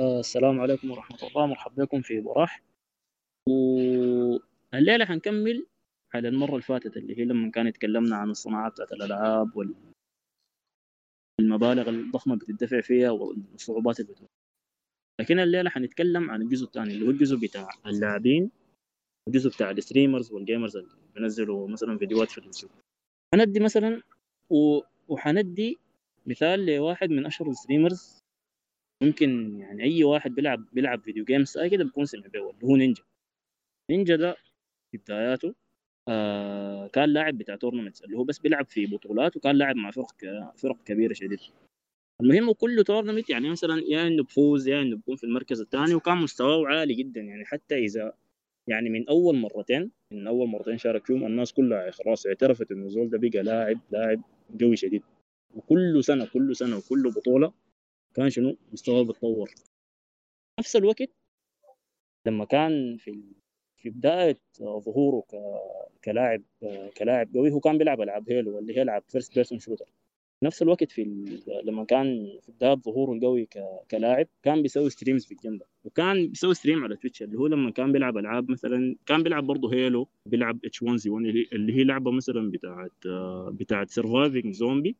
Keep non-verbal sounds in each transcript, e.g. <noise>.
السلام عليكم ورحمة الله. مرحبا بكم في براح. والليلة حنكمل على المرة اللي فاتت اللي هي لما كان اتكلمنا عن الصناعة بتاعت الألعاب والمبالغ الضخمة بتدفع فيها والصعوبات اللي بتواجه. لكن الليلة حنتكلم عن الجزء الثاني اللي هو الجزء بتاع اللاعبين والجزء بتاع ال streamers وال gamers اللي بينزلوا مثلا فيديوهات في اليوتيوب. حندي مثلا و... وحندي مثال لواحد من أشهر ال streamers ممكن يعني أي واحد بيلعب بيلعب video games أي كده بيكون سمع به اللي هو نينجا. نينجا ده في بداياته آه كان لاعب بتاع tournaments اللي هو بس بيلعب في بطولات وكان لاعب مع فرق فرق كبيرة شديد. المهم كل tournament يعني مثلا يا إنه بفوز يا إنه بيكون في المركز الثاني وكان مستواه عالي جدا. يعني حتى إذا يعني من أول مرتين من أول مرتين شارك فيهم الناس كلها خلاص اعترفت إنه زول ده بقى لاعب لاعب قوي شديد. وكل سنه كل سنة وكل بطولة كان شنو؟ مستواه بيتطور نفس الوقت لما كان في في بداية ظهوره كلاعب كلاعب قوي هو كان بيلعب ألعاب Halo اللي هي ألعاب first person shooter نفس الوقت في لما كان في بداية ظهوره القوي ك... كلاعب كان بيسوي streams في الجنب وكان بيسوي stream على Twitch اللي هو لما كان بيلعب ألعاب مثلا كان بيلعب برضه Halo بيلعب H1Z1 اللي هي لعبة مثلا بتاعت بتاعت surviving zombie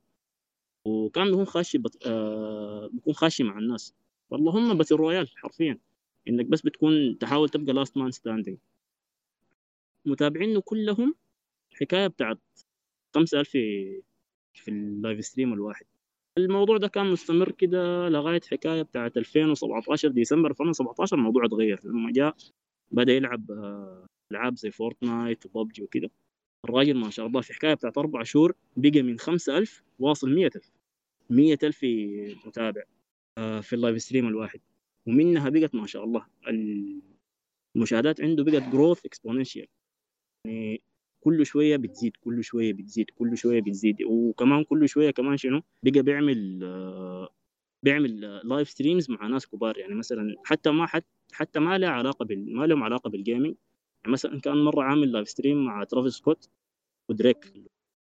وكان بيكون خاشي بط... آه بيكون خاشي مع الناس. battle royale حرفيا. إنك بس بتكون تحاول تبقى last man standing متابعينه كلهم حكاية بتاعت 5000 في في ال live stream الواحد. الموضوع ده كان مستمر كده لغاية حكاية بتاعت 2017 ديسمبر 2017 الموضوع اتغير. لما جاء بدأ يلعب ألعاب زي Fortnite و PUBG وكده. الراجل ما شاء الله في حكاية بتاعت أربع شهور بقى من 5000 واصل 100000 100000 متابع في ال live stream الواحد. ومنها بقت ما شاء الله المشاهدات عنده بقت growth exponential يعني كل شوية بتزيد كل شوية بتزيد كل شوية بتزيد. وكمان كل شوية كمان شنو؟ بقى بيعمل بيعمل live streams مع ناس كبار. يعني مثلا حتى ما حتى حتى ما له علاقة بال ما لهم علاقة بال gaming يعني مثلا كان مرة عامل live stream مع ترافيس سكوت ودريك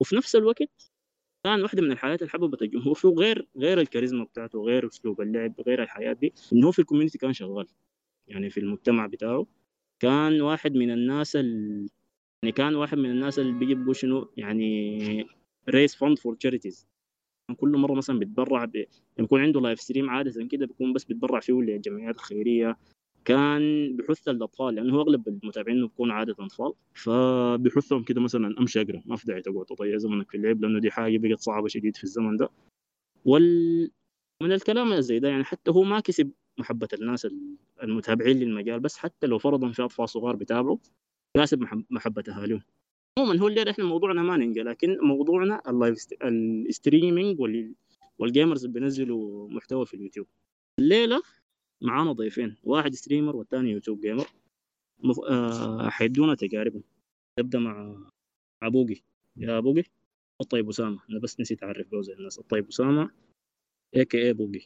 وفي نفس الوقت كان واحدة من الحاجات اللي حببت الجمهور فيه غير غير الكاريزما بتاعته غير أسلوب اللعب غير الحياة دي إنه هو في ال community كان شغال. يعني في المجتمع بتاعه كان واحد من الناس ال... يعني كان واحد من الناس اللي بيجيبوا شنو يعني raise fund for charities كل مرة مثلا بيتبرع ب... يكون عنده live stream عادة كده بيكون بس بيتبرع فيه للجمعيات الخيرية كان بحث الأطفال لأنه هو أغلب المتابعين بيكون عادة أطفال. فبحثهم كده مثلا أمشي أقرأ ما في داعي تقعد تضيع زمنك في اللعب لأنه دي حاجة بقت صعبة شديد في الزمن ده. وال من الكلام زي ده يعني حتى هو ما كسب محبة الناس المتابعين للمجال بس حتى لو فرضا في أطفال صغار بيتابعوا كاسب محبة أهاليهم. عموما هو الليلة إحنا موضوعنا ما نينجا لكن موضوعنا ال live ال streaming وال gamers اللي بينزلوا محتوى في اليوتيوب. الليلة معانا ضيفين واحد streamer والثاني يوتيوب gamer مف... آه حيدونا تجاربهم نبدا مع مع بوقي يا بوقي الطيب أسامة. أنا بس نسيت أعرف جوز الناس. الطيب أسامة AKA بوقي.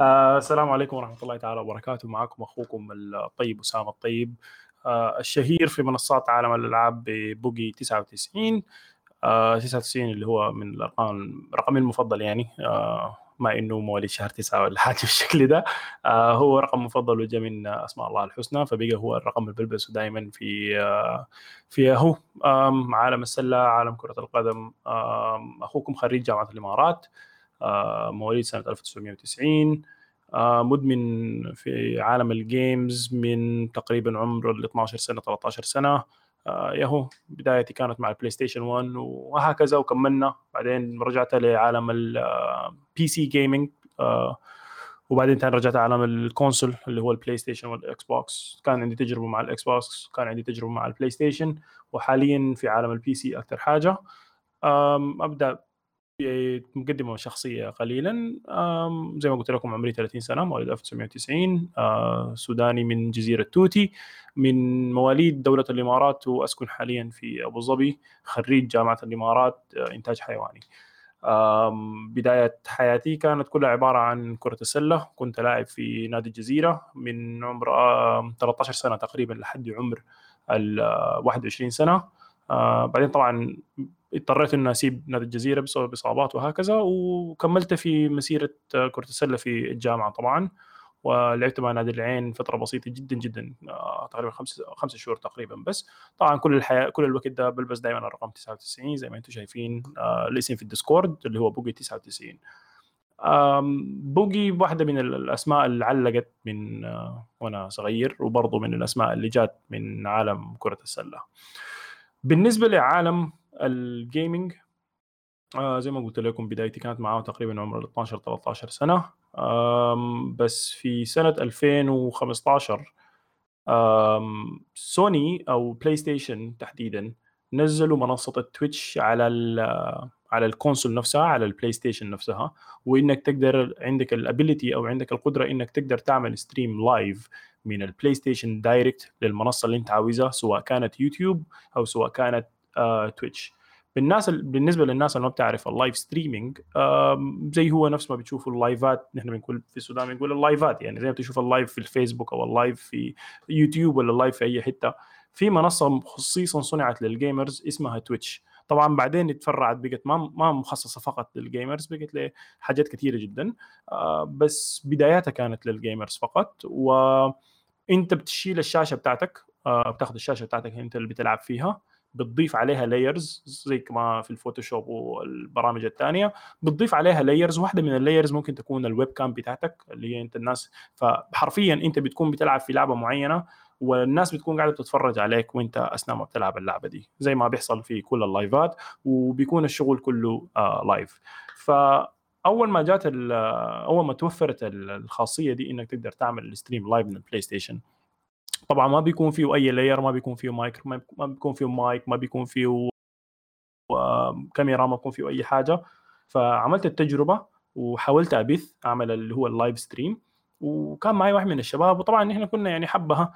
آه السلام عليكم ورحمة الله تعالى وبركاته. معكم أخوكم الطيب أسامة الطيب. آه الشهير في منصات عالم الألعاب ببوقي 99 آه 99 اللي هو من الارقام رقمي المفضل يعني. آه ما إنه مواليد شهر تسعة ولا حاجة بالشكل ده. آه هو رقم مفضل وجاء من أسماء الله الحسنى فبقى هو الرقم اللي بلبسه دائما في آه في هو عالم السلة عالم كرة القدم. أخوكم خريج جامعة الإمارات. آه مواليد سنة 1990 آه مدمن في عالم الجيمز من تقريبا عمر ال 12 سنة 13 سنة. ياهو بدايتي كانت مع ال PlayStation 1 وهكذا وكملنا. بعدين رجعت لعالم ال PC gaming وبعدين تاني رجعت عالم ال console اللي هو ال PlayStation وال Xbox كان عندي تجربة مع ال Xbox كان عندي تجربة مع ال PlayStation وحاليا في عالم ال PC أكثر حاجة. أبدأ مقدمة شخصية قليلا زي ما قلت لكم عمري 30 سنة مواليد 1990 سوداني من جزيره توتي من مواليد دولة الإمارات وأسكن حاليا في أبو ظبي خريج جامعة الإمارات إنتاج حيواني. بداية حياتي كانت كلها عبارة عن كرة السلة كنت لاعب في نادي الجزيرة من عمر 13 سنة تقريبا لحد عمر ال 21 سنة. آه بعدين طبعا اضطريت إني أسيب نادي الجزيرة بسبب إصابات وهكذا وكملت في مسيرة كره السله في الجامعة طبعا ولعبت مع نادي العين فترة بسيطة جدا جدا آه تقريبا خمس خمس شهور تقريبا بس. طبعا كل الحياة كل الوقت ده بلبس دائما الرقم 99 زي ما أنتم شايفين آه الاسم في ال Discord اللي هو بوجي 99 بوجي واحدة من الأسماء اللي علقت من آه وأنا صغير وبرضه من الأسماء اللي جات من عالم كرة السلة. بالنسبة لعالم ال gaming آه زي ما قلت لكم بدايتي كانت معاه تقريبا عمر 12 13 سنة. بس في سنة 2015 سوني أو PlayStation تحديدا نزلوا منصة ال Twitch على على ال console نفسها على ال PlayStation نفسها وإنك تقدر عندك ال ability أو عندك القدرة إنك تقدر تعمل stream live من ال PlayStation direct للمنصة اللي انت عاوزها سواء كانت يوتيوب أو سواء كانت آه Twitch بالناس بالنسبة للناس اللي ما بتعرف ال live streaming زي هو نفس ما بتشوفوا اللايفات نحن بنقول في السودان بنقول اللايفات يعني زي ما بتشوف ال live في الفيسبوك أو ال live في يوتيوب ولا ال live في أي حتة. في منصة خصيصا صنعت لل gamers اسمها Twitch طبعا بعدين اتفرعت بقت ما ما مخصصة فقط لل gamers بقت لحاجات كثيرة جدا. بس بداياتها كانت لل gamers فقط وانت بتشيل الشاشة بتاعتك بتاخذ الشاشة بتاعتك انت اللي بتلعب فيها بتضيف عليها layers زي ما في ال Photoshop والبرامج الثانية بتضيف عليها layers واحدة من ال layers ممكن تكون ال webcam بتاعتك اللي هي انت الناس فحرفيا انت بتكون بتلعب في لعبة معينة والناس بتكون قاعدة تتفرج عليك وانت أثناء ما بتلعب اللعبة دي زي ما بيحصل في كل اللايفات وبيكون الشغل كله آه live فاول ما جات أول ما توفرت الخاصية دي إنك تقدر تعمل ال stream live من ال PlayStation طبعا ما بيكون فيه أي layer ما بيكون فيه مايك ما بيكون فيه مايك ما بيكون فيه كاميرا ما بيكون فيه أي حاجة. فعملت التجربة وحاولت أبث أعمل اللي هو ال live stream وكان معي واحد من الشباب وطبعا إحنا كنا يعني حبها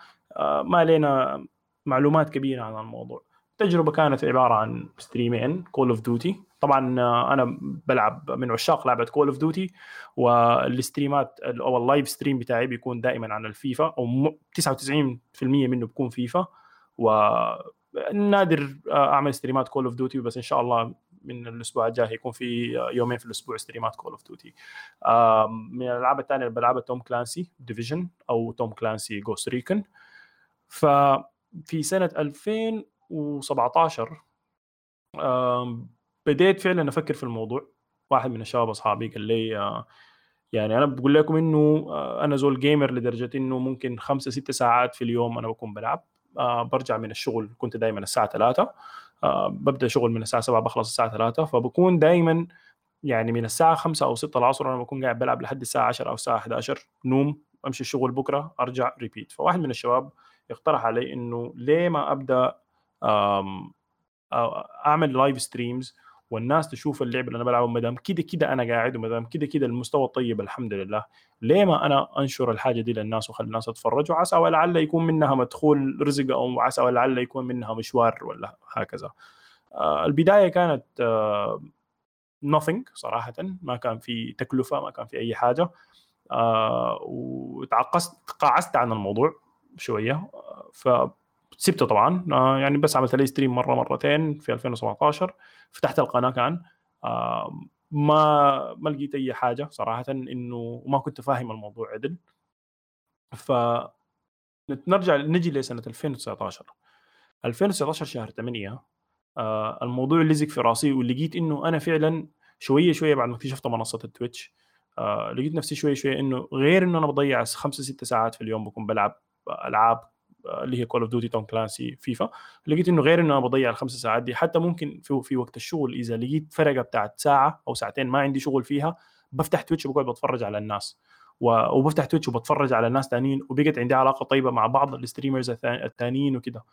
ما لنا معلومات كبيرة عن الموضوع. التجربة كانت عبارة عن ستريمين Call of Duty طبعا أنا بلعب من عشاق لعبة Call of Duty والستريمات أو ال live stream بتاعي بيكون دائما عن الفيفا أو 99% منه بيكون فيفا. ونادر أعمل ستريمات Call of Duty بس إن شاء الله من الأسبوع الجاي هيكون في يومين في الأسبوع ستريمات Call of Duty من الألعاب الثانية اللي بلعبها Tom Clancy Division أو Tom Clancy Ghost Recon ففي سنة 2017 بديت فعلا أفكر في الموضوع. واحد من الشباب أصحابي قال لي يعني أنا بقول لكم إنه أنا زول gamer لدرجة إنه ممكن خمسة ستة ساعات في اليوم أنا بكون بلعب. برجع من الشغل كنت دائما الساعة 3 ببدأ شغل من الساعة 7 بخلص الساعة 3 فبكون دائما يعني من الساعة 5 أو 6 العصر أنا بكون قاعد بلعب لحد الساعة 10 أو الساعة 11 نوم أمشي الشغل بكرة أرجع repeat فواحد من الشباب اقترح علي إنه ليه ما أبدأ أعمل live streams والناس تشوف اللعب اللي أنا بلعبه ما دام كده كده أنا قاعد وما دام كده كده المستوى طيب الحمد لله ليه ما أنا أنشر الحاجة دي للناس وأخلي الناس تتفرج؟ وعسى ولعل يكون منها مدخول رزق أو عسى ولعل يكون منها مشوار ولا هكذا. آه البداية كانت آه nothing صراحة ما كان في تكلفة ما كان في أي حاجة. آه وتعقصت تقاعست عن الموضوع شوية. ف سبته طبعا. آه يعني بس عملت لي ستريم مرة مرتين في 2017 فتحت القناة كان. آه ما ما لقيت أي حاجة صراحة إنه ما كنت فاهم الموضوع عدل. ف نرجع نجي لسنة 2019 2019 شهر 8 آه الموضوع لزق في راسي ولقيت إنه أنا فعلا شوية شوية بعد ما اكتشفت منصة ال Twitch لقيت نفسي شوية شوية إنه غير إنه أنا بضيع خمسة ستة ساعات في اليوم بكون بلعب ألعاب اللي هي Call of Duty Tom Clancy فيفا لقيت إنه غير إنه أنا بضيع الخمس ساعات دي. حتى ممكن في في وقت الشغل إذا لقيت فرقة بتاعت ساعة أو ساعتين ما عندي شغل فيها بفتح Twitch وبقعد بتفرج على الناس. وبفتح Twitch وبتفرج على ناس ثانيين وبقت عندي علاقة طيبة مع بعض ال streamers الثانيين وكده.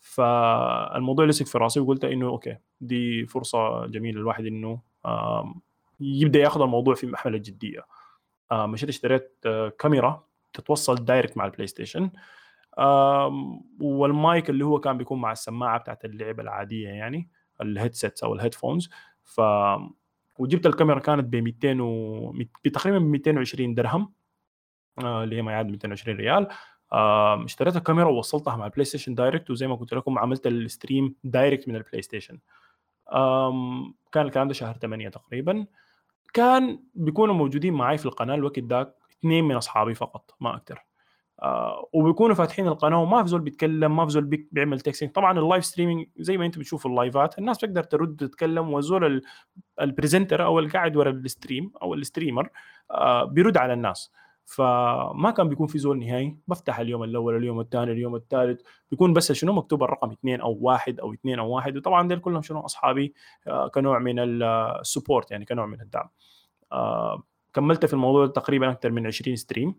فالموضوع لزق في راسي وقلت إنه okay دي فرصة جميلة الواحد إنه يبدأ ياخذ الموضوع في محمل الجديه مشيت اشتريت كاميرا تتوصل direct مع ال PlayStation وال mic اللي هو كان بيكون مع السماعة بتاعت اللعبة العادية يعني ال headsets أو ال headphones ف وجبت الكاميرا كانت ب 200 و... تقريبا ب 220 درهم اللي هي ما يعادل 220 ريال. آه اشتريت الكاميرا ووصلتها مع ال PlayStation direct وزي ما قلت لكم عملت ال stream direct من ال PlayStation كان الكلام ده شهر 8 تقريبا. كان بيكونوا موجودين معي في القناة الوقت ذاك اثنين من أصحابي فقط ما أكثر آه وبيكونوا فاتحين القناة وما في زول بيتكلم ما في زول بيعمل texting طبعا ال live streaming زي ما أنتم بتشوفوا ال live ات الناس بتقدر ترد تتكلم والزول ال presenter أو القاعد ورا ال stream أو ال streamer آه بيرد على الناس. فما كان بيكون في زول نهائي. بفتح اليوم الأول اليوم الثاني اليوم الثالث. بيكون بس شنو؟ مكتوب الرقم اثنين أو واحد أو اثنين أو واحد. وطبعا دول كلهم شنو؟ أصحابي آه كنوع من ال support يعني كنوع من الدعم. كملت في الموضوع تقريبا أكثر من 20 stream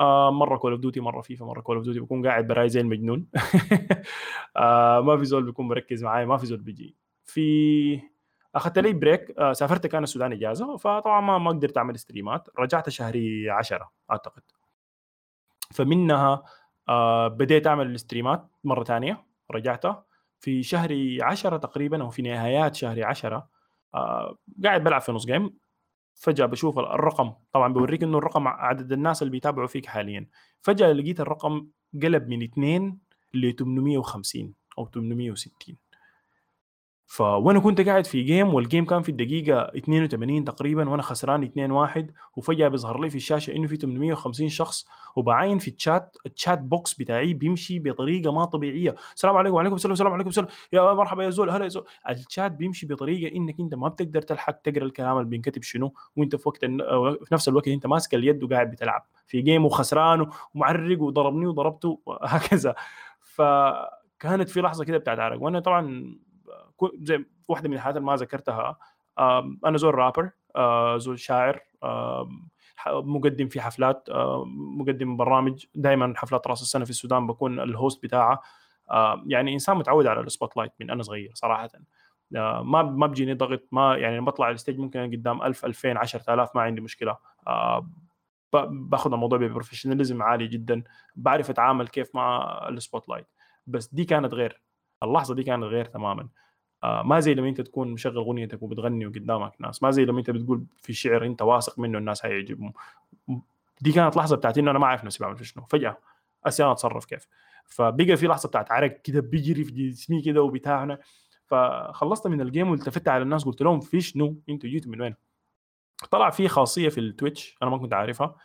آه مرة كول اوف ديوتي مرة فيفا مرة كول اوف ديوتي بكون قاعد براي زي المجنون. <laughs> آه ما في زول بيكون مركز معي ما في زول بيجي. في أخذت لي break آه سافرت كان السودان إجازة فطبعا ما ما قدرت أعمل stream ات رجعت شهري 10 أعتقد. فمنها بديت أعمل ال stream ات مرة ثانية رجعتها. في شهر 10 تقريبا أو في نهايات شهر 10 آه قاعد بلعب في نص game فجأة بشوف الرقم. طبعا بوريك إنه الرقم عدد الناس اللي بيتابعوا فيك حاليا. فجأة لقيت الرقم قلب من 2 ل 850 أو 860 ف وأنا كنت قاعد في game وال game كان في الدقيقة 82 تقريبا وأنا خسران 2 1 وفجأة بيظهر لي في الشاشة إنه في 850 شخص وبعاين في ال chat ال chat box بتاعي بيمشي بطريقة ما طبيعية. السلام عليكم وعليكم السلام السلام عليكم السلام يا مرحبا يا زول هلا يا زول. الشات بيمشي بطريقة إنك أنت ما بتقدر تلحق تقرأ الكلام اللي بينكتب شنو وأنت في وقت في نفس الوقت أنت ماسك اليد وقاعد بتلعب. في game وخسران ومعرق وضربني وضربته وهكذا. فكانت في لحظة كده بتاعت عرق وأنا طبعا زي واحدة من الحاجات اللي ما ذكرتها أنا زول رابر زول شاعر مقدم في حفلات مقدم برامج. دائما حفلات رأس السنة في السودان بكون ال host بتاعها يعني إنسان متعود على ال spotlight من أنا صغير صراحة. ما ما بيجيني ضغط ما يعني بطلع ال stage ممكن قدام 1000 2000 10000 ما عندي مشكلة. باخذ الموضوع ب professionalism عالي جدا. بعرف أتعامل كيف مع ال spotlight بس دي كانت غير. اللحظة دي كانت غير تماما. آه ما زي لما انت تكون مشغل اغنيتك وبتغني وقدامك ناس. ما زي لما انت بتقول في شعر انت واثق منه الناس هيعجبهم. دي كانت لحظة بتاعت إنه أنا ما عارف نفسي بعمل شنو. فجأة اسي أنا أتصرف كيف. فبقى في لحظة بتاعت عرق كده بيجري في جسمي كده وبتاعنا. فخلصت من ال game والتفت على الناس قلت لهم في شنو؟ أنتوا جيتوا من وين؟ طلع في خاصية في التويتش أنا ما كنت عارفها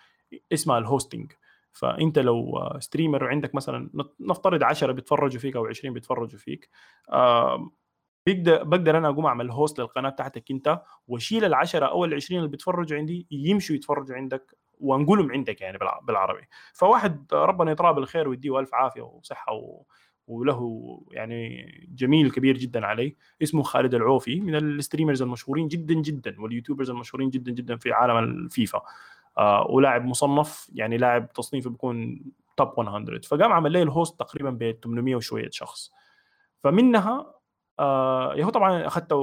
اسمها ال hosting فأنت لو streamer وعندك مثلا نفترض 10 بيتفرجوا فيك أو 20 بيتفرجوا فيك. بقدر بقدر أنا أقوم أعمل host للقناة بتاعتك أنت وأشيل العشرة أو ال 20 اللي بيتفرجوا عندي يمشوا يتفرجوا عندك وأنقلهم عندك يعني بالعربي. فواحد ربنا يطراه بالخير ويديه ألف عافية وصحة و... وله يعني جميل كبير جدا عليه. اسمه خالد العوفي من ال streamers المشهورين جدا جدا وال YouTubers المشهورين جدا جدا في عالم الفيفا. آه ولاعب مصنف يعني لاعب تصنيفه بيكون top 100 فقام عمل لي ال host تقريبا ب 800 وشوية شخص. فمنها آه هو طبعا اخذت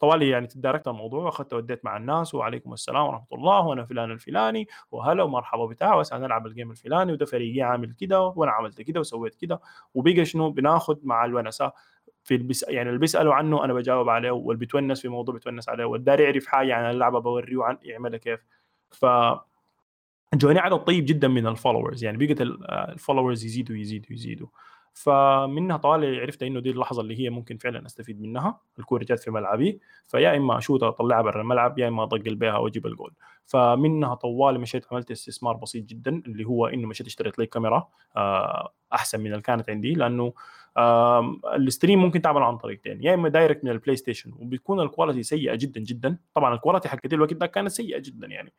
طوالي يعني تداركت الموضوع واخذت وديت مع الناس وعليكم السلام ورحمة الله وأنا فلان الفلاني وهلا ومرحبا بتاع وأصلا نلعب ال game الفلاني وده فريقي عامل كده وأنا عملت كده وسويت كده وبقى شنو؟ بناخذ مع الونسة في البث يعني اللي بيسألوا عنه أنا بجاوب عليه واللي بيتونس في موضوع بيتونس عليه والداري يعرف حاجة عن اللعبة بوريه عن يعملها كيف. ف جوني عدد طيب جدا من ال followers يعني بقت ال followers يزيدوا يزيدوا يزيدوا. فمنها طوالي عرفت إنه دي اللحظة اللي هي ممكن فعلا أستفيد منها الكورة جت في ملعبي فيا إما اشوت اطلعها برا الملعب يا إما أدقل بها وأجيب الجول. فمنها طوالي مشيت عملت استثمار بسيط جدا اللي هو إنه مشيت اشتريت لي كاميرا أحسن من اللي كانت عندي لأنه ال stream ممكن تعمل عن طريقتين يا إما direct من البلاي ستيشن وبتكون ال quality سيئة جدا جدا طبعا ال quality حقت الوقت ده كانت سيئة جدا يعني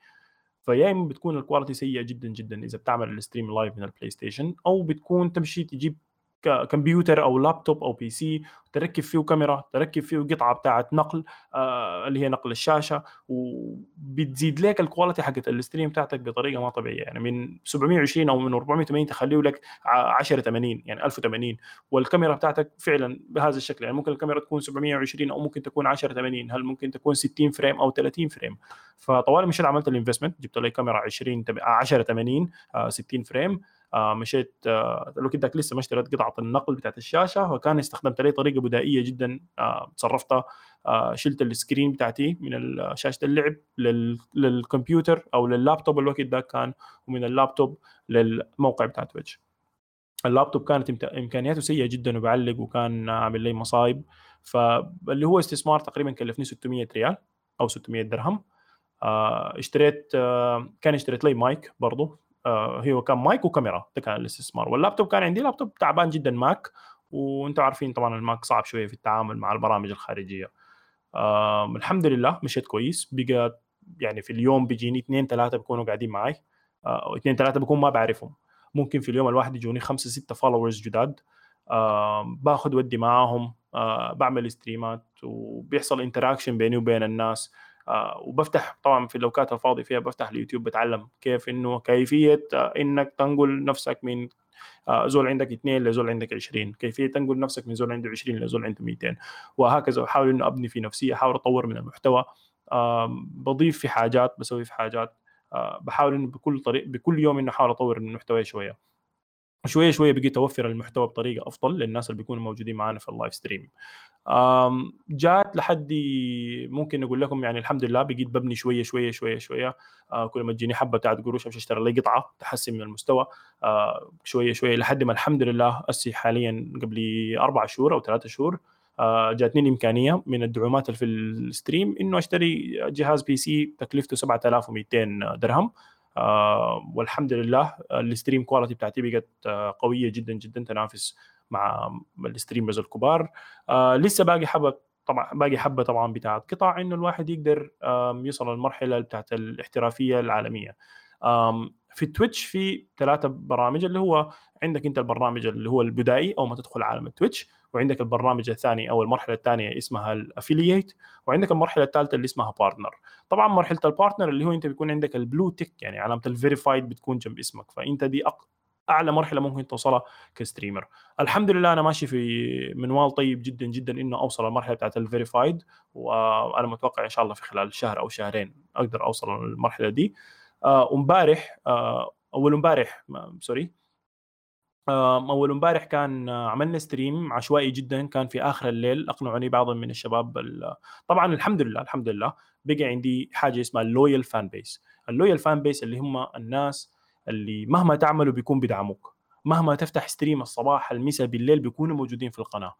فيا إما بتكون ال quality سيئة جدا جدا إذا بتعمل ال stream live من البلاي ستيشن أو بتكون تمشي تجيب كمبيوتر أو لابتوب أو PC تركب فيه كاميرا تركب فيه قطعة بتاعت نقل آه اللي هي نقل الشاشة وبتزيد لك ال quality حقت ال stream بتاعتك بطريقة ما طبيعية. يعني من 720 أو من 480 تخليه لك 10 80 يعني 1080 والكاميرا بتاعتك فعلا بهذا الشكل يعني ممكن الكاميرا تكون 720 أو ممكن تكون 10 80 هل ممكن تكون 60 frame أو 30 frame فطوالي مشيت عملت ال investment جبت لي كاميرا 20 10 80 آه 60 frame مشيت آه لو كنت لسه ما اشتريت قطعة النقل بتاعت الشاشة وكان استخدمت لي طريقة بدائية جدا آه تصرفتها آه شلت ال screen بتاعتي من شاشة اللعب لل... للكمبيوتر أو لللابتوب الوقت ده كان ومن اللابتوب للموقع بتاع تويتش اللابتوب كانت إمكانياته سيئة جدا وبعلق وكان عامل لي مصايب. فاللي هو استثمار تقريبا كلفني 600 ريال أو 600 درهم. آه اشتريت آه كان اشتريت لي مايك برضه آه هو كان مايك وكاميرا ده كان الاستثمار. واللابتوب كان عندي لابتوب تعبان جدا ماك وأنتم عارفين طبعا الماك صعب شوية في التعامل مع البرامج الخارجية. آه الحمد لله مشيت كويس. بقى يعني في اليوم بيجيني اثنين ثلاثة بيكونوا قاعدين معي آه اثنين ثلاثة بكون ما بعرفهم. ممكن في اليوم الواحد يجوني خمسة ستة followers جداد. آه باخذ ودي معاهم. آه بعمل stream ات وبيحصل interaction بيني وبين الناس. آه وبفتح طبعا في الاوقات الفاضيه فيها بفتح اليوتيوب بتعلم كيف إنه كيفية آه إنك تنقل نفسك من آه زول عندك اثنين لزول عندك 20 كيفية تنقل نفسك من زول عنده 20 لزول عنده 200 وهكذا. احاول إنه أبني في نفسي أحاول أطور من المحتوى بضيف في حاجات بسوي في حاجات بحاول إنه بكل طريق بكل يوم إنه أحاول أطور من المحتوى شوية. شوية شوية بقيت أوفر المحتوى بطريقة أفضل للناس اللي بيكونوا موجودين معنا في ال live stream جات لحد ممكن أقول لكم يعني الحمد لله بقيت ببني شوية شوية شوية شوية. آه كل ما تجيني حبة بتاعت قروش أمشي أشتري لي قطعة تحسن من المستوى. آه شوية شوية لحد ما الحمد لله أسي حاليا قبل أربع شهور أو ثلاثة شهور. آه جاتني الإمكانية من الدعومات اللي في ال stream إنه أشتري جهاز PC تكلفته 7200 درهم. والحمد لله ال stream quality بتاعتي بقت آه قوية جدا جدا تنافس مع ال streamers الكبار. آه لسه باقي حبة طبعا باقي حبة طبعا بتاعت قطع إنه الواحد يقدر يوصل للمرحلة بتاعت الاحترافية العالمية. في تويتش في ثلاثة برامج اللي هو عندك أنت البرنامج اللي هو البدائي أو ما تدخل عالم التويتش. وعندك البرنامج الثاني أو المرحلة الثانية اسمها ال affiliate وعندك المرحلة الثالثة اللي اسمها partner طبعا مرحلة ال partner اللي هو أنت بيكون عندك ال blue tick يعني علامة ال verified بتكون جنب اسمك. فأنت دي أق... أعلى مرحلة ممكن توصلها ك streamer. الحمد لله أنا ماشي في منوال طيب جدا جدا إنه أوصل المرحله بتاعت ال verified وأنا متوقع إن شاء الله في خلال شهر أو شهرين أقدر أوصل للمرحلة دي. امبارح آه آه أول امبارح sorry أول امبارح كان عملنا stream عشوائي جدا كان في آخر الليل أقنعوني بعض من الشباب طبعا الحمد لله الحمد لله بقى عندي حاجة اسمها ال loyal fan base ال loyal fan base اللي هم الناس اللي مهما تعملوا بيكون بيدعموك مهما تفتح stream الصباح المساء بالليل بيكونوا موجودين في القناة.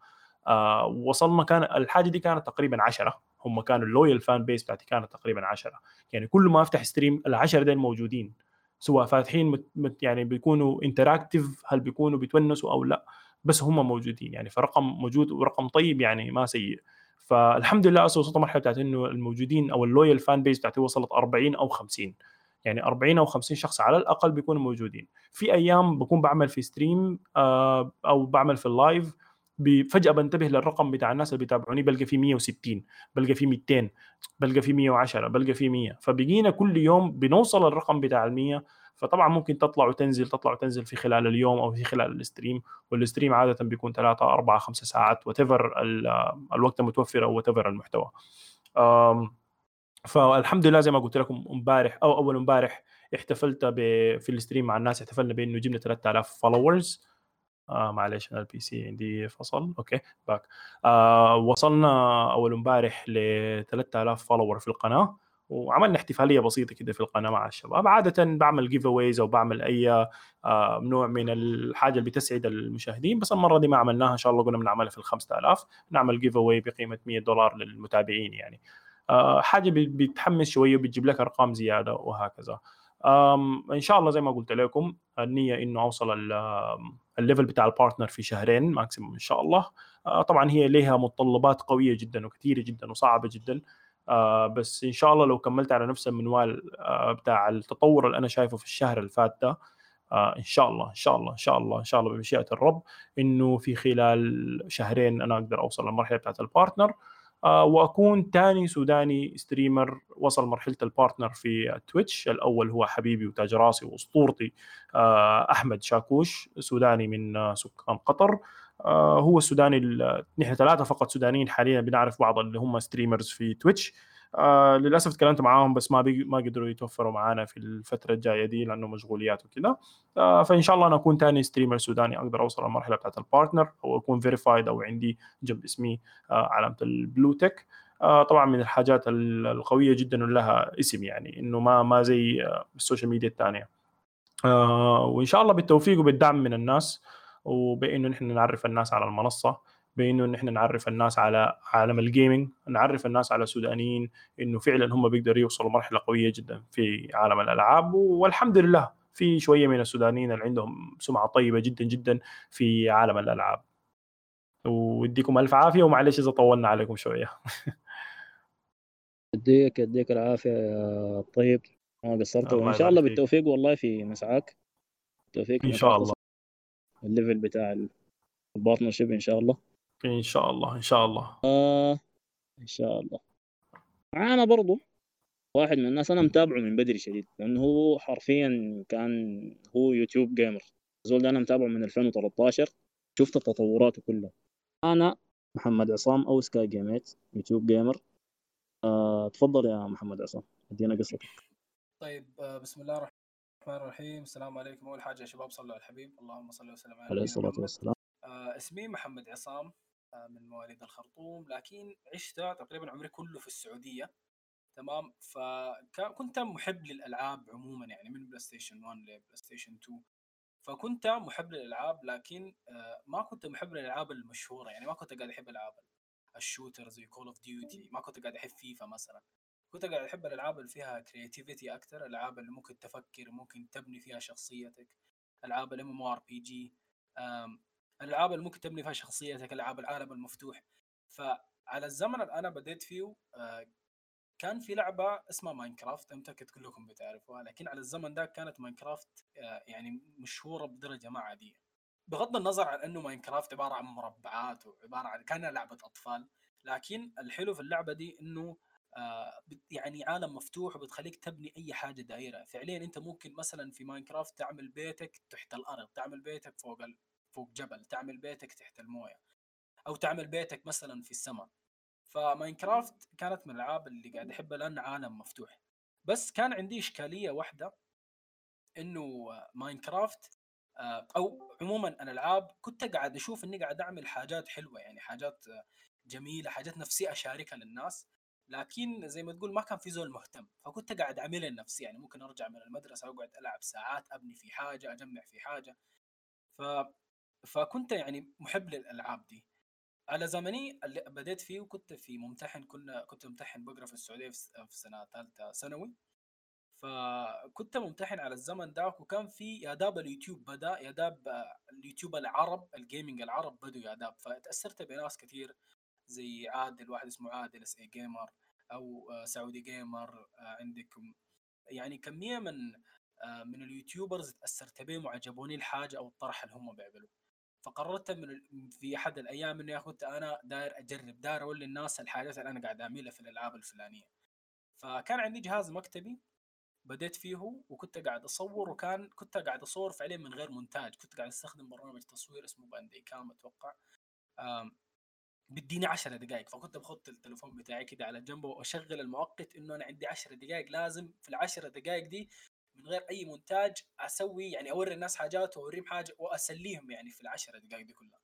آه وصلنا كان الحاجة دي كانت تقريبا 10 هم كانوا ال loyal fan base بتاعتي كانت تقريبا 10 يعني كل ما أفتح stream ال10 دول موجودين. سواء فاتحين مت مت يعني بيكونوا interactive هل بيكونوا بيتونسوا أو لا بس هم موجودين. يعني فرقم موجود ورقم طيب يعني ما سيء. فالحمد لله أصلا وصلت مرحلة بتاعت إنه الموجودين أو ال loyal fan base بتاعتي وصلت 40 أو 50 يعني 40 أو 50 شخص على الأقل بيكونوا موجودين. في أيام بكون بعمل في stream آه أو بعمل في ال live فجاه بنتبه للرقم بتاع الناس اللي بيتابعوني بلقى فيه 160 بلقى فيه 200 بلقى فيه 110 بلقى فيه 100 فبقينا كل يوم بنوصل الرقم بتاع ال 100 فطبعا ممكن تطلع وتنزل تطلع وتنزل في خلال اليوم أو في خلال ال stream. وال stream عادة بيكون 3 4 5 ساعات with الوقت المتوفر أو with المحتوى. فالحمد لله زي ما قلت لكم امبارح أو أول امبارح احتفلت في ال stream مع الناس احتفلنا بأنه جبنا 3000 followers آه معلش أنا ال PC عندي فصل. okay back. آه وصلنا أول امبارح ل 3000 follower في القناة وعملنا احتفالية بسيطة كده في القناة مع الشباب. عادة بعمل giveaways أو بعمل أي آه نوع من الحاجة اللي بتسعد المشاهدين بس المرة دي ما عملناها. إن شاء الله قلنا بنعملها في ال 5000 نعمل giveaway بقيمة 100 دولار للمتابعين يعني. آه حاجة بتحمس شوية وبتجيب لك أرقام زيادة وهكذا. إن شاء الله زي ما قلت لكم النية إنه أوصل ال level بتاع ال partner في شهرين maximum إن شاء الله. طبعا هي لها متطلبات قوية جدا وكثيرة جدا وصعبة جدا. بس إن شاء الله لو كملت على نفس المنوال بتاع التطور اللي أنا شايفه في الشهر اللي فات ده إن شاء الله إن شاء الله إن شاء الله إن شاء الله بمشيئة الرب إنه في خلال شهرين أنا أقدر أوصل للمرحلة بتاعت ال partner آه وأكون ثاني سوداني streamer وصل مرحلة ال partner في تويتش الأول هو حبيبي وتاج راسي وأسطورتي آه أحمد شاكوش سوداني من آه سكان قطر. هو السوداني نحن ثلاثة فقط سودانيين حاليا بنعرف بعض اللي هم streamers في تويتش آه للأسف تكلمت معاهم بس ما بي... ما قدروا يتوفروا معانا في الفترة الجاية دي لأنه مشغوليات وكذا. آه فإن شاء الله أنا أكون ثاني streamer سوداني أقدر أوصل للمرحلة بتاعت ال partner أو أكون verified أو عندي جنب اسمي آه علامة ال blue tick آه طبعا من الحاجات القوية جدا ولها اسم يعني إنه ما ما زي ال social media الثانية آه وإن شاء الله بالتوفيق وبالدعم من الناس وبإنه نحن نعرف الناس على المنصة. بإنه نحن نعرف الناس على عالم ال gaming نعرف الناس على السودانيين إنه فعلا هم بيقدروا يوصلوا مرحلة قوية جدا في عالم الألعاب والحمد لله في شوية من السودانيين اللي عندهم سمعة طيبة جدا جدا في عالم الألعاب. ويديكم ألف عافية ومعلش إذا طولنا عليكم شوية. <laughs> يديك يديك العافية يا طيب. ما قصرت وإن شاء الله بالتوفيق والله في مسعاك بالتوفيق إن شاء الله. ال level بتاع ال partnership إن شاء الله. إن شاء الله إن شاء الله. آه إن شاء الله. معانا برضو واحد من الناس أنا متابعه من بدري شديد لأنه هو حرفيا كان هو يوتيوب gamer زول ده أنا متابعه من 2013 شفت تطوراته كلها. أنا محمد عصام أو سكاي جيميت يوتيوب gamer آه، تفضل يا محمد عصام أدينا قصتك. طيب آه، بسم الله الرحمن الرحيم. السلام عليكم أول حاجة يا شباب صلوا على الحبيب. اللهم صل وسلم على عليه الصلاة والسلام. آه اسمي محمد عصام. من مواليد الخرطوم لكن عشت تقريبا عمري كله في السعودية. تمام؟ فكنت محب للألعاب عموما يعني من بلاي ستيشن 1 لبلاي ستيشن 2 فكنت محب للألعاب لكن آه ما كنت محب للألعاب المشهورة يعني ما كنت قاعد أحب ألعاب ال shooter زي Call of Duty ما كنت قاعد أحب فيفا مثلا. كنت قاعد أحب الألعاب اللي فيها creativity أكثر الألعاب اللي ممكن تفكر ممكن تبني فيها شخصيتك ألعاب ال MMORPG الألعاب اللي ممكن تبني فيها شخصيتك العاب العالم المفتوح. فعلى الزمن اللي أنا بديت فيه آه، كان في لعبة اسمها Minecraft. متأكد كلكم بتعرفوها لكن على الزمن ده كانت Minecraft آه، يعني مشهورة بدرجة ما عادية. بغض النظر عن إنه Minecraft عبارة عن مربعات وعبارة عن كأنها لعبة أطفال لكن الحلو في اللعبة دي إنه آه يعني عالم مفتوح وبتخليك تبني أي حاجة دايرة. فعليا أنت ممكن مثلا في Minecraft تعمل بيتك تحت الأرض تعمل بيتك فوق. فوق جبل تعمل بيتك تحت الموية. أو تعمل بيتك مثلا في السماء ف Minecraft كانت من الألعاب اللي قاعد أحبها لأن عالم مفتوح. بس كان عندي إشكالية واحدة إنه ماينكرافت آه، أو عموما الألعاب كنت قاعد أشوف إني قاعد أعمل حاجات حلوة يعني حاجات جميلة حاجات نفسي أشاركها للناس. لكن زي ما تقول ما كان في زول مهتم. فكنت قاعد أعملها لنفسي يعني ممكن أرجع من المدرسة اقعد ألعب ساعات أبني في حاجة أجمع في حاجة. ف فكنت يعني محب للألعاب دي. على زمني اللي بديت فيه كنت في ممتحن كنا كنت ممتحن بقرا في السعودية في سنة ثالثه ثانوي. فكنت ممتحن على الزمن ذاك وكان في يا داب اليوتيوب بدا يا داب اليوتيوب العرب ال gaming العرب بدوا يا داب. فتاثرت بناس كثير زي عادل واحد اسمه عادل SA Gamer أو سعودي gamer عندكم. يعني كمية من من ال YouTubers تأثرت بهم وعجبوني الحاجة أو الطرح اللي هم بيعملوه. فقررت من في أحد الأيام اني كنت أنا داير أجرب داير أقول للناس الحاجات اللي أنا قاعد أعملها في الألعاب الفلانية. فكان عندي جهاز مكتبي بديت فيه وكنت قاعد أصور وكان كنت قاعد أصور فعليا من غير مونتاج. كنت قاعد أستخدم برنامج تصوير اسمه باندي كام أتوقع. بديني 10 دقائق فكنت بخط التليفون بتاعي كده على جنب وأشغل المؤقت إنه أنا عندي 10 دقائق لازم في العشر دقائق دي من غير أي مونتاج أسوي يعني أوري الناس حاجات وأوريهم حاجة وأسليهم يعني في العشر دقائق دي كلها.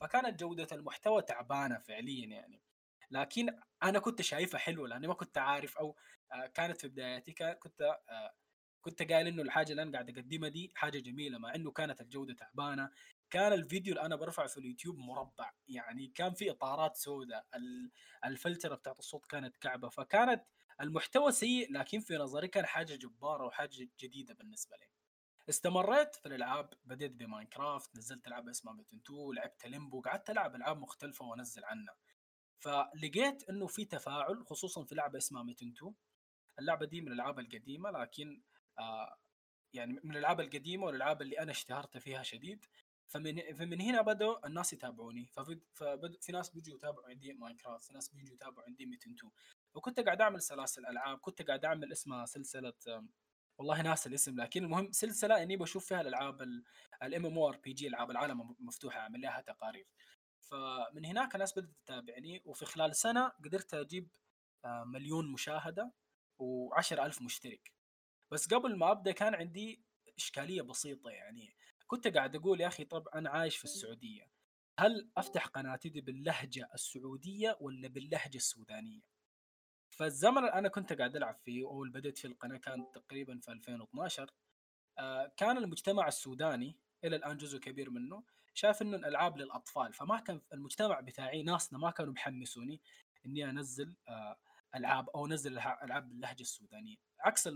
فكانت جودة المحتوى تعبانة فعليا يعني. لكن أنا كنت شايفها حلوة لأني ما كنت عارف أو آه، كانت في بداياتي كنت آه، كنت قايل إنه الحاجة اللي أنا قاعد أقدمها دي حاجة جميلة مع إنه كانت الجودة تعبانة. كان الفيديو اللي أنا برفعه في اليوتيوب مربع يعني كان في إطارات سوداء الفلترة بتاعت الصوت كانت كعبة. فكانت المحتوى سيء لكن في نظري كان حاجة جبارة وحاجة جديدة بالنسبة لي. استمريت في الألعاب بديت ب Minecraft نزلت لعبه اسمها Metin 2 لعبت Limbo قعدت ألعب ألعاب مختلفة وأنزل عنها. فلقيت إنه في تفاعل خصوصا في لعبة اسمها Metin 2 اللعبة دي من الألعاب القديمة لكن آه يعني من الألعاب القديمة والألعاب اللي أنا اشتهرت فيها شديد. فمن فمن هنا بدأوا الناس يتابعوني. ففي في ناس بيجوا يتابعوا عندي Minecraft في ناس بيجوا يتابعوا عندي Metin 2 وكنت قاعد أعمل سلاسل ألعاب كنت قاعد أعمل اسمها سلسلة والله ناس الاسم لكن المهم سلسلة إني بشوف فيها الألعاب ال MMORPG ألعاب العالم مفتوحة أعمل لها تقارير. فمن هناك الناس بدأت تتابعني وفي خلال سنة قدرت أجيب آه، مليون مشاهدة و10 ألف مشترك. بس قبل ما أبدأ كان عندي إشكالية بسيطة يعني. كنت قاعد أقول يا أخي طب أنا عايش في السعودية هل أفتح قناتي دي باللهجة السعودية ولا باللهجة السودانية؟ فالزمن اللي أنا كنت قاعد ألعب فيه اول بديت في القناة كان تقريبا في 2012 آه، كان المجتمع السوداني إلى الآن جزء كبير منه شايف إنه الألعاب للأطفال فما كان المجتمع بتاعي ناسنا ما كانوا بيحمسوني إني أنزل آه، ألعاب أو أنزل ألعاب باللهجه السودانية. عكس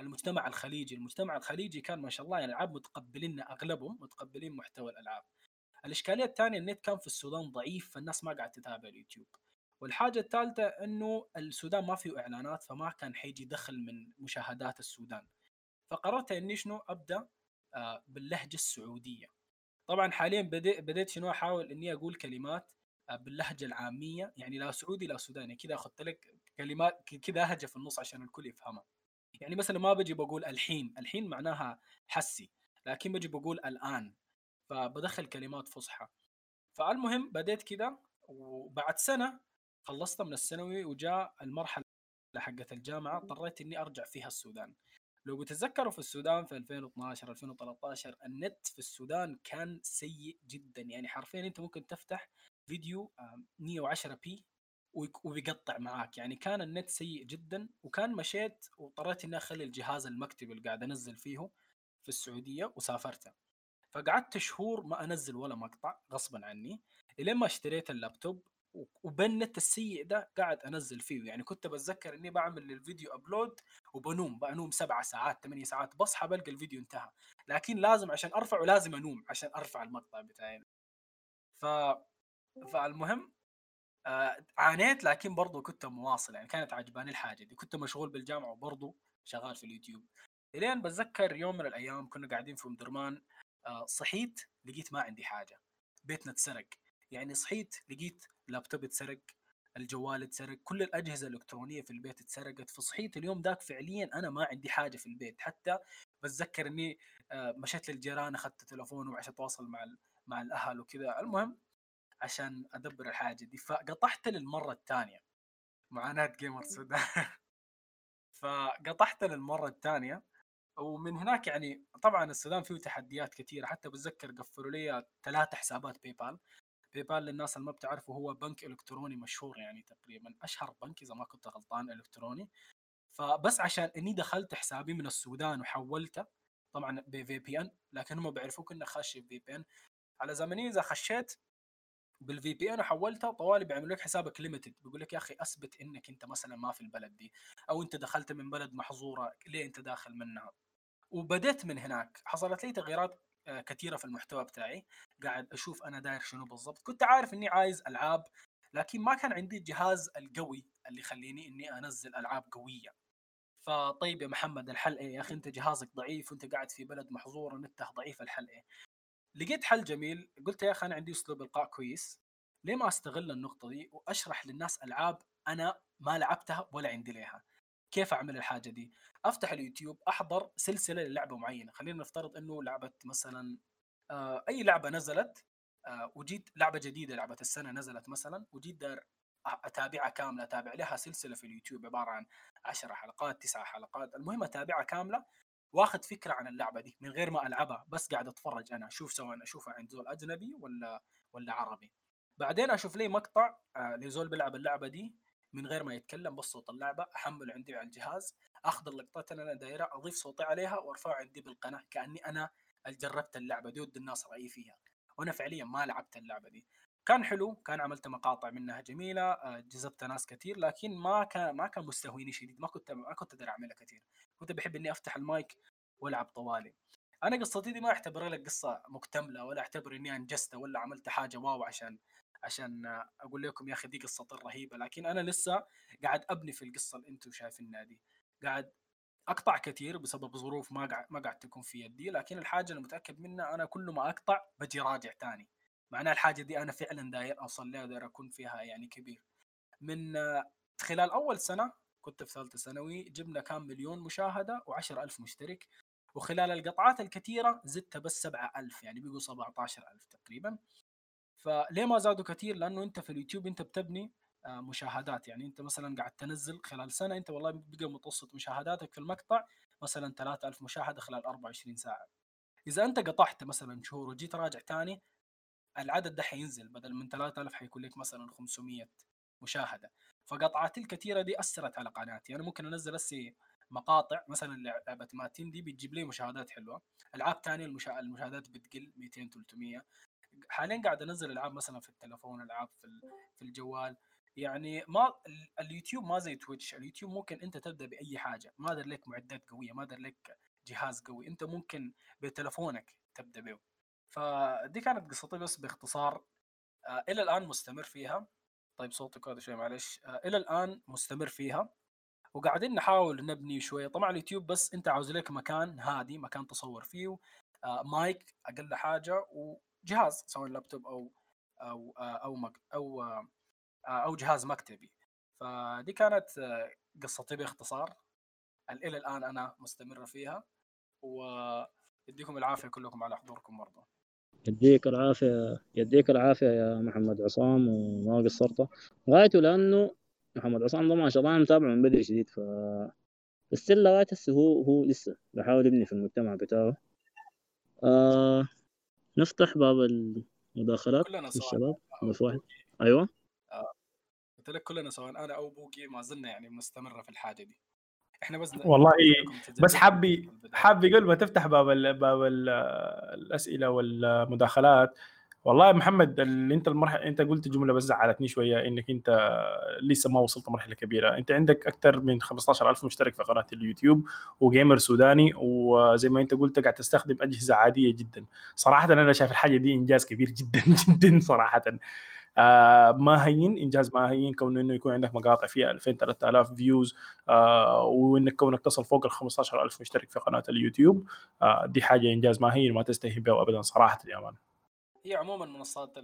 المجتمع الخليجي المجتمع الخليجي كان ما شاء الله يعني الالعاب متقبلين أغلبهم متقبلين محتوى الألعاب. الإشكالية الثانية النت كان في السودان ضعيف فالناس ما قاعد تتابع اليوتيوب. والحاجة الثالثة إنه السودان ما فيه إعلانات فما كان حيجي دخل من مشاهدات السودان. فقررت إني شنو؟ أبدأ آه، باللهجة السعودية. طبعا حاليا بديت شنو؟ أحاول إني أقول كلمات آه، باللهجة العامية يعني لا سعودي لا سوداني. كذا أخذت لك كلمات كذا هجه في النص عشان الكل يفهمها. يعني مثلا ما بجي بقول الحين الحين معناها حسي لكن بجي بقول الآن. فبدخل كلمات فصحى. فالمهم بديت كذا وبعد سنة خلصت من الثانوي وجاء المرحلة حقت الجامعة اضطريت إني أرجع فيها السودان. لو بتتذكروا في السودان في 2012 2013 النت في السودان كان سيء جدا. يعني حرفيا أنت ممكن تفتح فيديو 110 بي وبيقطع معاك. يعني كان النت سيء جدا وكان مشيت واضطريت إني أخلي الجهاز المكتبي اللي قاعد أنزل فيه في السعودية وسافرت. فقعدت شهور ما أنزل ولا مقطع غصبا عني إلين ما اشتريت اللابتوب وبالنت السيء ده قاعد أنزل فيه. يعني كنت بتذكر إني بعمل الفيديو upload وبنوم بنوم سبعة ساعات ثمانية ساعات بصحى بلقى الفيديو انتهى. لكن لازم عشان ارفعه لازم أنوم عشان أرفع المقطع بتاعي. ف فالمهم آه عانيت لكن برضو كنت مواصل. يعني كانت عجباني الحاجة دي. كنت مشغول بالجامعة وبرضو شغال في اليوتيوب. إلين بتذكر يوم من الأيام كنا قاعدين في ام درمان آه صحيت لقيت ما عندي حاجة. بيتنا اتسرق. يعني صحيت لقيت لابتوب اتسرق الجوال اتسرق كل الأجهزة الإلكترونية في البيت اتسرقت. فصحيت اليوم ذاك فعليا أنا ما عندي حاجة في البيت. حتى بتذكر إني آه، مشيت للجيران أخذت تلفونه عشان أتواصل مع مع الأهل وكذا. المهم عشان أدبر الحاجة دي فقطعت للمرة الثانية. معاناة gamer سودان <laughs> فقطعت للمرة الثانية ومن هناك يعني طبعا السودان فيه تحديات كثيرة. حتى بتذكر قفلوا لي ثلاث حسابات PayPal PayPal للناس اللي ما بتعرفه هو بنك إلكتروني مشهور يعني تقريبا أشهر بنك إذا ما كنت غلطان إلكتروني. فبس عشان إني دخلت حسابي من السودان وحولته طبعا ب VPN لكن هم بيعرفوك انك خاش VPN على زمني إذا خشيت بال VPN وحولتها طوالي بيعملوا لك حسابك limited بيقول لك يا أخي أثبت إنك أنت مثلا ما في البلد دي أو أنت دخلت من بلد محظورة ليه أنت داخل منها؟ وبديت من هناك. حصلت لي تغييرات كثيرة في المحتوى بتاعي. قاعد أشوف أنا داير شنو بالضبط. كنت عارف إني عايز ألعاب لكن ما كان عندي الجهاز القوي اللي يخليني إني أنزل ألعاب قوية. فطيب يا محمد الحل إيه يا أخي أنت جهازك ضعيف وأنت قاعد في بلد محظور ونتة ضعيف الحل إيه لقيت حل جميل. قلت يا أخي أنا عندي أسلوب إلقاء كويس. ليه ما أستغل النقطة دي وأشرح للناس ألعاب أنا ما لعبتها ولا عندي ليها؟ كيف أعمل الحاجة دي؟ أفتح اليوتيوب أحضر سلسلة للعبة معينة. خلينا نفترض إنه لعبة مثلا آه أي لعبة نزلت آه وجيت لعبة جديدة لعبة السنة نزلت مثلا وجيت دار أتابعها كاملة أتابع لها سلسلة في اليوتيوب عبارة عن 10 حلقات تسعة حلقات. المهم أتابعها كاملة وآخذ فكرة عن اللعبة دي من غير ما ألعبها بس قاعد أتفرج أنا أشوف سواء أشوفها عند زول أجنبي ولا ولا عربي. بعدين أشوف لي مقطع آه لزول بيلعب اللعبة دي من غير ما يتكلم بس صوت اللعبه احمله عندي على الجهاز أخذ اللقطات اللي أنا دايرها أضيف صوتي عليها وارفعها عندي بالقناة كأني أنا جربت اللعبة دي ودي الناس رأيي فيها. وأنا فعليا ما لعبت اللعبة دي. كان حلو كان عملت مقاطع منها جميلة آه، جذبت ناس كثير لكن ما كان ما كان مستهويني شديد ما كنت ما كنت أقدر أعملها كثير. كنت بحب إني أفتح المايك وألعب طوالي. أنا قصتي دي ما أعتبرها لك قصة مكتملة ولا أعتبر إني انجزت ولا عملت حاجة واو عشان عشان أقول لكم يا أخي دي قصة رهيبة لكن أنا لسه قاعد أبني في القصة اللي أنتم شايفينها دي. قاعد أقطع كثير بسبب ظروف ما قاعد ما قاعد تكون في يدي لكن الحاجة اللي متأكد منها أنا كل ما أقطع بجي راجع ثاني معناها الحاجة دي أنا فعلا داير أوصل لها داير أكون فيها يعني كبير. من خلال أول سنة كنت في ثالثة ثانوي جبنا كام مليون مشاهدة و10 ألف مشترك وخلال القطعات الكثيرة زدت بس 7000 يعني بيقوا 17000 تقريبا. فليه ما زادوا كثير لأنه أنت في اليوتيوب أنت بتبني آه، مشاهدات. يعني أنت مثلا قاعد تنزل خلال سنة أنت والله بقى متوسط مشاهداتك في المقطع مثلا 3000 مشاهدة خلال 24 ساعة. إذا أنت قطعت مثلا شهور وجيت راجع ثاني العدد ده حينزل بدل من 3000 حيكون لك مثلا 500 مشاهدة. فقطعات الكثيره دي أثرت على قناتي. أنا ممكن أنزل هسه مقاطع مثلا لعبة ماتين دي بتجيب لي مشاهدات حلوة. ألعاب ثانية المشا... المشاهدات بتقل 200 300 حاليا قاعد انزل العاب مثلا في التلفون العاب في في الجوال. يعني ما اليوتيوب ما زي تويتش اليوتيوب ممكن انت تبدأ بأي حاجة. ما دار لك معدات قوية ما دار لك جهاز قوي. انت ممكن بتلفونك تبدأ به فدي كانت قصتي بس باختصار. آه إلى الآن مستمر فيها. طيب صوتك هذا شوي معلش. آه إلى الآن مستمر فيها. وقاعدين نحاول نبني شوية. طبعا اليوتيوب بس انت عاوز لك مكان هادي مكان تصور فيه. آه مايك أقل حاجة وجهاز سواء لابتوب أو أو أو مك أو أو جهاز مكتبي. فدي كانت قصتي باختصار. إلى الآن أنا مستمره فيها ويديكم العافية كلكم على حضوركم برضه يديك العافية يديك العافية يا محمد عصام وما قصرت غايته لأنه محمد عصام ما شاء الله أنا متابعه من بدري شديد ف بس لغاية هسه هو هو لسه بحاول يبني في المجتمع بتاعه. آه نفتح باب المداخلات للشباب. بس واحد. أيوه. قلت لك كلنا سواء أنا أو بوكي ما زلنا يعني مستمرة في الحاجة دي. إحنا بس والله بس حابي حابي قبل ما تفتح باب ال باب ال الأسئلة والمداخلات والله يا محمد اللي أنت المرحله أنت قلت جملة بس زعلتني شوية إنك أنت لسه ما وصلت مرحلة كبيرة. أنت عندك أكثر من 15000 مشترك في قناة اليوتيوب و gamer سوداني وزي ما أنت قلت قاعد تستخدم أجهزة عادية جدا. صراحة أنا شايف الحاجة دي إنجاز كبير جدا <laughs> جدا صراحة. آه ما هين إنجاز ما هين كون إنه يكون عندك مقاطع فيها 2000 3000 views آه وإنك كونك تصل فوق ال 15000 مشترك في قناة اليوتيوب آه دي حاجة إنجاز ما هين ما تستهين بها ابدا صراحة يا man هي عموما منصات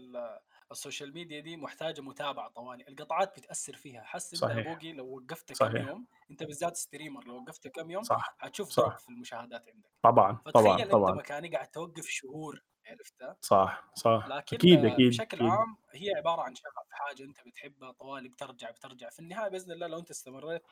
ال social media دي محتاجة متابعة طوالي القطعات بتأثر فيها. حس انت بوقي لو وقفت كم يوم أنت بالذات streamer لو وقفت كم يوم صح. حتشوف صح. في المشاهدات عندك. طبعا طبعا طبعا أنت مكاني قاعد توقف شهور عرفتها صح صح. لكن أكيد أكيد بشكل أكيد. عام هي عبارة عن شغف حاجة أنت بتحبها طوالي بترجع بترجع. في النهاية بإذن الله لو أنت استمريت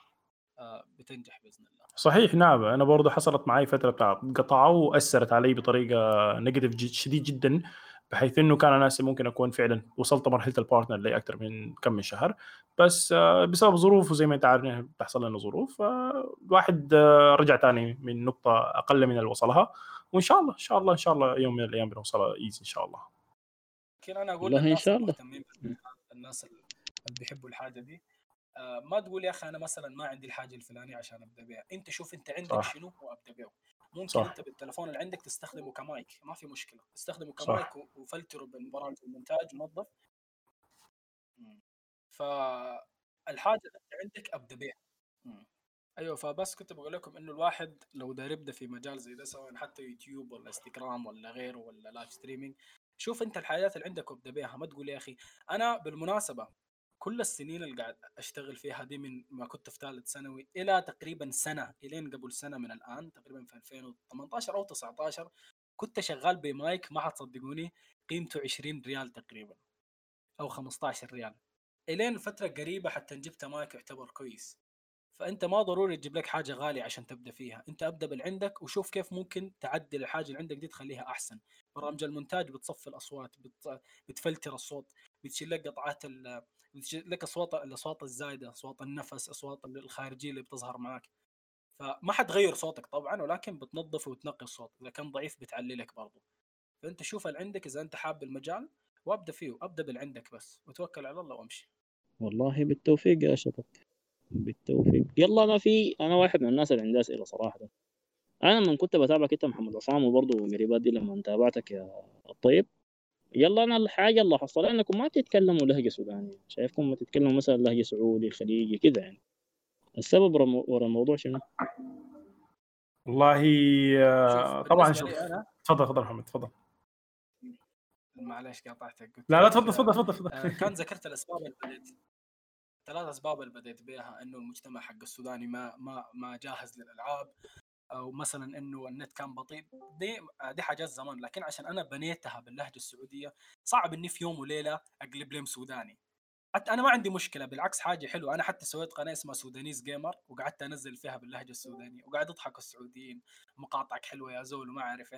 بتنجح بإذن الله. صحيح نعم. أنا برضه حصلت معي فترة بتاع قطعه وأثرت علي بطريقة negative شديد جدا. بحيث إنه كان ناسي ممكن أكون فعلا وصلت مرحلة ال partner لي أكثر من كم من شهر. بس بسبب ظروف وزي ما أنت عارف بتحصل لنا ظروف الواحد رجع ثاني من نقطة أقل من اللي وصلها. وإن شاء الله إن شاء الله إن شاء الله يوم من الأيام بنوصلها easy إن شاء الله. لكن أنا أقول إن شاء الله. الناس اللي بيحبوا الحاجة دي آه ما تقول يا أخي أنا مثلا ما عندي الحاجة الفلانية عشان أبدأ بها أنت شوف أنت عندك صح. شنو وأبدأ به ممكن صح. أنت بالتلفون اللي عندك تستخدمه كمايك ما في مشكلة. تستخدمه كمايك وفلتره بالبرامج المونتاج منظف فالحاجة اللي عندك ابدا بها أيوه فبس كنت بقول لكم إنه الواحد لو داير يبدا في مجال زي ده سواء حتى يوتيوب ولا إنستغرام ولا غيره ولا live streaming شوف أنت الحاجات اللي عندك وابدا بها ما تقول يا أخي أنا بالمناسبة كل السنين اللي قاعد أشتغل فيها دي من ما كنت في ثالث ثانوي إلى تقريبا سنة إلين قبل سنة من الآن تقريبا في 2018 أو 19 كنت شغال بمايك ما حتصدقوني قيمته 20 ريال تقريبا أو 15 ريال. إلين فترة قريبة حتى جبت مايك يعتبر كويس. فأنت ما ضروري تجيب لك حاجة غالية عشان تبدأ فيها. أنت أبدأ باللي عندك وشوف كيف ممكن تعدل الحاجة اللي عندك دي تخليها أحسن. برامج المونتاج بتصفي الأصوات بت... بتفلتر الصوت بتشيل لك قطعات ال... لك أصوات الأصوات الزايدة أصوات النفس أصوات الخارجية اللي بتظهر معك فما حتغير صوتك طبعا ولكن بتنظف وتنقي الصوت. إذا كان ضعيف بتعلي لك برضه فأنت شوف اللي عندك إذا أنت حاب المجال وأبدأ فيه ابدا باللي عندك بس. وتوكل على الله وامشي. والله بالتوفيق يا شباب. بالتوفيق. يلا أنا في أنا واحد من الناس اللي عندها أسئلة صراحة. أنا من كنت بتابعك أنت محمد عصام وبرضه قريبات دي لما تابعتك يا الطيب. يلا أنا الحاجة اللي حصل إنكم ما تتكلموا لهجة سودانية. شايفكم ما تتكلموا مثلا لهجة سعودي خليجي كذا يعني. السبب ورا الموضوع شنو؟ والله طبعا شوف. تفضل تفضل محمد تفضل. معلش قاطعتك لا لا تفضل تفضل تفضل تفضل. كان ذكرت الأسباب اللي بديت ثلاث أسباب اللي بديت بها إنه المجتمع حق السوداني ما ما ما جاهز للألعاب. أو مثلا إنه النت كان بطيء دي دي حاجات زمان لكن عشان أنا بنيتها باللهجة السعودية صعب إني في يوم وليلة أقلب لهم سوداني. حتى أنا ما عندي مشكلة بالعكس حاجة حلوة. أنا حتى سويت قناة اسمها Sudanese Gamer وقعدت أنزل فيها باللهجة السودانية وقاعد يضحكوا السعوديين مقاطعك حلوة يا زول وما اعرف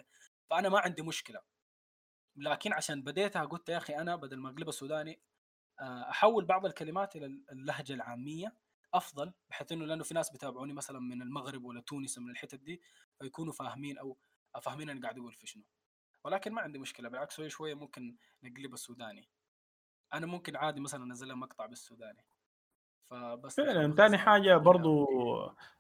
فأنا ما عندي مشكلة. لكن عشان بديتها قلت يا أخي أنا بدل ما أقلبها سوداني أحول بعض الكلمات إلى اللهجة العامية. أفضل بحيث إنه لأنه في ناس بيتابعوني مثلا من المغرب ولا تونس من الحتت دي فيكونوا فاهمين أو فاهمين أنا قاعد أقول في شنو. ولكن ما عندي مشكلة بالعكس شوي شوية ممكن نقلب السوداني. أنا ممكن عادي مثلا انزل مقطع بالسوداني. فبس فعلا ثاني حاجة برضو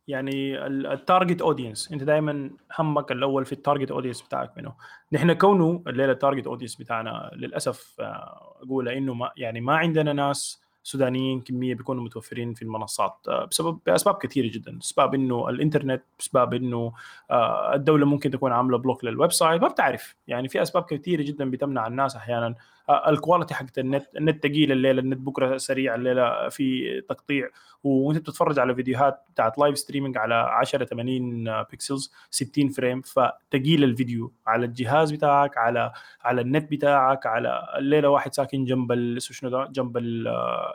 يعني ال target audience أنت دائما همك الأول في ال target audience بتاعك منه نحن كونه الليلة ال target audience بتاعنا للأسف آه، أقول إنه ما يعني ما عندنا ناس سودانيين كمية بيكونوا متوفرين في المنصات آه، بسبب بأسباب كثيرة جدا بسبب إنه الإنترنت بسبب إنه آه، الدولة ممكن تكون عاملة block لل website ما بتعرف. يعني في أسباب كثيرة جدا بتمنع الناس أحيانا ال quality حقت النت النت ثقيل الليلة النت بكرة سريع الليلة في تقطيع. وانت بتتفرج على فيديوهات بتاعت live streaming على 10 80 pixels 60 frame فتقيل الفيديو على الجهاز بتاعك على على النت بتاعك على الليلة واحد ساكن جنب شنو ده جنب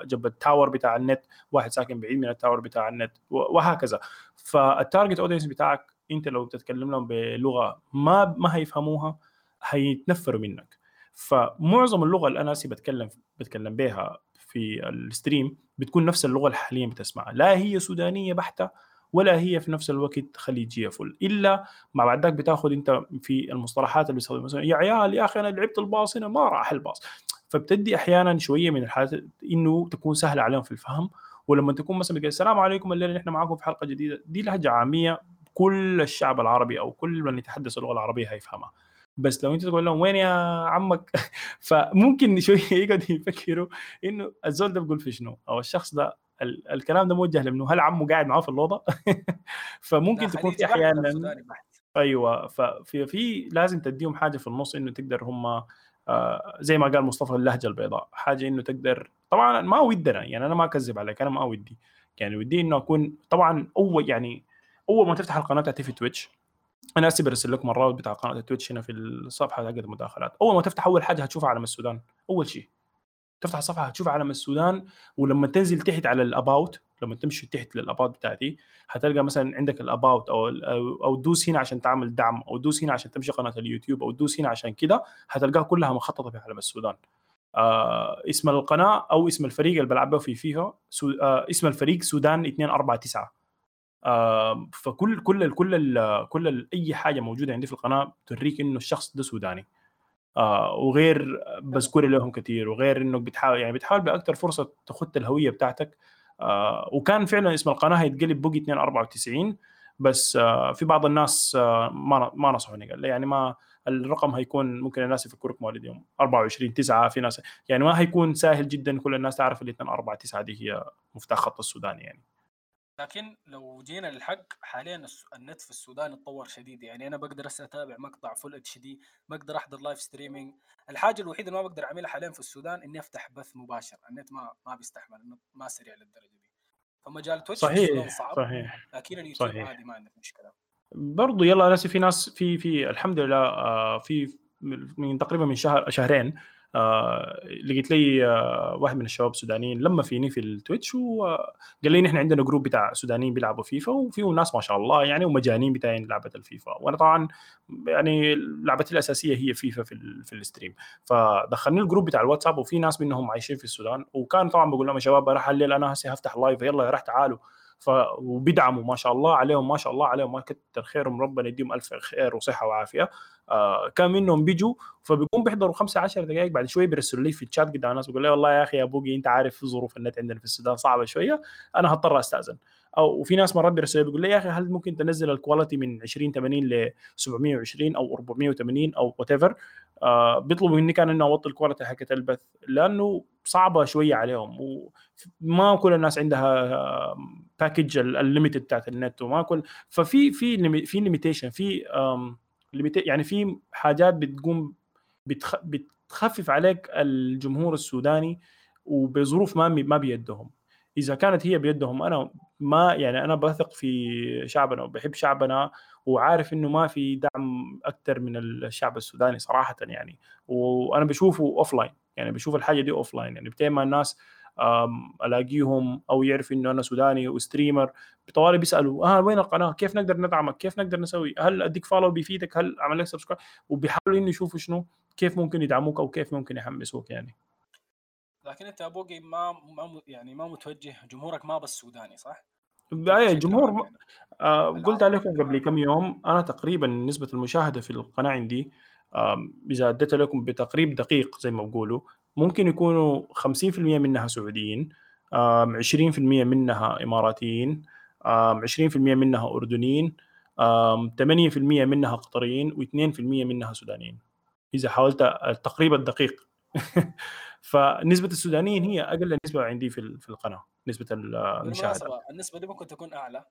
جنب ال tower بتاع النت واحد ساكن بعيد من ال tower بتاع النت وهكذا. فال target audience بتاعك انت لو بتتكلم لهم بلغة ما ما هيفهموها هيتنفروا منك. فمعظم اللغة اللي أنا بتكلم بتكلم بها في ال stream بتكون نفس اللغة اللي حاليا بتسمعها. لا هي سودانية بحتة ولا هي في نفس الوقت خليجية full. إلا ما بعد ذاك بتاخذ أنت في المصطلحات اللي بيستخدمها مثلا يا عيال يا أخي أنا لعبت ال pass هنا ما راح ال pass. فبتدي أحيانا شوية من الحالات إنه تكون سهلة عليهم في الفهم. ولما تكون مثلا السلام عليكم الليلة نحن معكم في حلقة جديدة دي لهجة عامية كل الشعب العربي أو كل من يتحدث اللغة العربية هيفهمها. بس لو انت تقول لهم وين يا عمك؟ <laughs> فممكن شوية <laughs> يقعد يفكروا إنه الزول ده بيقول في شنو؟ أو الشخص ده الكلام ده موجه لأنه هل عمه قاعد معاه في الأوضة؟ <laughs> فممكن تكون في أحيانا أيوه ففي في لازم تديهم حاجة في النص إنه تقدر هم آه زي ما قال مصطفى اللهجة البيضاء حاجة إنه تقدر طبعا ما ودنا يعني أنا ما أكذب عليك أنا ما ودي يعني ودي إنه أكون طبعا أول يعني أول ما تفتح القناة بتاعتي في تويتش أنا اسف برسل لكم الرابط بتاع قناة التويتش هنا في الصفحة حق المداخلات. أول ما تفتح أول حاجة هتشوف علم السودان. أول شيء. تفتح الصفحة هتشوف علم السودان ولما تنزل تحت على ال about لما تمشي تحت لل about بتاعتي هتلقى مثلا عندك ال about أو أو تدوس هنا عشان تعمل دعم أو تدوس هنا عشان تمشي قناة اليوتيوب أو تدوس هنا عشان كده هتلقاها كلها مخططة في علم السودان. آه اسم القناة أو اسم الفريق اللي بلعب به في فيها سو آه اسم الفريق سودان 249 آه فكل كل كل كل أي حاجة موجودة عندي في القناة توريك إنه الشخص ده سوداني. آه وغير بذكر لهم كثير وغير انك بتحاول يعني بتحاول باكثر فرصة تخط الهوية بتاعتك. آه وكان فعلا اسم القناة هيتقلب بوجي 294 بس آه في بعض الناس ما ما نصحوني قال يعني ما الرقم هيكون ممكن الناس يفكروك مواليد يوم 24 9 في ناس يعني ما هيكون سهل جدا كل الناس تعرف ال 249 دي هي مفتاح خط السوداني يعني. لكن لو جينا للحق حاليا النت في السودان اتطور شديد. يعني أنا بقدر أتابع مقطع full HD بقدر أحضر live streaming الحاجة الوحيدة اللي ما بقدر أعملها حاليا في السودان إني أفتح بث مباشر. النت ما ما بيستحمل النت ما سريع للدرجة دي. فمجال تويتش صحيح صعب صحيح لكن اليوتيوب صحيح. عادي ما عندك مشكلة. برضو يلا ناس في ناس في في الحمد لله آه، في من تقريبا من شهر شهرين آه لقيت لي آه واحد من الشباب السودانيين لما فيني في التويتش وقال لي نحن عندنا group بتاع سودانيين بيلعبوا فيفا وفيه ناس ما شاء الله يعني ومجانين بتاعين لعبة الفيفا. وأنا طبعا يعني لعبتي الأساسية هي فيفا في, في ال stream. فدخلني ال group بتاع الواتساب وفي ناس منهم عايشين في السودان وكان طبعا بقول لهم يا شباب راح الليل أنا هسه هفتح live يلا يا راح تعالوا. ف وبيدعموا ما شاء الله عليهم ما شاء الله عليهم. ما كتر خيرهم ربنا يديهم ألف خير وصحة وعافية. آه كان منهم بيجوا فبيقوم بيحضروا خمسة 10 دقائق بعد شوية بيرسلوا لي في الشات قدام الناس بيقول لي والله يا أخي يا بوقي أنت عارف ظروف النت عندنا في السودان صعبة شوية أنا هضطر أستأذن. أو وفي ناس مرات بيرسلوا بيقول لي يا أخي هل ممكن تنزل ال quality من 20 80 ل 720 أو 480 أو whatever آه بيطلبوا مني كان انه أوطي ال quality حقت البث لأنه صعبة شوية عليهم وما كل الناس عندها package ال unlimited بتاعت النت وما كل ففي في في limitation في يعني في حاجات بتقوم بتخ... بتخفف عليك الجمهور السوداني وبظروف ما ما بيدهم. إذا كانت هي بيدهم أنا ما يعني أنا بثق في شعبنا وبحب شعبنا وعارف إنه ما في دعم أكثر من الشعب السوداني صراحة يعني. وأنا بشوفه offline يعني بشوف الحاجة دي offline يعني بتيما الناس ألاقيهم أو يعرف إنه أنا سوداني و streamer بطوالي بيسألوا آه وين القناة؟ كيف نقدر ندعمك؟ كيف نقدر نسوي؟ هل أديك follow بيفيدك؟ هل أعمل لك subscribe؟ وبيحاولوا إنه يشوفوا شنو كيف ممكن يدعموك أو كيف ممكن يحمسوك يعني. لكن أنت ابوقي ما ما يعني ما متوجه جمهورك ما بس سوداني صح؟ أي جمهور آه قلت لكم قبل كم يوم أنا تقريبا نسبة المشاهدة في القناة عندي إذا أديت لكم بتقريب دقيق زي ما بقولوا ممكن يكونوا 50% منها سعوديين آه 20% منها إماراتيين آه 20% منها أردنيين آه 8% منها قطريين و2% منها سودانيين. إذا حاولت التقريب الدقيق. <laughs> فنسبة السودانيين هي أقل نسبة عندي في القناة نسبة المشاهدة. النسبة دي ممكن تكون أعلى.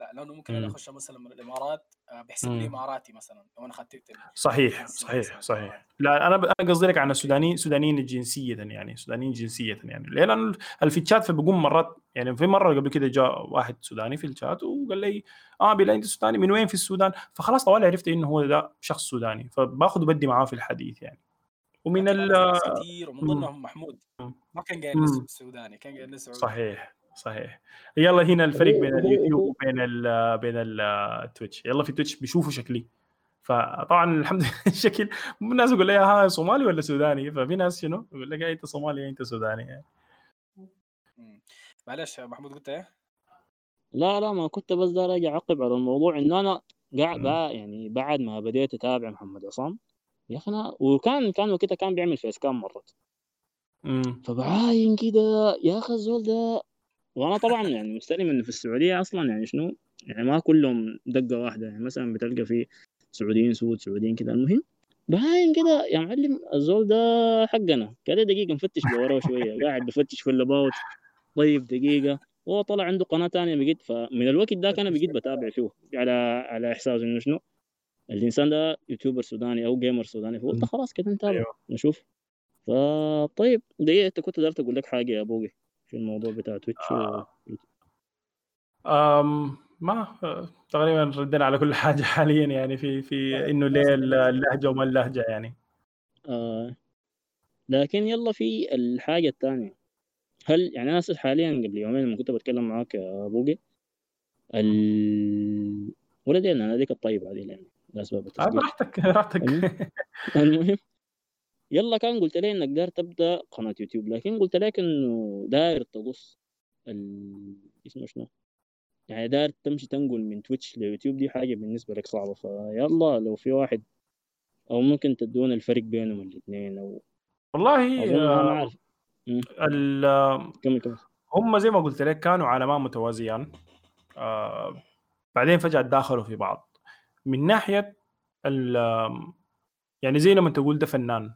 لا لأنه ممكن أنا أخش مثلا من الإمارات آه، بيحسب لي اماراتي مثلا لو أنا اخذت صحيح صحيح صحيح. لا أنا أنا قصدي لك عن السودانيين سودانيين جنسيه يعني سودانيين جنسيه يعني. لأن في الشات فبقوم مرات يعني في مرة قبل كده جاء واحد سوداني في الشات وقال لي آه بلا أنت سوداني من وين في السودان؟ فخلاص طوالي عرفت إنه هو ده شخص سوداني فباخذ وبدي معاه في الحديث يعني. ومن ال كثير ومن ضمنهم محمود. ما كان قايل السوداني كان قايل سعودي. صحيح. صحيح. يلا هنا الفرق بين اليوتيوب وبين ال بين التويتش يلا في تويتش بيشوفوا شكلي. فطبعا الحمد لله <laughs> الشكل الناس يقول لي ها صومالي ولا سوداني؟ ففي ناس شنو؟ يقول لك أنت صومالي أنت سوداني. يعني. معلش محمود قلت إيه؟ لا لا ما كنت بس دار أجي أعقب على الموضوع إنه أنا قاعد يعني بعد ما بديت أتابع محمد عصام يا أخي أنا وكان كان وقتها كان بيعمل فيس كام مرات فبعاين كده يا أخي الزول ده وأنا طبعا يعني مستلم انه في السعودية أصلا يعني شنو؟ يعني ما كلهم دقة واحدة. يعني مثلا بتلقى في سعوديين سود سعوديين كده. المهم باين كده يا معلم الزول ده حقنا. كده دقيقة نفتش بوراه شوية. <laughs> قاعد بفتش في ال about طيب دقيقة. هو طلع عنده قناة ثانية بقيت فمن الوقت ده أنا بقيت بتابع فيه على على احساس إنه شنو؟ الإنسان ده يوتيوبر سوداني أو جيمر سوداني. فقلت خلاص كده نتابع أيوه. نشوف. فطيب دقيقة أنت كنت قدرت أقول لك حاجة يا أبوي؟ في الموضوع بتاع تويتش آه. و... أم ما تقريبا ردينا على كل <laughs> حاجة حاليا يعني. في في إنه ليه اللهجة وما اللهجة يعني. آه. لكن يلا في الحاجة الثانية. هل يعني أنا حاليا قبل يومين لما كنت بتكلم معاك يا بوقي ال ولدي أنا هذيك الطيب هذه لأن لاسباب آه، براحتك <laughs> براحتك. المهم يلا كان قلت لي إنك داير تبدأ قناة يوتيوب لكن قلت لك إنه داير تقص ال... اسمه شنو؟ يعني داير تمشي تنقل من تويتش ليوتيوب دي حاجة بالنسبة لك صعبة. فيلا لو في واحد أو ممكن تدون الفرق بينهم الاثنين أو والله آه عارف. ال كمل كمل. هم زي ما قلت لك كانوا عالمان متوازيان. آه بعدين فجأة داخلوا في بعض. من ناحية ال يعني زي لما تقول ده فنان.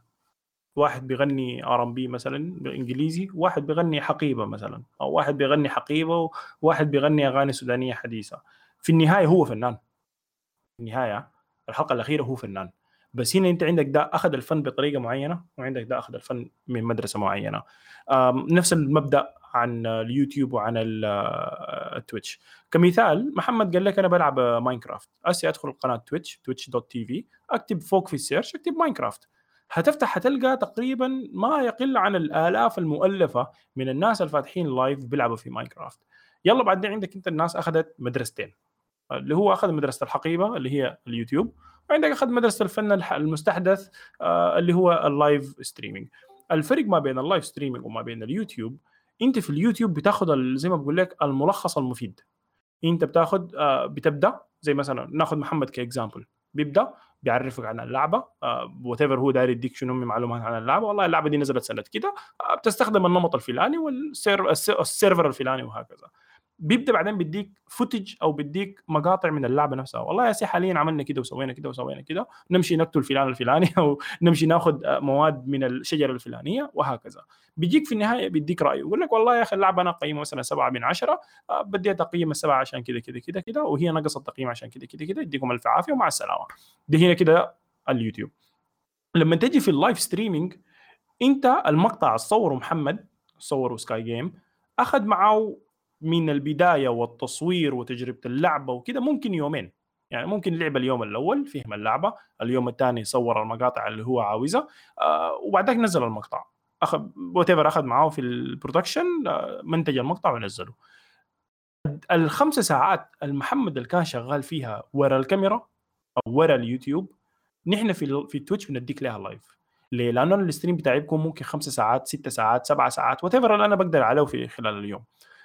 واحد بيغني R&B مثلا بالانجليزي واحد بيغني حقيبة مثلا أو واحد بيغني حقيبة وواحد بيغني أغاني سودانية حديثة. في النهاية هو فنان. في النهاية الحلقة الأخيرة هو فنان. بس هنا أنت عندك ده أخذ الفن بطريقة معينة وعندك ده أخذ الفن من مدرسة معينة. نفس المبدأ عن اليوتيوب وعن التويتش كمثال محمد قال لك أنا بلعب ماينكرافت. أسي أدخل قناة تويتش تويتش dot TV أكتب فوق في ال search أكتب ماينكرافت. هتفتح حتلقى تقريبا ما يقل عن الآلاف المؤلفة من الناس الفاتحين live بيلعبوا في ماينكرافت يلا بعدين عندك أنت الناس أخذت مدرستين. اللي هو أخذ مدرسة الحقيبة اللي هي اليوتيوب وعندك أخذ مدرسة الفن المستحدث آه، اللي هو ال live streaming الفرق ما بين ال live streaming وما بين اليوتيوب أنت في اليوتيوب بتاخذ زي ما بقول لك الملخص المفيد. أنت بتاخذ آه، بتبدأ زي مثلا ناخذ محمد ك example. بيبدأ بيعرفك عن اللعبة. whatever هو داير يديك شنو من معلومات عن اللعبة. والله اللعبة دي نزلت سنة كده. آه، بتستخدم النمط الفلاني وال server الفلاني وهكذا. بيبدأ بعدين بيديك footage أو بيديك مقاطع من اللعبة نفسها. والله يا سي حاليا عملنا كده وسوينا كده وسوينا كده. نمشي نقتل فلان الفلاني <laughs> أو نمشي ناخذ مواد من الشجرة الفلانية وهكذا. بيجيك في النهاية بيديك رأيه. يقول لك والله يا أخي اللعبة أنا قيمه مثلا 7 من 10 آه، بدي تقييم السبعة عشان كده كده كده كده. وهي نقصت تقييم عشان كده كده كده. يديكم الف عافية ومع السلامة. دي هنا كده اليوتيوب. لما تجي في ال live streaming أنت المقطع صوره محمد صوره سكاي game أخذ معه من البداية والتصوير وتجربة اللعبة وكده ممكن يومين. يعني ممكن لعب اليوم الأول فهم اللعبة اليوم الثاني صور المقاطع اللي هو عاوزها آه وبعدك نزل المقطع. أخذ what أخذ معاه في ال production آه منتج المقطع ونزله. الخمسة ساعات المحمد اللي كان شغال فيها ورا الكاميرا أو ورا اليوتيوب نحن في في تويتش بنديك لها live ليه؟ لأنه ال stream بتاعي بيكون ممكن خمسة ساعات ست ساعات سبعة ساعات what اللي أنا بقدر عليه في خلال اليوم.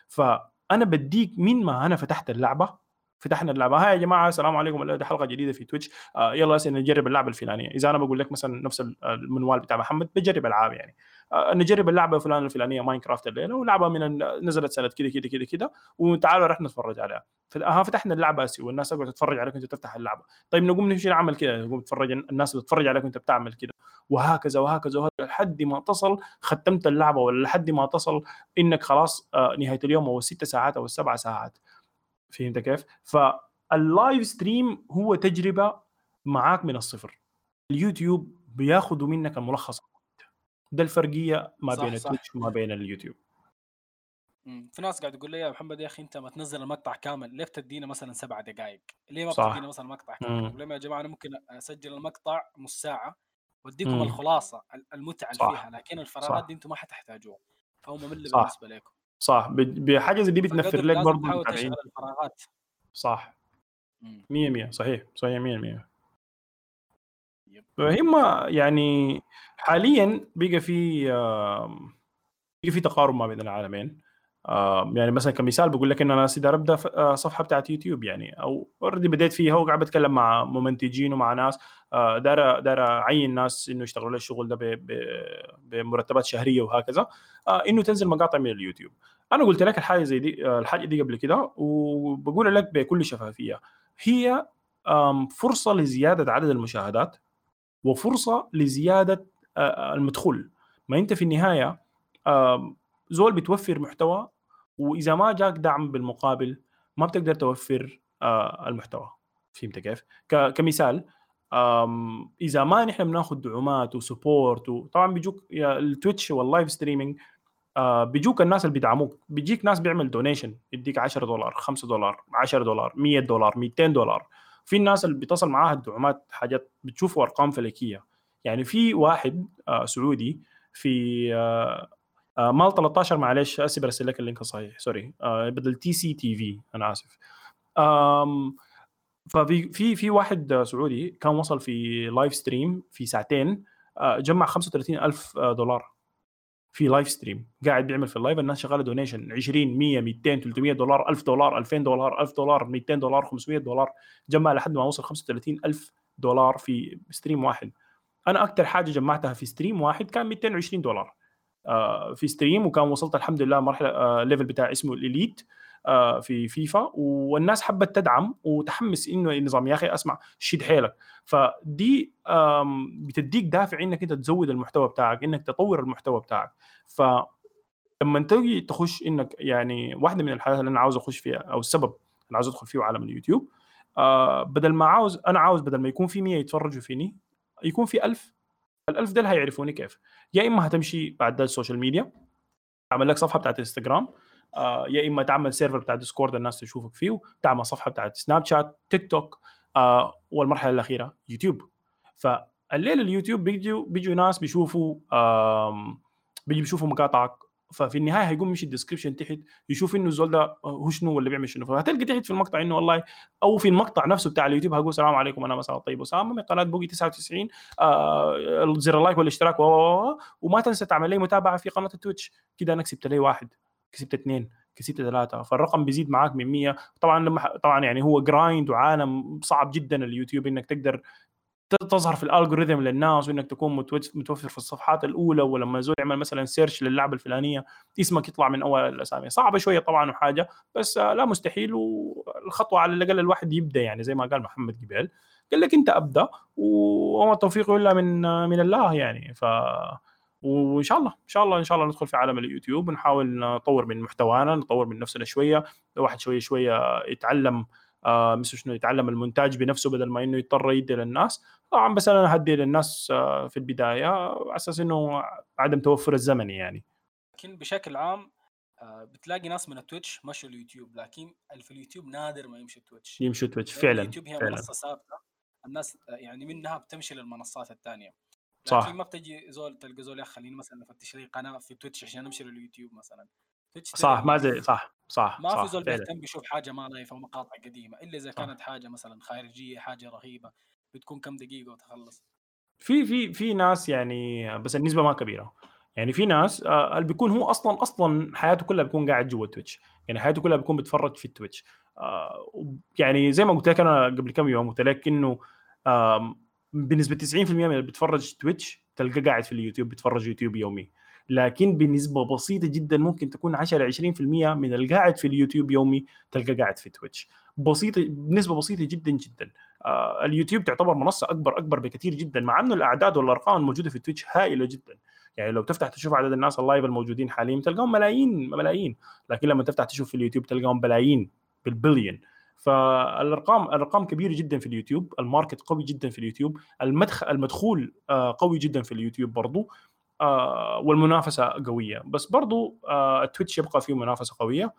فأنا بديك من ما أنا فتحت اللعبة. فتحنا اللعبة. hi يا جماعة السلام عليكم. دي حلقة جديدة في تويتش آه يلا نجرب اللعبة الفلانية. إذا أنا بقول لك مثلا نفس المنوال بتاع محمد بجرب ألعاب يعني. آه نجرب اللعبة الفلانيه الفلانية ماينكرافت الليلة ولعبة من نزلت سنة كذا كذا كذا كذا وتعالوا رح نتفرج عليها. ها فتحنا اللعبة هسه والناس تقعد تتفرج عليك وأنت تفتح اللعبة. طيب نقوم نمشي نعمل كذا. نقوم تتفرج الناس بتتفرج عليك وأنت بتعمل كذا. وهكذا وهكذا وهكذا لحد ما تصل ختمت اللعبة ولا لحد ما تصل إنك خلاص آه نهاية اليوم أو الست ساعات أو السبع ساعات. فهمت كيف؟ فال live stream هو تجربة معاك من الصفر اليوتيوب بياخذوا منك الملخص ده الفرقية ما صح، بين صح. التويتش وما بين اليوتيوب. في ناس قاعد تقول لي يا محمد يا أخي أنت ما تنزل المقطع كامل ليه بتدينا مثلا سبع دقائق؟ ليه ما. بتدينا مثلا مقطع كامل؟ لهم يا جماعة أنا ممكن أسجل المقطع نص ساعة وأديكم. الخلاصة ال- المتعة اللي. فيها لكن الفراغات. دي أنتم ما حتحتاجوها فهو ممل. بالنسبة لكم صح بحاجة زي دي بتنفر لك برضه المتابعين صح. مم. 100 100 صحيح صحيح 100 100 yep. هم يعني حاليا بقى في بقى في تقارب ما بين العالمين. آم، يعني مثلا كمثال بقول لك إن أنا اذا ابدا آه، صفحة بتاعت يوتيوب يعني أو already بديت فيها وقاعد بتكلم مع ممنتجين ومع ناس آه، دار دار أعين ناس إنه يشتغلوا لي الشغل ده ب- ب- بمرتبات شهرية وهكذا آه، إنه تنزل مقاطع من اليوتيوب. أنا قلت لك الحاجة زي دي آه، الحاجة دي قبل كده وبقول لك بكل شفافية هي فرصة لزيادة عدد المشاهدات وفرصة لزيادة آه، المدخول. ما أنت في النهاية زول بتوفر محتوى وإذا ما جاك دعم بالمقابل ما بتقدر توفر آه، المحتوى. فهمت كيف؟ كمثال إذا ما نحن بناخذ دعومات و support وطبعا بيجوك التويتش وال live streaming بيجوك الناس اللي بيدعموك. بيجيك ناس بيعمل donation يديك 10 دولار 5 دولار 10 دولار 100 دولار 200 دولار. في الناس اللي بيتصل معاها الدعومات حاجات بتشوفوا أرقام فلكية. يعني في واحد آه، سعودي في آه، مال 13 معلش اسف برسل لك ال link الصحيح. sorry. آه، بدل TC TV أنا آسف. ففي في في واحد آه، سعودي كان وصل في live stream في ساعتين آه، جمع 35000 آه، دولار في live stream قاعد بيعمل في ال live الناس شغالة donation 20 100 200 300 دولار 1000 دولار 2000 دولار 1000 دولار 200 دولار 500 دولار جمع لحد ما وصل 35000 دولار في stream واحد. أنا أكثر حاجة جمعتها في stream واحد كان 220 دولار. آه، في stream وكان وصلت الحمد لله مرحلة آه، level بتاع اسمه ال elite آه، في فيفا. والناس حبت تدعم وتحمس إنه النظام يا أخي اسمع شد حيلك. فدي بتديك دافع إنك أنت تزود المحتوى بتاعك إنك تطور المحتوى بتاعك. ف لما تجي تخش إنك يعني واحدة من الحاجات اللي أنا عاوز أخش فيها أو السبب اللي عاوز أدخل فيه عالم اليوتيوب آه بدل ما عاوز أنا عاوز بدل ما يكون في 100 يتفرجوا فيني يكون في 1000 ال1000 دول هيعرفوني كيف. يا إما هتمشي بعد ده ال social media تعمل لك صفحة بتاعت انستغرام آه يا إما تعمل server بتاع ديسكورد الناس تشوفك فيه تعمل صفحة بتاعت سناب شات تيك توك والمرحلة الأخيرة يوتيوب فالليله اليوتيوب بيجوا بيجوا ناس بيشوفوا بيجي بيشوفوا مقاطعك ففي النهاية هيقوم يمشي ال description تحت يشوف إنه الزول ده هو شنو ولا بيعمل شنو. فهتلقى تحت في المقطع إنه والله أو في المقطع نفسه بتاع اليوتيوب هقول السلام عليكم أنا مثلا طيب اسامه من قناة بوقي 99 آه زر ال like والاشتراك و- وما تنسى تعمل لي متابعة في قناة التويتش. كده أنا كسبت لي واحد كسبت اثنين كسبت ثلاثة. فالرقم بيزيد معاك من 100 طبعا لما طبعا يعني هو grind وعالم صعب جدا اليوتيوب إنك تقدر تظهر في ال algorithm للناس وإنك تكون متوفر في الصفحات الأولى ولما زول يعمل مثلا search للعبة الفلانية اسمك يطلع من أول الأسامي. صعبة شوية طبعا وحاجة بس لا مستحيل والخطوة على الأقل الواحد يبدأ يعني زي ما قال محمد قبل. قال لك أنت أبدأ وما التوفيق إلا من من الله يعني. ف وإن شاء الله إن شاء الله إن شاء الله ندخل في عالم اليوتيوب ونحاول نطور من محتوانا نطور من نفسنا شوية الواحد شوية شوية يتعلم آه مثل شنو يتعلم المونتاج بنفسه بدل ما إنه يضطر يدي للناس. طبعا بس أنا هدي للناس آه في البداية على أساس إنه عدم توفر الزمني يعني. لكن بشكل عام آه، بتلاقي ناس من التويتش مشوا اليوتيوب لكن في اليوتيوب نادر ما يمشي التويتش. يمشي تويتش لأن فعلا اليوتيوب هي فعلا. منصة ثابتة. الناس يعني منها بتمشي للمنصات الثانية. صح. لكن ما بتجي زول تلقى زول يا خليني مثلا أفتش لي قناة في تويتش عشان أمشي لليوتيوب مثلا. صح ما. زي صح. صح ما صح في زول بيهتم بيشوف حاجة ما live أو مقاطع قديمة إلا إذا. كانت حاجة مثلا خارجية حاجة رهيبة بتكون كم دقيقة وتخلص. في في في ناس يعني بس النسبة ما كبيرة. يعني في ناس آه، اللي بيكون هو أصلا أصلا حياته كلها بيكون قاعد جوا تويتش يعني حياته كلها بيكون بيتفرج في التويتش. آه، يعني زي ما قلت لك أنا قبل كم يوم قلت لك إنه بنسبة 90% من اللي بيتفرج تويتش تلقى قاعد في اليوتيوب بيتفرج يوتيوب يومي. لكن بنسبة بسيطة جدا ممكن تكون 10 20% من القاعد في اليوتيوب يومي تلقى قاعد في تويتش. بسيطة بنسبة بسيطة جدا جدا. آه اليوتيوب تعتبر منصة أكبر أكبر بكثير جدا مع إنه الأعداد والأرقام الموجودة في تويتش هائلة جدا. يعني لو تفتح تشوف عدد الناس ال live الموجودين حاليا تلقاهم ملايين ملايين. لكن لما تفتح تشوف في اليوتيوب تلقاهم بلايين بالبليون. فالأرقام الأرقام كبيرة جدا في اليوتيوب. ال market قوي جدا في اليوتيوب. المدخل المدخول آه، قوي جدا في اليوتيوب برضو. والمنافسة قوية. بس برضو آه، التويتش يبقى فيه منافسة قوية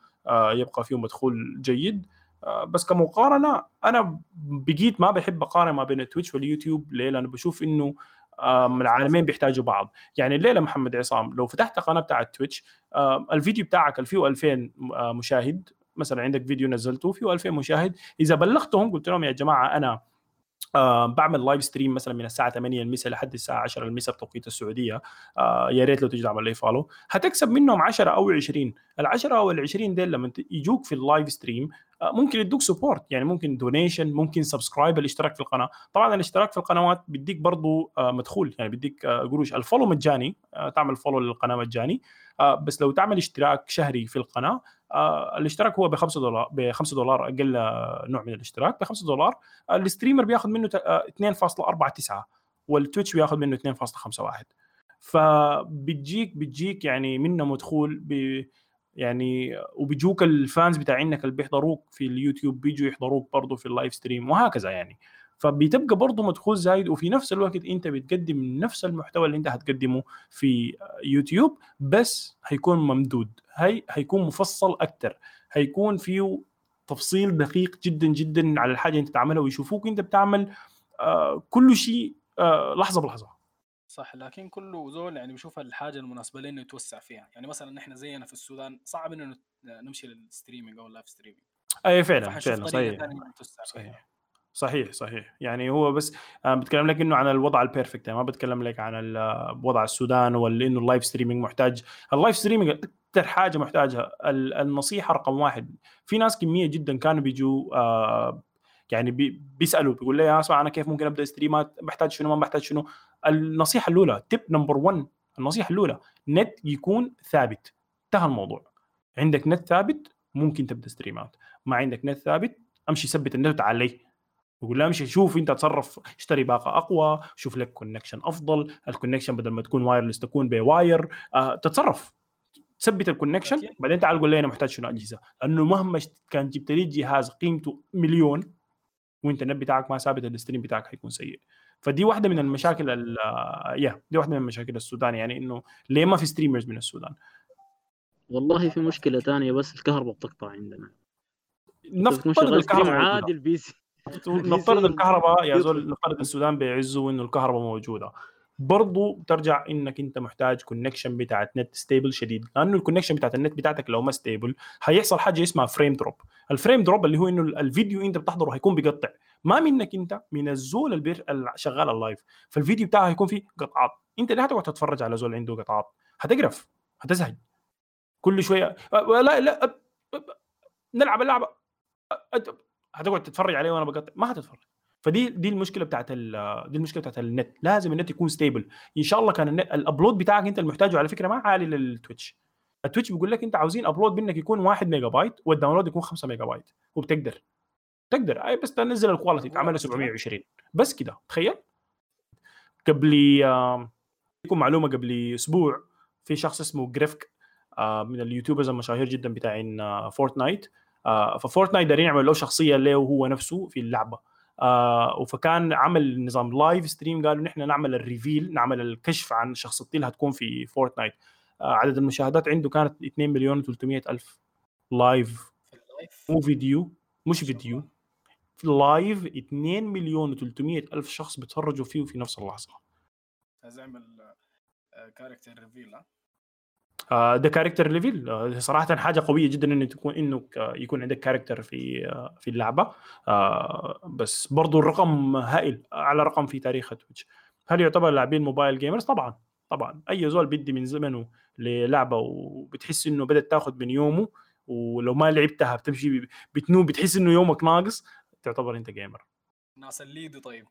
يبقى فيه مدخول جيد. بس كمقارنة أنا بقيت ما بحب أقارن ما بين التويتش واليوتيوب. ليه؟ لأنه بشوف إنه العالمين بيحتاجوا بعض. يعني الليلة محمد عصام؟ لو فتحت قناة بتاعت تويتش الفيديو بتاعك فيه 2000 مشاهد. مثلا عندك فيديو نزلته فيه 2000 مشاهد. إذا بلغتهم قلت لهم يا جماعة أنا آه بعمل live stream مثلا من الساعة 8 المساء لحد الساعة 10 المساء بتوقيت السعودية. آه يا ريت لو تجي تعمل لي follow هتكسب منهم 10 أو 20 ال 10 أو ال 20 ديل لما يجوك في ال live stream ممكن يدوك support يعني ممكن donation ممكن subscribe الاشتراك في القناة. طبعا الاشتراك في القنوات بيديك برضه آه مدخول يعني بيديك آه قروش. ال follow مجاني آه تعمل follow للقناة مجاني آه بس لو تعمل اشتراك شهري في القناة آه الاشتراك هو ب 5 دولار ب 5 دولار أقل نوع من الاشتراك ب 5 دولار. آه ال streamer بياخذ منه 2.49 آه، والتويتش بياخذ منه 2.51 فبتجيك بتجيك يعني منه مدخول ب يعني وبيجوك ال fans بتاعينك اللي بيحضروك في اليوتيوب بيجوا يحضروك برضه في ال live stream وهكذا يعني. فبتبقى برضه مدخول زايد وفي نفس الوقت انت بتقدم نفس المحتوى اللي انت هتقدمه في يوتيوب بس هيكون ممدود هي هيكون مفصل أكثر هيكون فيه تفصيل دقيق جدا جدا على الحاجة انت تعملها ويشوفوك انت بتعمل آه كل شيء آه لحظة بلحظة. صح لكن كله زول يعني بيشوف الحاجة المناسبة لنا يتوسع فيها. يعني مثلا نحن زينا في السودان صعب إنه نمشي لل streaming أو ال live streaming. أي فعلا فعلا صحيح. صحيح. صحيح صحيح. يعني هو بس أنا بتكلم لك إنه عن الوضع ال perfect يعني ما بتكلم لك عن وضع السودان ولا إنه ال live streaming محتاج. ال live streaming أكثر حاجة محتاجها. النصيحة رقم واحد. في ناس كمية جدا كانوا بيجوا آه يعني بي بيسألوا بيقول لي يا أسمع أنا كيف ممكن أبدأ stream ات؟ بحتاج شنو؟ ما بحتاج شنو؟ النصيحة الأولى tip number 1 النصيحة الأولى نت يكون ثابت. انتهى الموضوع. عندك نت ثابت ممكن تبدأ stream ات ما عندك نت ثابت أمشي ثبت النت وتعال لي يقول له امشي شوف أنت تصرف اشتري باقة أقوى شوف لك connection أفضل. ال connection بدل ما تكون wireless تكون ب wire آه تتصرف. ثبت ال connection بعدين تعال قول لي أنا محتاج شنو أجهزة. لأنه مهما كان جبت لي جهاز قيمته مليون وأنت النت بتاعك ما ثابت ال stream بتاعك حيكون سيء. فدي واحدة من المشاكل يا دي واحدة من مشاكل السودان يعني إنه ليه ما في streamers من السودان؟ والله في مشكلة ثانية بس الكهرباء بتقطع عندنا. نفترض الكهرباء عادي ال PC نفترض <laughs> الكهرباء يا زول نفترض السودان بيعزوا إنه الكهرباء موجودة. برضو بترجع إنك أنت محتاج connection بتاعت نت stable شديد. لأنه ال connection بتاعت النت بتاعتك لو ما stable هيحصل حاجة اسمها frame drop ال frame drop اللي هو إنه الفيديو أنت بتحضره هيكون بيقطع. ما منك أنت من الزول اللي شغال ال live فالفيديو بتاعه هيكون فيه قطعات. أنت ليه هتقعد تتفرج على زول عنده قطعات. هتقرف. هتزهق. كل شوية لا لا نلعب اللعبة. هتقعد تتفرج عليه وأنا بقطع. ما هتتفرج. فدي دي المشكلة بتاعت دي المشكلة بتاعت النت. لازم النت يكون stable إن شاء الله كان النت ال upload بتاعك أنت المحتاجه على فكرة ما عالي لل Twitch ال Twitch بيقول لك أنت عاوزين upload منك يكون 1 ميجا بايت وال download يكون 5 ميجا بايت وبتقدر. تقدر. أي بس تنزل ال quality تعملها 720 بس كده. تخيل. قبل لكم معلومة قبل أسبوع في شخص اسمه Grefg من ال YouTubers المشاهير جدا بتاعين Fortnite آه ف Fortnite دارين يعمل له شخصية له هو نفسه في اللعبة. آه فكان عمل نظام live stream قالوا نحن نعمل ال reveal نعمل الكشف عن شخصيتي اللي هتكون في Fortnite آه عدد المشاهدات عنده كانت 2 مليون و300 ألف live مو فيديو مش فيديو. في live 2 مليون و300 ألف شخص بيتفرجوا فيه في نفس اللحظة. اعمل character reveal ده character reveal آه، صراحة حاجة قوية جدا انه تكون إنه يكون عندك character في آه، في اللعبة. بس برضو الرقم هائل اعلى رقم في تاريخ Twitch هل يعتبر لاعبين mobile gamers طبعا طبعا. أي زول بدي من زمنه للعبة وبتحس إنه بدأت تاخذ من يومه ولو ما لعبتها بتمشي بتنوم بتحس إنه يومك ناقص تعتبر أنت gamer ناس الليدو طيب.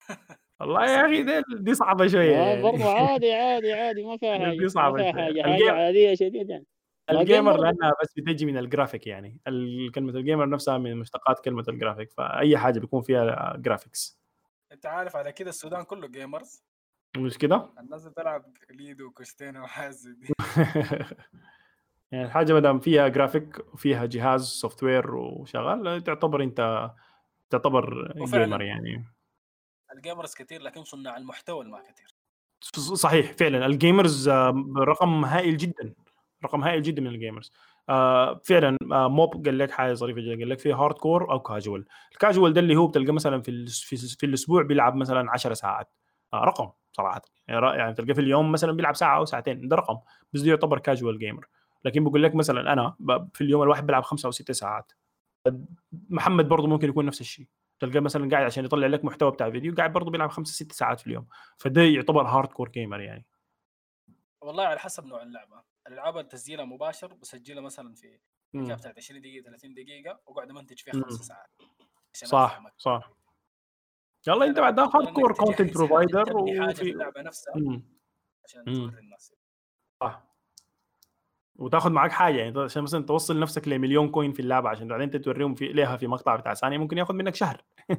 <laughs> والله يا أخي دي, دي صعبة شوية يعني. برضه عادي عادي عادي ما فيها حاجة دي صعبة ما فيها. حاجة حاجة عادية شديد يعني ال gamer gamer. لأنها بس بتجي من الجرافيك يعني كلمة ال gamer نفسها من مشتقات كلمة الجرافيك فأي حاجة بيكون فيها graphics أنت عارف على كده السودان كله gamers مش كده؟ الناس بتلعب ليدو وكوستينا وحازم دي <laughs> يعني الحاجة ما دام فيها جرافيك وفيها جهاز software وشغال تعتبر انت تعتبر. gamer يعني ال gamers كثير لكن صناع المحتوى ما كثير صحيح فعلا. ال gamers آه، رقم هائل جدا. رقم هائل جدا من ال gamers. آه فعلا آه موب قال لك حاجة ظريفة جدا. قال لك في hardcore أو casual ال casual ده اللي هو بتلقى مثلا في في, الأسبوع بيلعب مثلا 10 ساعات. آه رقم صراحة. يعني يعني تلقى في اليوم مثلا بيلعب ساعة أو ساعتين. ده رقم. بس ده يعتبر casual gamer لكن بقول لك مثلا أنا في اليوم الواحد بيلعب خمسة أو ستة ساعات. محمد برضه ممكن يكون نفس الشيء. تلقاه مثلا قاعد عشان يطلع لك محتوى بتاع فيديو قاعد برضه بيلعب خمسة ست ساعات في اليوم فده يعتبر hardcore gamer يعني والله على حسب نوع اللعبة الألعاب اللي تسجيلها مباشر بسجلها مثلا في بتاعت 20 دقيقة 30 دقيقة وقاعد امنتج فيها. خمس ساعات صح. صح يلا أنت بعد hardcore content provider وفي اللعبة نفسها مم. عشان. توري الناس صح وتاخذ معك حاجة يعني عشان مثلا توصل نفسك لمليون coin في اللعبة عشان بعدين توريهم في ليها في مقطع بتاع ثانية ممكن ياخذ منك شهر. <laughs>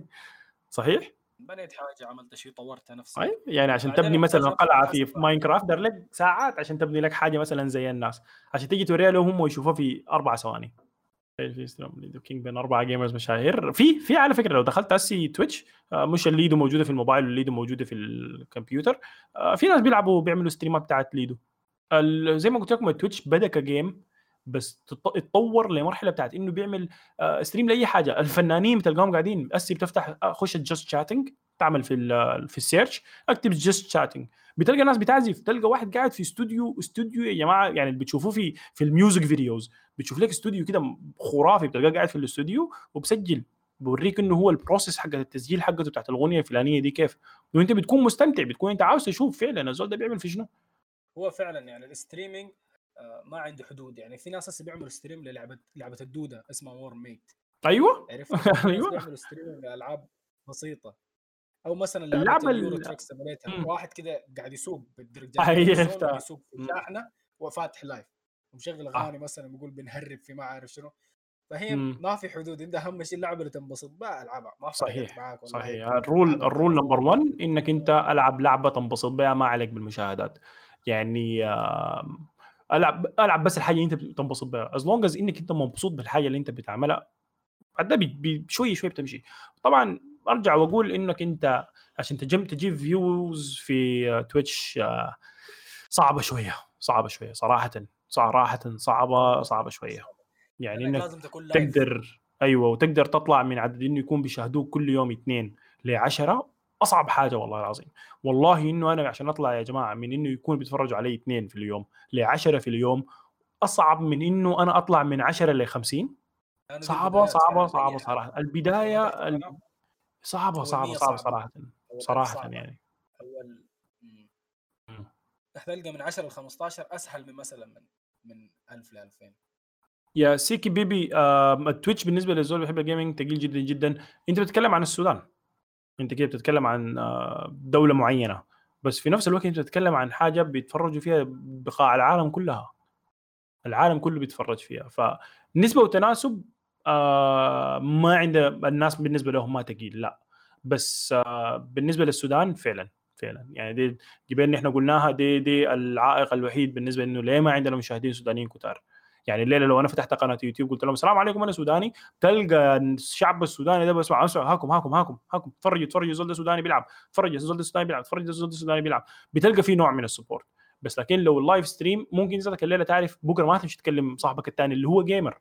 صحيح؟ بنيت حاجة عملت شيء طورتها نفسي اي يعني عشان تبني مثلا قلعة في. Minecraft دار لك ساعات عشان تبني لك حاجة مثلا زي الناس. عشان تيجي توريها لهم هم ويشوفوها في أربع ثواني. Ludo King بين أربع gamers مشاهير. في في على فكرة لو دخلت اسي Twitch آه، مش الليدو موجودة في الموبايل والليدو موجودة في الكمبيوتر. آه، في ناس بيلعبوا بيعملوا ستريمات بتاعت ليدو. زي ما قلت لكم ال Twitch بدأ ك game بس تط- اتطور لمرحلة بتاعت إنه بيعمل آه، stream لأي حاجة. الفنانين بتلقاهم قاعدين اسي بتفتح آه، خش Just Chatting تعمل في في السيرش اكتب Just Chatting بتلقى ناس بتعزف تلقى واحد قاعد في استوديو استوديو يا جماعة يعني اللي بتشوفوه في في ال music videos بتشوف لك استوديو كده خرافي بتلقاه قاعد في الاستوديو وبسجل بوريك إنه هو ال process حق التسجيل حقته بتاعت الأغنية الفلانية دي كيف. وأنت بتكون مستمتع بتكون أنت عاوز تشوف فعلا الزول ده بيعمل في شنو. هو فعلا يعني ال streaming آه، ما عنده حدود يعني في ناس هسه بيعملوا stream للعبة لعبة الدودة اسمها Wormate أيوه عرفت <laughs> أيوة. بيعملوا streaming لألعاب بسيطة أو مثلا اللعبة لعبه ال- ال Euro Truck. واحد كده قاعد يسوق بالدرجات <laughs> أي الزون عرفتها. يسوق في. شاحنة وفاتح live ومشغل آه. أغاني مثلا بيقول بنهرب في ما عارف شنو فهي مم. ما في حدود أنت أهم شيء اللعبة اللي تنبسط بها ألعبها ما صحيح معاك صحيح ال rule ال rule number 1 بها. إنك أنت ألعب لعبة تنبسط بها ما عليك بالمشاهدات يعني ألعب ألعب بس الحاجة اللي أنت تنبسط بها as long as إنك أنت مبسوط بالحاجة اللي أنت بتعملها بعد ده بي- بي- شوي شوي بتمشي. طبعا أرجع وأقول إنك أنت عشان تجيب تجيب views في Twitch آه، صعبة شوية صعبة شوية صراحة صراحة صعبة صعبة شوية. يعني إنك لازم تكون لايف تقدر أيوه وتقدر تطلع من عدد إنه يكون بيشاهدوك كل يوم اثنين ل 10 أصعب حاجة والله العظيم والله إنه أنا عشان أطلع يا جماعة من إنه يكون بيتفرجوا علي اثنين في اليوم ل 10 في اليوم أصعب من إنه أنا أطلع من 10 ل 50 لأنه دي صعبة البدايات صعبة فعلاً صعبة لأي صراحة حاجة. البداية بداية ال- القناة صعبة أول صعبة مية صعبة صعبة. صراحة صعبة. يعني أول مم. مم. تلقى من 10 ل 15 أسهل من مثلا من من 1000 ل 2000 يا سيكي بيبي آه ال Twitch بالنسبة للزول اللي بيحب ال gaming ثقيل جدا جدا أنت بتتكلم عن السودان انت كده بتتكلم عن آه دولة معينة بس في نفس الوقت انت بتتكلم عن حاجة بيتفرجوا فيها بقاع العالم كلها. العالم كله بيتفرج فيها. فنسبة وتناسب آه ما عند الناس بالنسبة لهم ما ثقيل لا. بس آه بالنسبة للسودان فعلا فعلا. يعني دي جبال إحنا قلناها دي دي العائق الوحيد بالنسبة إنه ليه ما عندنا مشاهدين سودانيين كتار. يعني الليلة لو أنا فتحت قناة يوتيوب قلت لهم السلام عليكم أنا سوداني. تلقى الشعب السوداني ده بسمع اسمع هاكم هاكم هاكم هاكم تفرجوا تفرجوا الزول ده سوداني بيلعب تفرج الزول ده سوداني بيلعب تفرج الزول ده سوداني بيلعب. بتلقى في نوع من ال support. بس لكن لو ال live stream ممكن ذاتك الليلة تعرف بكرة ما تمشي تكلم صاحبك الثاني اللي هو gamer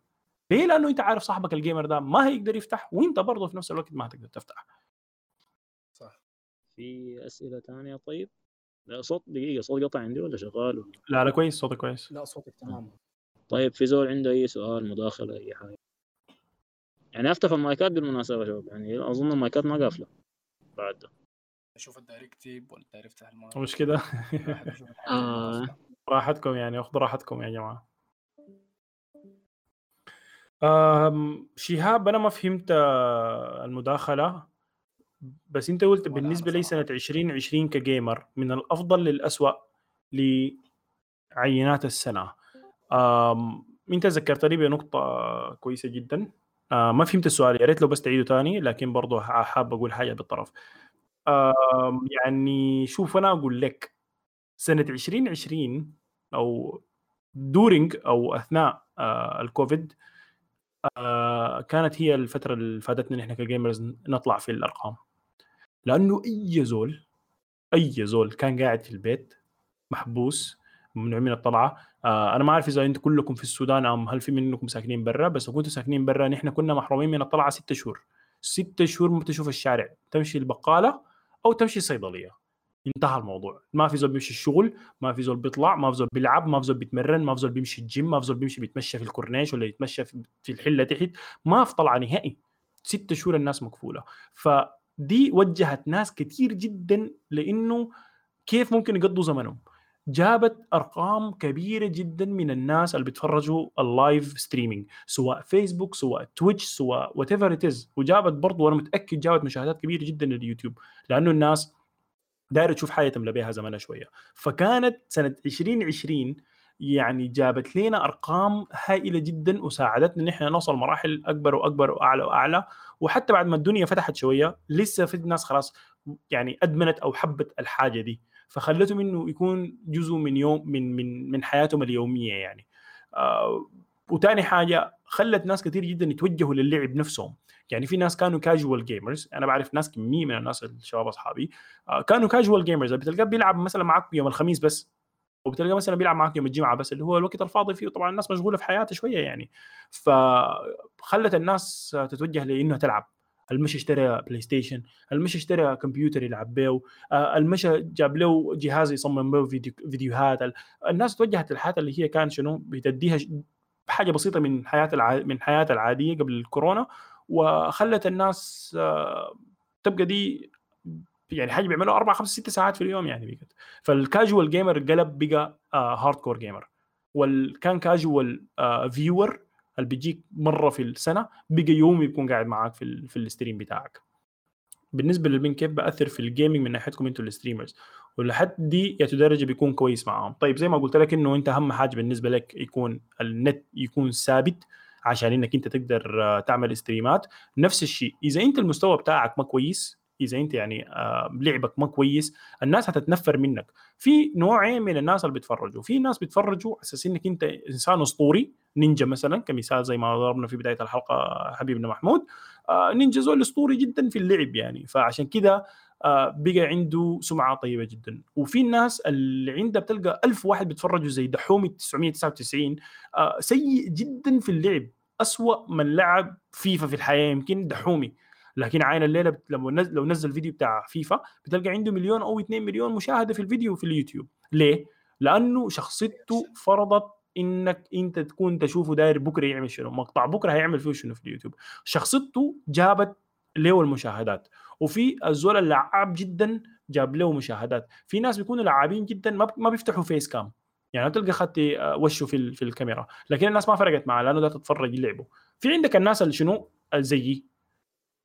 ليه؟ لأنه أنت عارف صاحبك ال gamer ده ما هيقدر يفتح وأنت برضه في نفس الوقت ما هتقدر تفتح. صح. في أسئلة ثانية طيب. لا صوت دقيقة صوت قطع عندي ولا شغال ولا؟ لا لا كويس صوتك كويس. لا صوتك تمام. طيب في زول عنده أي سؤال مداخلة أي حاجة؟ يعني أفتح المايكات بالمناسبة شباب يعني أظن المايكات ما قافلة. بعد ده. أشوف ال directive ولا افتح المايك. مش كده؟ <laughs> آه. راحتكم يعني خذوا راحتكم يا جماعة. أم، شهاب أنا ما فهمت المداخلة بس أنت قلت بالنسبة لي سنة صراحة. 2020 كجيمر من الأفضل للاسوء لعينات السنة. انت ذكرتني بنقطة كويسة جدا. آه، ما فهمت السؤال يا ريت لو بس تعيده ثاني لكن برضه حاب أقول حاجة بالطرف. يعني شوف أنا أقول لك سنة 2020 أو during أو أثناء آه، الكوفيد آه، كانت هي الفترة اللي فاتتنا نحن ك gamers نطلع في الأرقام. لأنه أي زول أي زول كان قاعد في البيت محبوس ممنوع من الطلعة آه أنا ما أعرف إذا أنتم كلكم في السودان أم هل في منكم ساكنين برا بس لو كنتوا ساكنين برا نحن كنا محرومين من الطلعة ستة شهور. ستة شهور ما تشوف الشارع تمشي البقالة أو تمشي الصيدليه انتهى الموضوع. ما في زول بيمشي الشغل ما في زول بيطلع ما في زول بيلعب ما في زول بيتمرن ما في زول بيمشي الجيم ما في زول بيمشي بيتمشى في الكورنيش ولا يتمشى في الحلة تحت. ما في طلعة نهائي. ستة شهور الناس مقفولة. فدي وجهت ناس كثير جدا لإنه كيف ممكن يقضوا زمنهم. جابت أرقام كبيرة جدا من الناس اللي بيتفرجوا ال live streaming سواء فيسبوك سواء Twitch سواء whatever it is وجابت برضه وأنا متأكد جابت مشاهدات كبيرة جدا لليوتيوب لأنه الناس دايرة تشوف حاجة تملى بها زمنها شوية. فكانت سنة 2020 يعني جابت لنا أرقام هائلة جدا وساعدتنا إن إحنا نوصل مراحل أكبر وأكبر وأعلى وأعلى. وحتى بعد ما الدنيا فتحت شوية لسه في ناس خلاص يعني أدمنت أو حبت الحاجة دي. فخلتهم انه يكون جزء من يوم من من من حياتهم اليومية يعني. آه وتاني حاجة خلت ناس كثير جدا يتوجهوا للعب نفسهم. يعني في ناس كانوا casual gamers أنا بعرف ناس كمية من الناس الشباب أصحابي آه كانوا casual gamers بتلقاه بيلعب مثلا معك يوم الخميس بس وبتلقى مثلا بيلعب معك يوم الجمعة بس اللي هو الوقت الفاضي فيه طبعا الناس مشغولة في حياتها شوية يعني. فخلت الناس تتوجه لإنها تلعب. المشي اشترى PlayStation المشي اشترى كمبيوتر يلعب به آه، المشي جاب له جهاز يصمم به فيديو فيديوهات؟ ال- الناس توجهت للحياه اللي هي كان شنو؟ بتديها حاجة بسيطة من حياة الع... من حياتها العادية قبل الكورونا وخلت الناس آه، تبقى دي يعني حاجة بيعملوا أربع خمس ست ساعات في اليوم يعني بقت فال casual gamer قلب بقى hardcore gamer والكان casual viewer اللي بيجيك مرة في السنة بقى يومي بيكون قاعد معاك في في ال stream بتاعك. بالنسبة للمين كيف بأثر في ال gaming من ناحيتكم أنتوا ال streamers ولحد دي يا درجه بيكون كويس معاهم. طيب زي ما قلت لك إنه أنت أهم حاجة بالنسبة لك يكون النت يكون ثابت عشان إنك أنت تقدر آه، تعمل ستريمات نفس الشيء إذا أنت المستوى بتاعك ما كويس إذا أنت يعني آه، لعبك ما كويس الناس هتتنفر منك. في نوعين من الناس اللي بيتفرجوا. في ناس بيتفرجوا على أساس إنك أنت إنسان أسطوري نينجا مثلا كمثال زي ما ضربنا في بداية الحلقة حبيبنا محمود. آه، نينجا زول أسطوري جدا في اللعب يعني. فعشان كده آه، بقى عنده سمعة طيبة جدا. وفي الناس اللي عندها بتلقى ألف واحد بيتفرجوا زي دحومي 999 آه، سيء جدا في اللعب. أسوأ من لعب فيفا في الحياة يمكن دحومي. لكن عين الليلة بت- لما نزل لو نزل فيديو بتاع فيفا بتلقى عنده مليون أو 2 مليون مشاهدة في الفيديو في اليوتيوب. ليه؟ لأنه شخصيته فرضت إنك أنت تكون تشوفه داير بكرة يعمل شنو؟ مقطع بكرة هيعمل فيه شنو في اليوتيوب؟ شخصيته جابت له المشاهدات وفي الزول اللعاب جدا جاب له مشاهدات. في ناس بيكونوا لعابين جدا ما ما بيفتحوا face cam يعني تلقى خدتي آه، وشه في في الكاميرا. لكن الناس ما فرقت معاه لأنه ده تتفرج يلعبوا في عندك الناس اللي شنو؟ زيي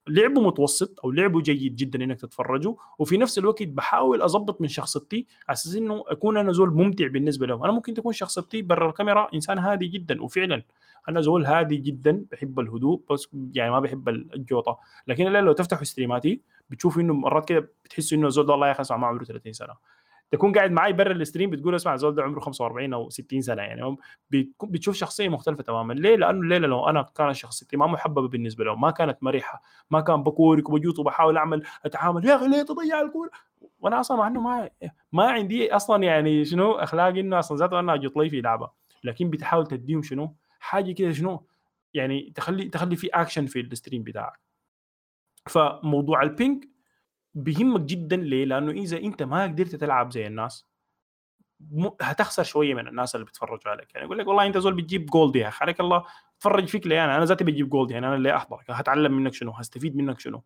لعبه متوسط أو لعبه جيد جدا إنك تتفرجه. وفي نفس الوقت بحاول أظبط من شخصيتي على أساس إنه أكون أنا زول ممتع بالنسبة له أنا ممكن تكون شخصيتي برا الكاميرا إنسان هادي جدا وفعلا أنا زول هادي جدا بحب الهدوء بس يعني ما بحب الجوطة. لكن لو تفتحوا ستريماتي بتشوفوا إنه مرات كده بتحسوا إنه الزول ده والله يا أخي ما عمره 30 سنة. تكون قاعد معي برا ال stream بتقول اسمع الزول ده عمره 45 أو 60 سنة يعني. بتشوف شخصية مختلفة تماما. ليه؟ لأنه الليلة لو أنا كانت شخصيتي ما محببة بالنسبة له ما كانت مرحه ما كان بكورك وبجوط وبحاول أعمل أتعامل يا أخي ليه تضيع الكورة؟ وأنا أصلا مع إنه ما ما عندي أصلا يعني شنو اخلاق إنه أصلا ذاته أنا اجط لي في لعبة. لكن بتحاول تديهم شنو؟ حاجة كده شنو؟ يعني تخلي تخلي في اكشن في ال stream بتاعك. فموضوع ال ping بيهمك جدا ليه؟ لأنه إذا أنت ما قدرت تلعب زي الناس. هتخسر شوية من الناس اللي بيتفرجوا عليك يعني يقول لك والله أنت زول بتجيب gold يا أخي عليك الله تفرج فيك ليه أنا أنا ذاتي بجيب gold يعني أنا اللي أحضرك هتعلم منك شنو هستفيد منك شنو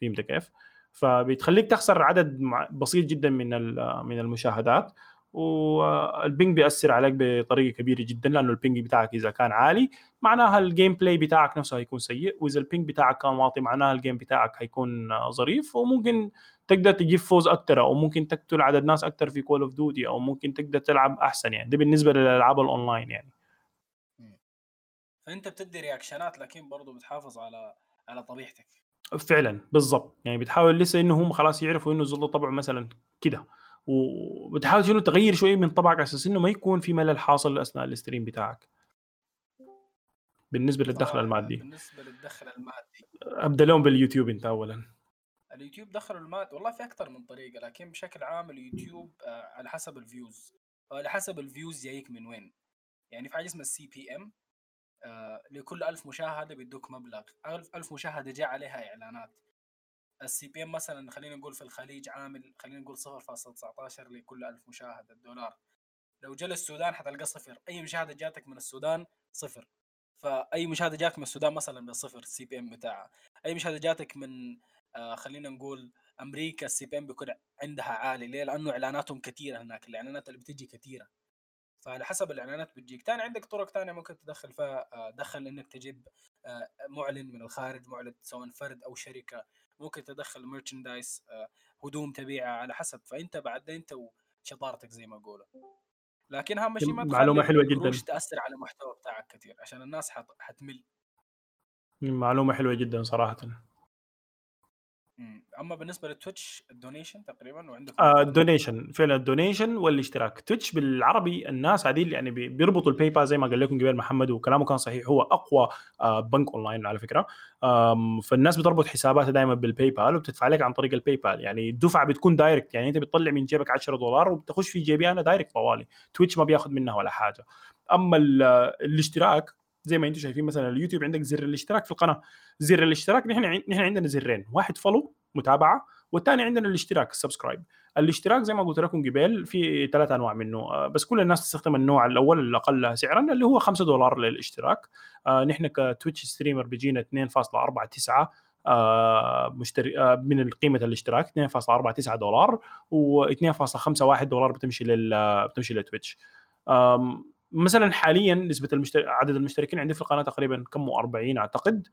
فهمت كيف؟ فبتخليك تخسر عدد بسيط جدا من من المشاهدات وال ping بيأثر عليك بطريقة كبيرة جدا لأنه ال ping بتاعك إذا كان عالي معناها ال gameplay بتاعك نفسه هيكون سيء وإذا ال ping بتاعك كان واطي معناها ال game بتاعك هيكون ظريف وممكن تقدر تجيب فوز أكثر أو ممكن تقتل عدد ناس أكثر في Call of Duty أو ممكن تقدر تلعب أحسن يعني. ده بالنسبة للألعاب الأونلاين يعني. فأنت بتدي رياكشنات لكن برضه بتحافظ على على طبيعتك. فعلا بالضبط. يعني بتحاول لسه إنه هم خلاص يعرفوا إنه زول طبعه مثلا كده. وبتحاول شنو تغير شوية من طبعك على أساس إنه ما يكون في ملل حاصل أثناء ال stream بتاعك. بالنسبة للدخل المادي. بالنسبة للدخل المادي. أبدأ لهم باليوتيوب أنت اولا. اليوتيوب دخل المادي والله في أكثر من طريقة لكن بشكل عام اليوتيوب آه، على حسب ال views. على حسب ال views جايك من وين. يعني في حاجة اسمها ال CPM لكل ألف مشاهدة بيدوك مبلغ. ألف, ألف مشاهدة جاء عليها إعلانات. ال CPM مثلا خلينا نقول في الخليج عامل خلينا نقول 0.19 لكل ألف مشاهدة دولار. لو جاء للسودان حتلقى صفر. أي مشاهدة جاتك من السودان صفر. فأي مشاهدة جاتك من السودان مثلا بصفر ال CPM بتاعها. أي مشاهدة جاتك من آه خلينا نقول أمريكا ال CPM بيكون عندها عالي ليه؟ لأنه إعلاناتهم كثيره هناك الإعلانات اللي بتجي كثيره فعلى حسب الإعلانات بتجيك. ثاني عندك طرق ثانية ممكن تدخل فيها آه، دخل إنك تجيب آه، معلن من الخارج معلن سواء فرد أو شركة ممكن تدخل merchandise آه، هدوم تبيعها على حسب. فأنت بعد انت وشطارتك زي ما اقولوا لكن اهم شيء ما معلومة حلوة جدا. تأثر على المحتوى بتاعك كثير عشان الناس حتمل. معلومة حلوة جدا صراحة. أما بالنسبة للتويتش ال donation تقريبا وعندك آه ال donation. فعلا ال donation والاشتراك. تويتش بالعربي الناس عادي يعني بيربطوا الباي بال زي ما قال لكم قبل محمد وكلامه كان صحيح. هو أقوى آه بنك اونلاين على فكرة. فالناس بتربط حساباتها دائما بالباي بال وبتدفع لك عن طريق الباي بال يعني الدفعه بتكون direct يعني أنت بتطلع من جيبك 10 دولار وبتخش في جيبي أنا direct طوالي. تويتش ما بياخذ منها ولا حاجة. أما الاشتراك زي ما أنتم شايفين مثلا اليوتيوب عندك زر الاشتراك في القناة. زر الاشتراك نحن نحن عندنا زرين. واحد follow متابعة. والثاني عندنا الاشتراك ال subscribe الاشتراك زي ما قلت لكم قبل في ثلاث أنواع منه. آه، بس كل الناس تستخدم النوع الأول الاقل سعرا اللي هو 5 دولار للاشتراك. آه نحن كتويتش streamer بيجينا 2.49 آه مشتري من قيمة الاشتراك 2.49 دولار و2.51 دولار بتمشي لل بتمشي لتويتش. مثلا حاليا نسبة المشترك عدد المشتركين عندي في القناة تقريبا كم؟ 40 أعتقد.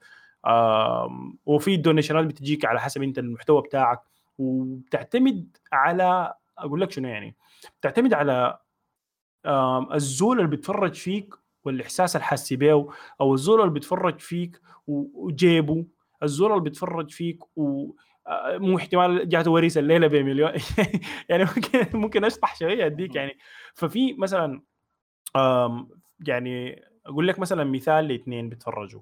وفي ال donationات بتجيك على حسب أنت المحتوى بتاعك وبتعتمد على أقول لك شنو يعني بتعتمد على الزول اللي بيتفرج فيك والإحساس اللي بيه أو الزول اللي بيتفرج فيك وجيبه الزول اللي بيتفرج فيك و آه، مو احتمال جاته وريث الليلة بمليون. <laughs> يعني ممكن ممكن أشطح شوية أديك يعني. ففي مثلا يعني أقول لك مثلا مثال لاثنين بيتفرجوا.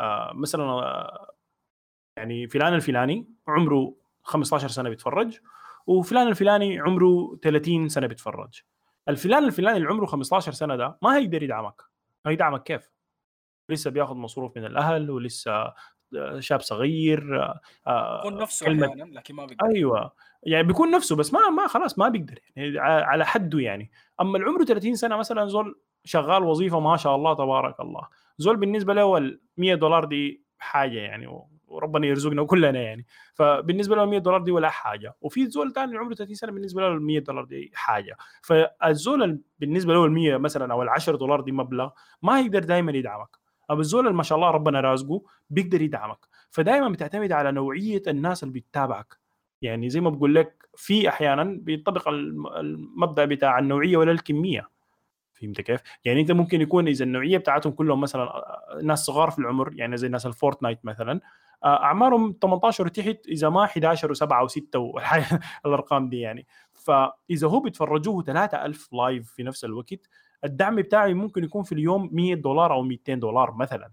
آه مثلا آه يعني فلان الفلاني عمره 15 سنة بيتفرج وفلان الفلاني عمره 30 سنة بيتفرج. الفلان الفلاني اللي عمره 15 سنة ده ما هيقدر يدعمك. هيدعمك كيف؟ لسه بياخذ مصروف من الأهل ولسه شاب صغير آه بيكون نفسه كلمة... أحيانا لكن ما بيقدر. أيوه يعني بيكون نفسه بس ما ما خلاص ما بيقدر يعني على حده يعني. أما العمر 30 سنة مثلا زول شغال وظيفة ما شاء الله تبارك الله. زول بالنسبة له ال 100 دولار دي حاجة يعني وربنا يرزقنا كلنا يعني. فبالنسبة له 100 دولار دي ولا حاجة. وفي زول ثاني عمره 30 سنة بالنسبة له ال 100 دولار دي حاجة. فالزول بالنسبة له ال 100 مثلا أو ال 10 دولار دي مبلغ ما يقدر دائما يدعمك. اما الزول ما شاء الله ربنا رازقه بيقدر يدعمك. فدائما بتعتمد على نوعية الناس اللي بتتابعك يعني زي ما بقول لك في أحيانا بينطبق المبدأ بتاع النوعية ولا الكمية. فهمت كيف؟ يعني أنت ممكن يكون إذا النوعية بتاعتهم كلهم مثلا آه، ناس صغار في العمر يعني زي ناس الفورتنايت مثلا آه، أعمارهم 18 وتحت إذا ما 11 و7 و6 والارقام دي يعني. فإذا هو بيتفرجوه 3000 live في نفس الوقت الدعم بتاعي ممكن يكون في اليوم 100 دولار أو 200 دولار مثلا.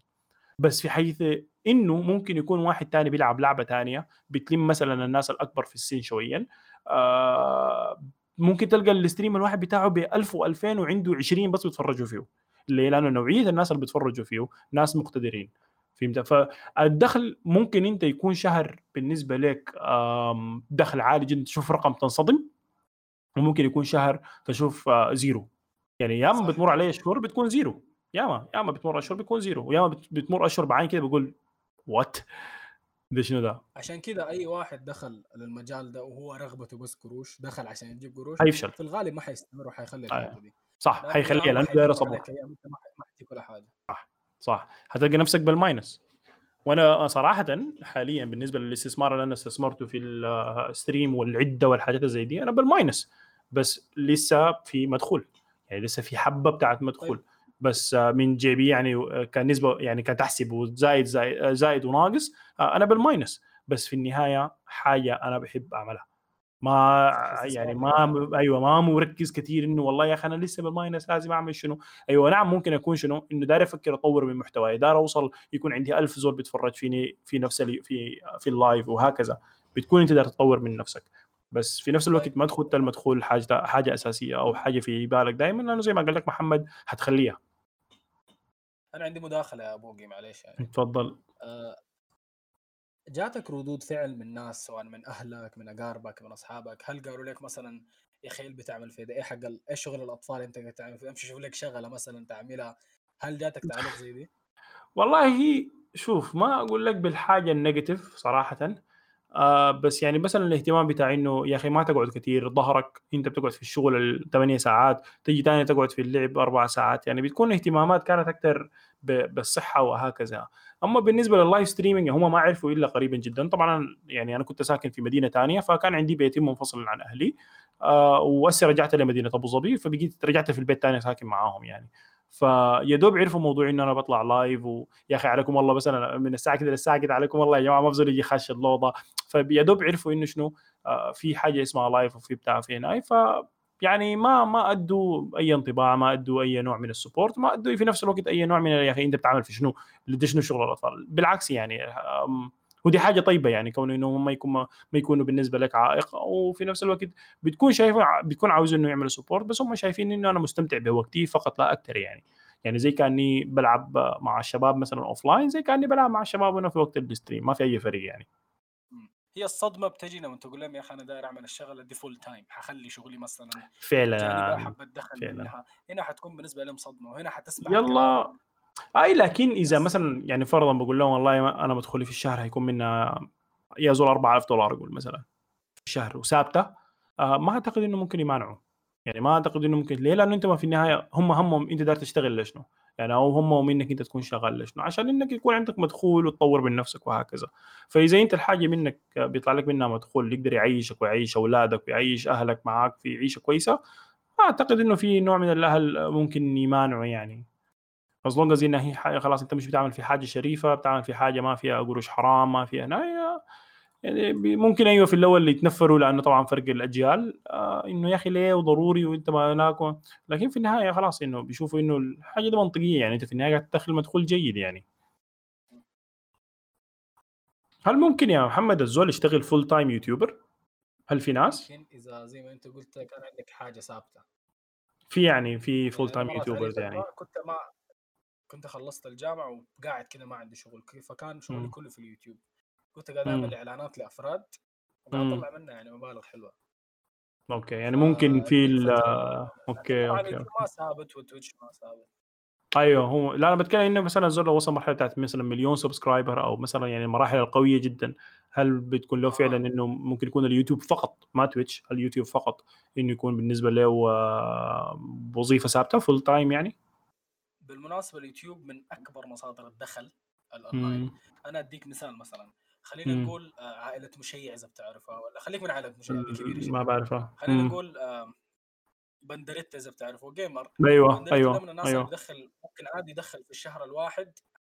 بس في حيث إنه ممكن يكون واحد تاني بيلعب لعبة تانية بتلم مثلا الناس الأكبر في السن شوية آه ممكن تلقى ال stream الواحد بتاعه ب 1000 و2000 وعنده 20 بس بيتفرجوا فيه. ليه؟ لأنه نوعية الناس اللي بيتفرجوا فيه ناس مقتدرين. فهمت؟ فالدخل ممكن أنت يكون شهر بالنسبة لك دخل عالي جدا تشوف رقم تنصدم وممكن يكون شهر تشوف آه، zero. يعني يا اما بتمر عليه شهور بتكون zero. ياما ياما بتمر اشهر بتكون zero. وياما بتمر اشهر بعين كده بقول what the شنو ده؟ عشان كذا أي واحد دخل للمجال ده وهو رغبته بس قروش دخل عشان يجيب قروش حيفشل في الغالب ما حيستمر وحيخلي. الحته دي. صح حيخليها لأنه ما داير حيمر صبر. ما حتجيك ولا حاجة. صح حتلقى نفسك بال minus. وأنا صراحة حاليا بالنسبة للاستثمار اللي أنا استثمرته في ال stream والعدة والحاجات زي دي أنا بال minus. بس لسه في مدخول. يعني لسه في حبة بتاعت مدخول طيب. بس آه، من جيبي يعني آه، كان نسبه يعني كان تحسب وزايد زايد, آه، زايد وناقص أنا بال minus. بس في النهاية حاجة أنا بحب أعملها. ما يعني. ما أيوه ما مركز كثير إنه والله يا أخي أنا لسه بال minus لازم أعمل شنو. أيوه نعم ممكن أكون شنو إنه داير أفكر أطور من محتواي داير أوصل يكون عندي ألف زول بيتفرج فيني في نفس في في ال live وهكذا. بتكون أنت داير تطور من نفسك. بس في نفس الوقت طيب. ما تخد المدخول حاجة حاجة أساسية أو حاجة في بالك. دائما لأنه زي ما قال لك محمد حتخليها أنا عندي مداخلة يا بوقي معلش يعني. تفضل آه، جاتك ردود فعل من ناس سواء من أهلك من أقاربك من أصحابك؟ هل قالوا لك مثلا يا أخي البتعمل في ده إيه حق ال- إيه شغل الأطفال أنت تعمل فيه أمشي شوف لك شغلة مثلا تعملها. هل جاتك تعليق زي دي؟ والله هي شوف ما أقول لك بالحاجة ال negative صراحة. آه بس يعني مثلا الاهتمام بتاع إنه يا أخي ما تقعد كثير ظهرك أنت بتقعد في الشغل الثمانية ساعات تيجي تاني تقعد في اللعب أربع ساعات يعني بتكون اهتمامات كانت أكثر بالصحة وهكذا. أما بالنسبة لل live streaming هم ما عرفوا إلا قريبا جدا. طبعا يعني أنا كنت ساكن في مدينة ثانية فكان عندي بيتين منفصل عن أهلي آه وهسه رجعت لمدينه أبو ظبي فبقيت رجعت في البيت ثاني ساكن معاهم يعني. فيا دوب عرفوا موضوع إنه أنا بطلع live ويا أخي عليكم الله مثلا من الساعة كده للساعة كده عليكم الله يا جماعة ما بزول يجي خش الأوضة. فيا دوب عرفوا إنه شنو آه، في حاجة اسمها live وفي بتاع في هنا. ف يعني ما ما أدوا أي انطباع ما أدوا أي نوع من ال support ما أدوا في نفس الوقت أي نوع من يا أخي أنت بتعمل في شنو شنو شغل الأطفال. بالعكس يعني ودي حاجة طيبة يعني كون إنه هم يكون ما يكونوا بالنسبة لك عائق وفي نفس الوقت بتكون شايف بتكون عاوز إنه يعملوا support بس هم شايفين إنه أنا مستمتع بوقتي فقط لا أكثر يعني. يعني زي كأني بلعب مع الشباب مثلا offline زي كأني بلعب مع الشباب هنا في وقت ال stream ما في أي فرق يعني. هي الصدمة بتجي لما تقول لهم يا أخي أنا داير أعمل الشغلة دي full time حخلي شغلي مثلا فعلا حبه دخل فعلا. منها. هنا حتكون بالنسبة لهم صدمة وهنا حتسمع يلا. أي لكن إذا مثلا يعني فرضا بقول لهم والله ما- أنا مدخولي في الشهر هيكون منها يا زول 4000 دولار أقول مثلا في الشهر وثابتة آه ما أعتقد إنه ممكن يمانعوا يعني ما أعتقد إنه ممكن ليه؟ لأنه أنت ما في النهاية هم همهم أنت داير تشتغل لشنو؟ يعني أو هم منك أنت تكون شغال لشنو؟ عشان إنك يكون عندك مدخول وتطور من نفسك وهكذا. فإذا أنت الحاجة منك بيطلع لك منها مدخول يقدر يعيشك ويعيش أولادك ويعيش أهلك معاك في عيشة كويسة أعتقد إنه في نوع من الأهل ممكن يمانعوا يعني as long as إنها هي حاجة خلاص أنت مش بتعمل في حاجة شريفة بتعمل في حاجة ما فيها قروش حرام ما فيها هنا يعني ممكن أيوه في الأول اللي يتنفروا لأنه طبعا فرق الأجيال آه إنه يا أخي ليه وضروري وأنت ما هناك و- لكن في النهاية خلاص إنه بيشوفوا إنه الحاجة دي منطقية يعني أنت في النهاية قاعد تدخل مدخول جيد يعني هل ممكن يا محمد الزول يشتغل full time YouTuber؟ هل في ناس؟ إذا زي ما أنت قلت كان عندك حاجة ثابتة في يعني في full يعني time YouTubers يعني فترة كنت ما كنت خلصت الجامعة وقاعد كده ما عندي شغل فكان شغلي. كله في اليوتيوب كنت قاعد. أعمل إعلانات لأفراد وقاعد. أطلع منها يعني مبالغ حلوة أوكي يعني ممكن في فدي ال. okay طبعا okay ما ثابت وتويتش ما ثابت أيوه هو لا أنا بتكلم إنه مثلا الزول لو وصل مرحله بتاعت مثلا مليون subscriber أو مثلا يعني المراحل القويه جدا هل بتكون له فعلا إنه ممكن يكون اليوتيوب فقط ما تويتش اليوتيوب فقط إنه يكون بالنسبة له آه، وظيفة ثابتة full time يعني بالمناسبة اليوتيوب من أكبر مصادر الدخل الأونلاين. أنا أديك مثال مثلا. خلينا مم. نقول آه، عائلة مشيع إذا بتعرفها ولا خليك من عائلة مشيع دي كبيره ما. بعرفها. خلينا مم. نقول آه، بندريتا إذا بتعرفه gamer أيوه أيوه من الناس اللي أيوه. بيدخل ممكن عادي يدخل في الشهر الواحد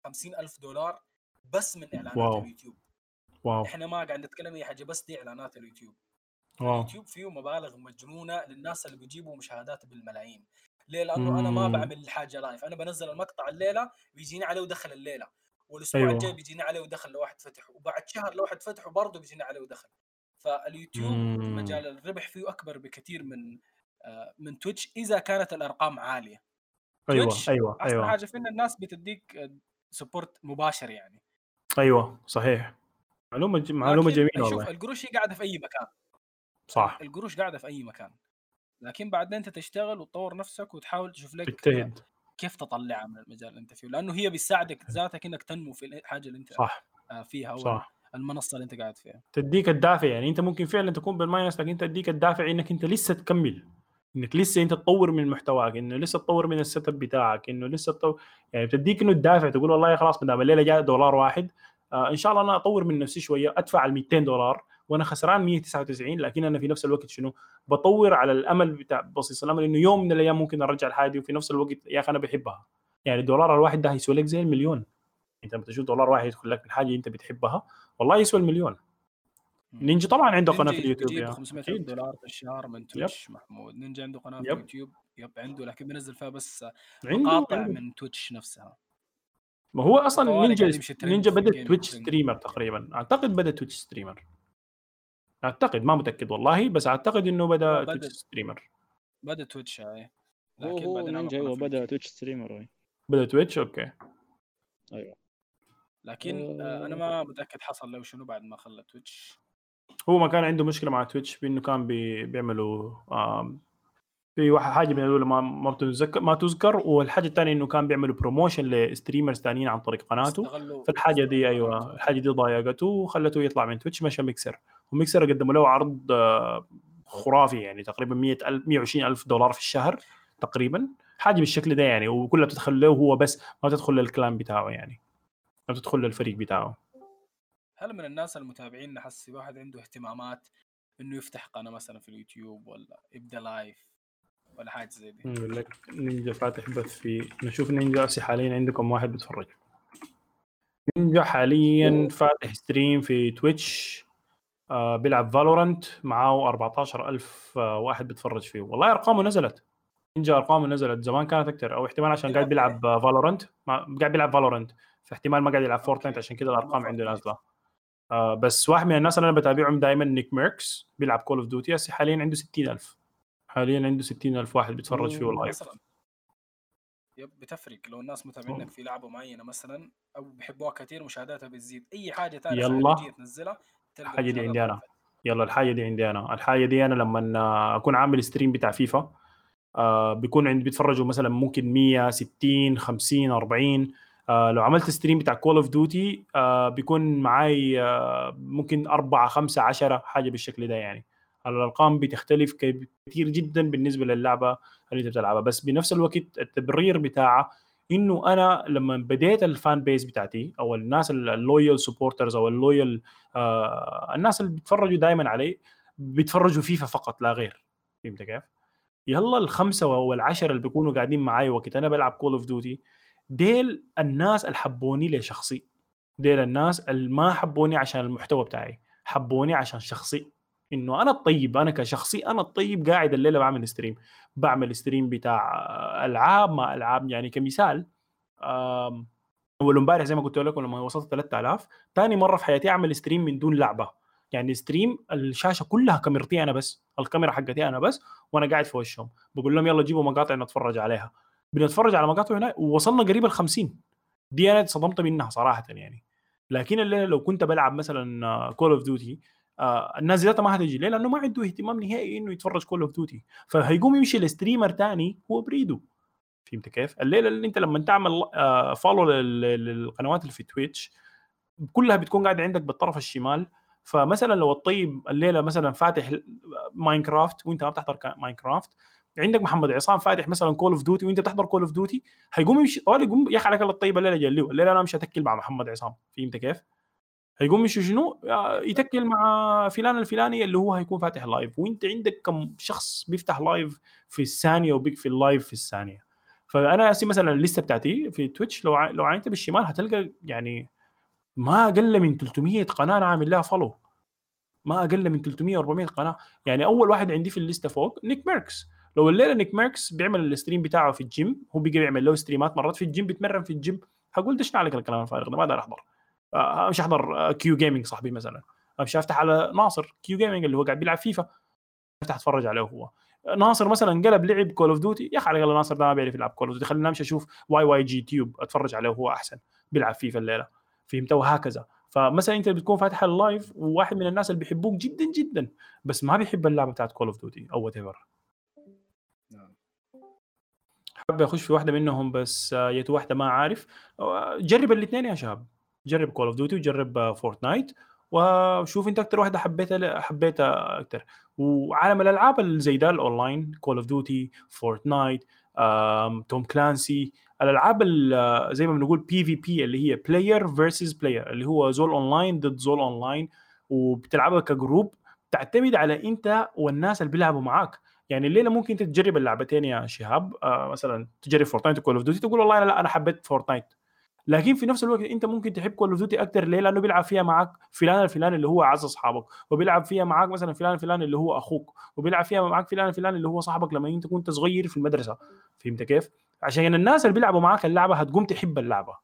50000 دولار بس من إعلانات wow. اليوتيوب. wow. إحنا ما قاعد نتكلم أي حاجة بس دي إعلانات اليوتيوب. wow. اليوتيوب فيه مبالغ مجنونة للناس اللي بيجيبوا مشاهدات بالملايين. ليه؟ لأنه أنا ما مم. بعمل الحاجة live أنا بنزل المقطع الليلة بيجيني عليه ودخل الليلة. والأسبوع أيوة. الجاي بيجيني عليه ودخل لو واحد فتح. وبعد شهر لو واحد فتح وبرضه بيجيني عليه ودخل. فاليوتيوب مم. مجال الربح فيه أكبر بكثير من آه، من تويتش إذا كانت الأرقام عالية. أيوه تويتش أيوه أحسن أيوه. حاجة في ان الناس بتديك support مباشر يعني. أيوه صحيح. معلومة ج- معلومة جميلة شوف والله. القروش هي قاعدة في أي مكان. صح. القروش قاعدة في أي مكان. لكن بعدين انت تشتغل وتطور نفسك وتحاول تشوف لك اجتهد كيف تطلعها من المجال اللي انت فيه. لأنه هي بتساعدك ذاتك إنك تنمو في الحاجة اللي انت صح. آه، فيها أو صح. المنصة اللي انت قاعد فيها. تديك الدافع. يعني أنت ممكن فعلا تكون بال minus لكن أنت تديك الدافع إنك أنت لسه تكمل. إنك لسه أنت تطور من محتواك إنه لسه تطور من ال setup بتاعك إنه لسه تطور يعني بتديك إنه الدافع. تقول والله خلاص ما دام الليلة جاء دولار واحد آه إن شاء الله أنا أطور من نفسي شوية أدفع ال 200 دولار. وأنا خسران 199 لكن أنا في نفس الوقت شنو؟ بطور على الأمل بتاع بصيص الأمل إنه يوم من الأيام ممكن أرجع الحاجة دي وفي نفس الوقت يا أخي أنا بحبها. يعني الدولار الواحد ده هيسوي لك زي المليون. أنت لما تشوف دولار واحد يدخل لك من حاجة أنت بتحبها والله يسوى المليون. نينجا طبعا عنده قناة في اليوتيوب يجيب يا 500 أكيد. دولار في الشهر من تويتش محمود. نينجا عنده قناة في yep. اليوتيوب yep عنده لكن بينزل فيها بس مقاطع. من تويتش نفسها. ما هو أصلا نينجا نينجا بدا تويتش. streamer تقريبا. أعتقد بدا تويتش streamer أعتقد ما متأكد والله بس أعتقد إنه بدأ بدأ. تويتش ستريمر بدأ تويتش هاي هو لكن هو نينجا هو بدا. تويتش streamer. بدأ تويتش okay أيوه لكن آه، أنا ما متأكد حصل له شنو بعد ما خلى تويتش هو ما كان عنده مشكلة مع تويتش بإنه كان بي بيعملوا آم، في واحد حاجة من هذول ما ما بتذكر ما تذكر والحاجة الثانية إنه كان بيعملوا promotion ل streamers ثانيين عن طريق قناته. فالحاجة دي أيوه. الحاجة دي ضايقته وخلته يطلع من تويتش مشى ميكسر وميكسر قدموا له عرض آه، خرافي يعني تقريبا 100000 120 ألف دولار في الشهر تقريبا. حاجة بالشكل ده يعني وكلها بتدخل له هو بس ما تدخل للكلام بتاعه يعني. ما تدخل للفريق بتاعه. هل من الناس المتابعين نحس واحد عنده اهتمامات إنه يفتح قناة مثلا في اليوتيوب ولا يبدأ live ولا حاجة زي دي. يقول لك نينجا فاتح بث في نشوف نينجا هسه حاليا عندكم واحد بيتفرج. نينجا حاليا فاتح stream في تويتش آه بيلعب فالورانت معاه 14000 آه واحد بيتفرج فيه. والله أرقامه نزلت. نينجا أرقامه نزلت. زمان كانت أكثر أو احتمال عشان قاعد بيلعب بيلعب فالورانت قاعد بيلعب فالورانت فاحتمال ما قاعد يلعب. فورتنايت عشان كذا ما الأرقام عنده. نازلة. آه بس واحد من الناس اللي أنا بتابعهم دائما نيك ميركس بيلعب كول اوف ديوتي هسه حاليا عنده 60000 حاليا عنده 60000 واحد بيتفرج فيه مثلا yep بتفرق لو الناس متابعينك في لعبة معينة مثلا أو بيحبوها كثير مشاهداتها بتزيد. أي حاجة ثانية يلا. تنزلها تلقى الحاجة دي عندي. ضعفت. يلا الحاجة دي عندي أنا. الحاجة دي أنا لما أكون عامل stream بتاع فيفا آه بيكون عندي بيتفرجوا مثلا ممكن 100 60 50 40 آه لو عملت stream بتاع كول اوف ديوتي بيكون معاي آه ممكن 4 5 10 حاجة بالشكل ده يعني. الأرقام بتختلف كثير جدا بالنسبة للعبة اللي أنت بتلعبها. بس بنفس الوقت التبرير بتاعها إنه أنا لما بديت ال fan base بتاعتي أو الناس ال loyal supporters أو ال loyal آه الناس اللي بيتفرجوا دائما علي بيتفرجوا فيفا فقط لا غير. فهمت كيف؟ يلا الخمسة والعشرة اللي بيكونوا قاعدين معاي وقت أنا بلعب كول اوف ديوتي ديل الناس اللي حبوني لشخصي. ديل الناس اللي ما حبوني عشان المحتوى بتاعي حبوني عشان شخصي. إنه أنا الطيب أنا كشخصي أنا الطيب قاعد الليلة بعمل stream بعمل stream بتاع ألعاب ما ألعاب يعني كمثال أول امبارح زي ما قلت لكم لما وصلت 3000 ثاني مرة في حياتي أعمل stream من دون لعبة. يعني stream الشاشة كلها كاميرتي أنا بس الكاميرا حقتي أنا بس وأنا قاعد في وشهم. بقول لهم يلا جيبوا مقاطع نتفرج عليها. بنتفرج على مقاطع هنا ووصلنا قريب ال 50 دي أنا صدمت منها صراحة يعني. لكن الليلة لو كنت بلعب مثلا كول اوف ديوتي الناس ذاتها ما هتجي ليه؟ لأنه ما عنده اهتمام نهائي إنه يتفرج كول اوف ديوتي فهيقوم يمشي ل streamer تاني هو بريده فهمت كيف؟ الليلة اللي أنت لما تعمل follow للقنوات اللي في تويتش كلها بتكون قاعدة عندك بالطرف الشمال فمثلا لو الطيب الليلة مثلا فاتح Minecraft وأنت ما بتحضر Minecraft عندك محمد عصام فاتح مثلا Call of Duty وأنت بتحضر Call of Duty هيقوم يمشي يقوم يا أخي على الطيب الليلة خليه الليلة أنا مش هتكل مع محمد عصام فهمت كيف؟ هيقوم شنو؟ آه، يتكل مع فلان الفلاني اللي هو هيكون فاتح live وانت عندك كم شخص بيفتح لايف في الثانية وبيقفل ال live في الثانية. فأنا أسي مثلا ال list ة بتاعتي في تويتش لو ع- لو عينت بالشمال هتلقى يعني ما أقل من 300 قناة أنا عامل لها follow ما أقل من 300 400 قناة. يعني أول واحد عندي في ال list ة فوق NICKMERCS لو الليلة NICKMERCS بيعمل ال stream بتاعه في الجيم هو بيجي يعمل له stream ات مرات في الجيم بيتمرن في الجيم هقول دشنا عليك الكلام الفارغ ده؟ ما أقدر أحضر. آه، مش أحضر آه، Q Gaming صاحبي مثلا. مش افتح على ناصر Q Gaming اللي هو قاعد بيلعب فيفا. أفتح أتفرج عليه هو. ناصر مثلا قلب لعب Call of Duty يا أخي على الأقل ناصر ده ما بيعرف يلعب Call of Duty خلينا نمشي أشوف YYG Tube أتفرج عليه هو أحسن. بيلعب فيفا الليلة. فهمت؟ وهكذا. فمثلا أنت بتكون فاتح ال live وواحد من الناس اللي بيحبوك جدا جدا. بس ما بيحب اللعبة بتاعت كول اوف ديوتي أو whatever نعم. حابب أخش في واحدة منهم بس آه، يت واحدة ما عارف. آه، جرب الاثنين يا شباب جرب Call of Duty وجرب Fortnite وشوف أنت أكثر واحدة حبيتها حبيتها أكثر وعالم الألعاب اللي زي ده ال online Call of Duty Fortnite Tom Clancy الألعاب زي ما بنقول PvP اللي هي player versus player اللي هو زول اونلاين ضد زول اونلاين وبتلعبها ك group تعتمد على أنت والناس اللي بيلعبوا معاك. يعني الليلة ممكن أنت تجرب اللعبتين يا شباب آه مثلا تجرب Fortnite و Call of Duty تقول والله لا, لا أنا حبيت Fortnite لكن في نفس الوقت انت ممكن تحب Call of Duty أكثر ليه؟ لأنه بيلعب فيها معك فلان الفلاني اللي هو اعز أصحابك وبيلعب فيها معك مثلا فلان الفلاني اللي هو أخوك وبيلعب فيها معك فلان الفلاني اللي هو صاحبك لما انت كنت صغير في المدرسة. فهمت كيف؟ عشان الناس اللي بيلعبوا معك اللعبة هتقوم تحب اللعبة.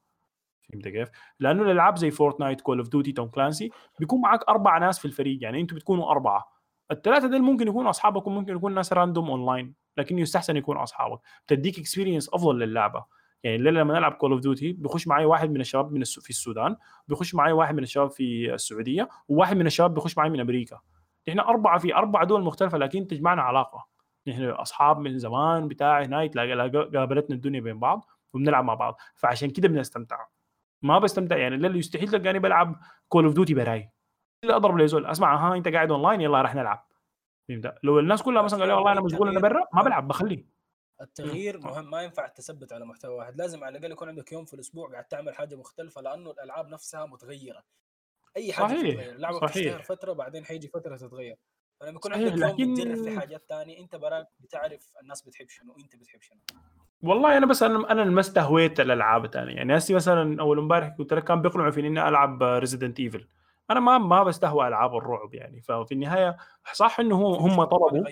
فهمت كيف؟ لأنه الألعاب زي Fortnite Call of Duty Tom Clancy بيكون معك أربع ناس في الفريق. يعني أنتم بتكونوا أربعة. الثلاثه دول ممكن يكونوا أصحابك وممكن يكون ناس random online لكن يستحسن يكونوا أصحابك. بتديك experience أفضل للعبة. يعني الليلة لما نلعب Call of Duty بيخش معي واحد من الشباب من في السودان بيخش معي واحد من الشباب في السعودية وواحد من الشباب بيخش معي من أمريكا. إحنا أربعة في أربع دول مختلفة لكن تجمعنا علاقة. نحن أصحاب من زمان بتاع هناك قابلتنا الدنيا بين بعض وبنلعب مع بعض. فعشان كده بنستمتع. ما بستمتع يعني الليلة يستحيل تلقاني بلعب Call of Duty براي. الا أضرب لي زول أسمع ها أنت قاعد اونلاين يلا رح نلعب. لو الناس كلها مثلا قالوا والله أنا مشغول أنا برا ما بلعب بخليه. التغيير مهم ما ينفع تثبت على محتوى واحد. لازم على الأقل يكون عندك يوم في الأسبوع قاعد تعمل حاجة مختلفة لأنه الألعاب نفسها متغيرة. أي حاجة صحيح. تتغير. اللعبة بتشتهر فترة بعدين حيجي فترة تتغير. فلما يكون عندك يوم لكن... بتجرب في حاجات ثانية أنت براك بتعرف الناس بتحب شنو وأنت بتحب شنو. والله أنا بس أنا أنا ما استهويت الألعاب الثانية يعني هسي مثلا أول امبارح قلت لك كان بيقنعوا في إني ألعب Resident Evil أنا ما ما بستهوى ألعاب الرعب يعني. ففي النهاية صح إنه هم طلبوا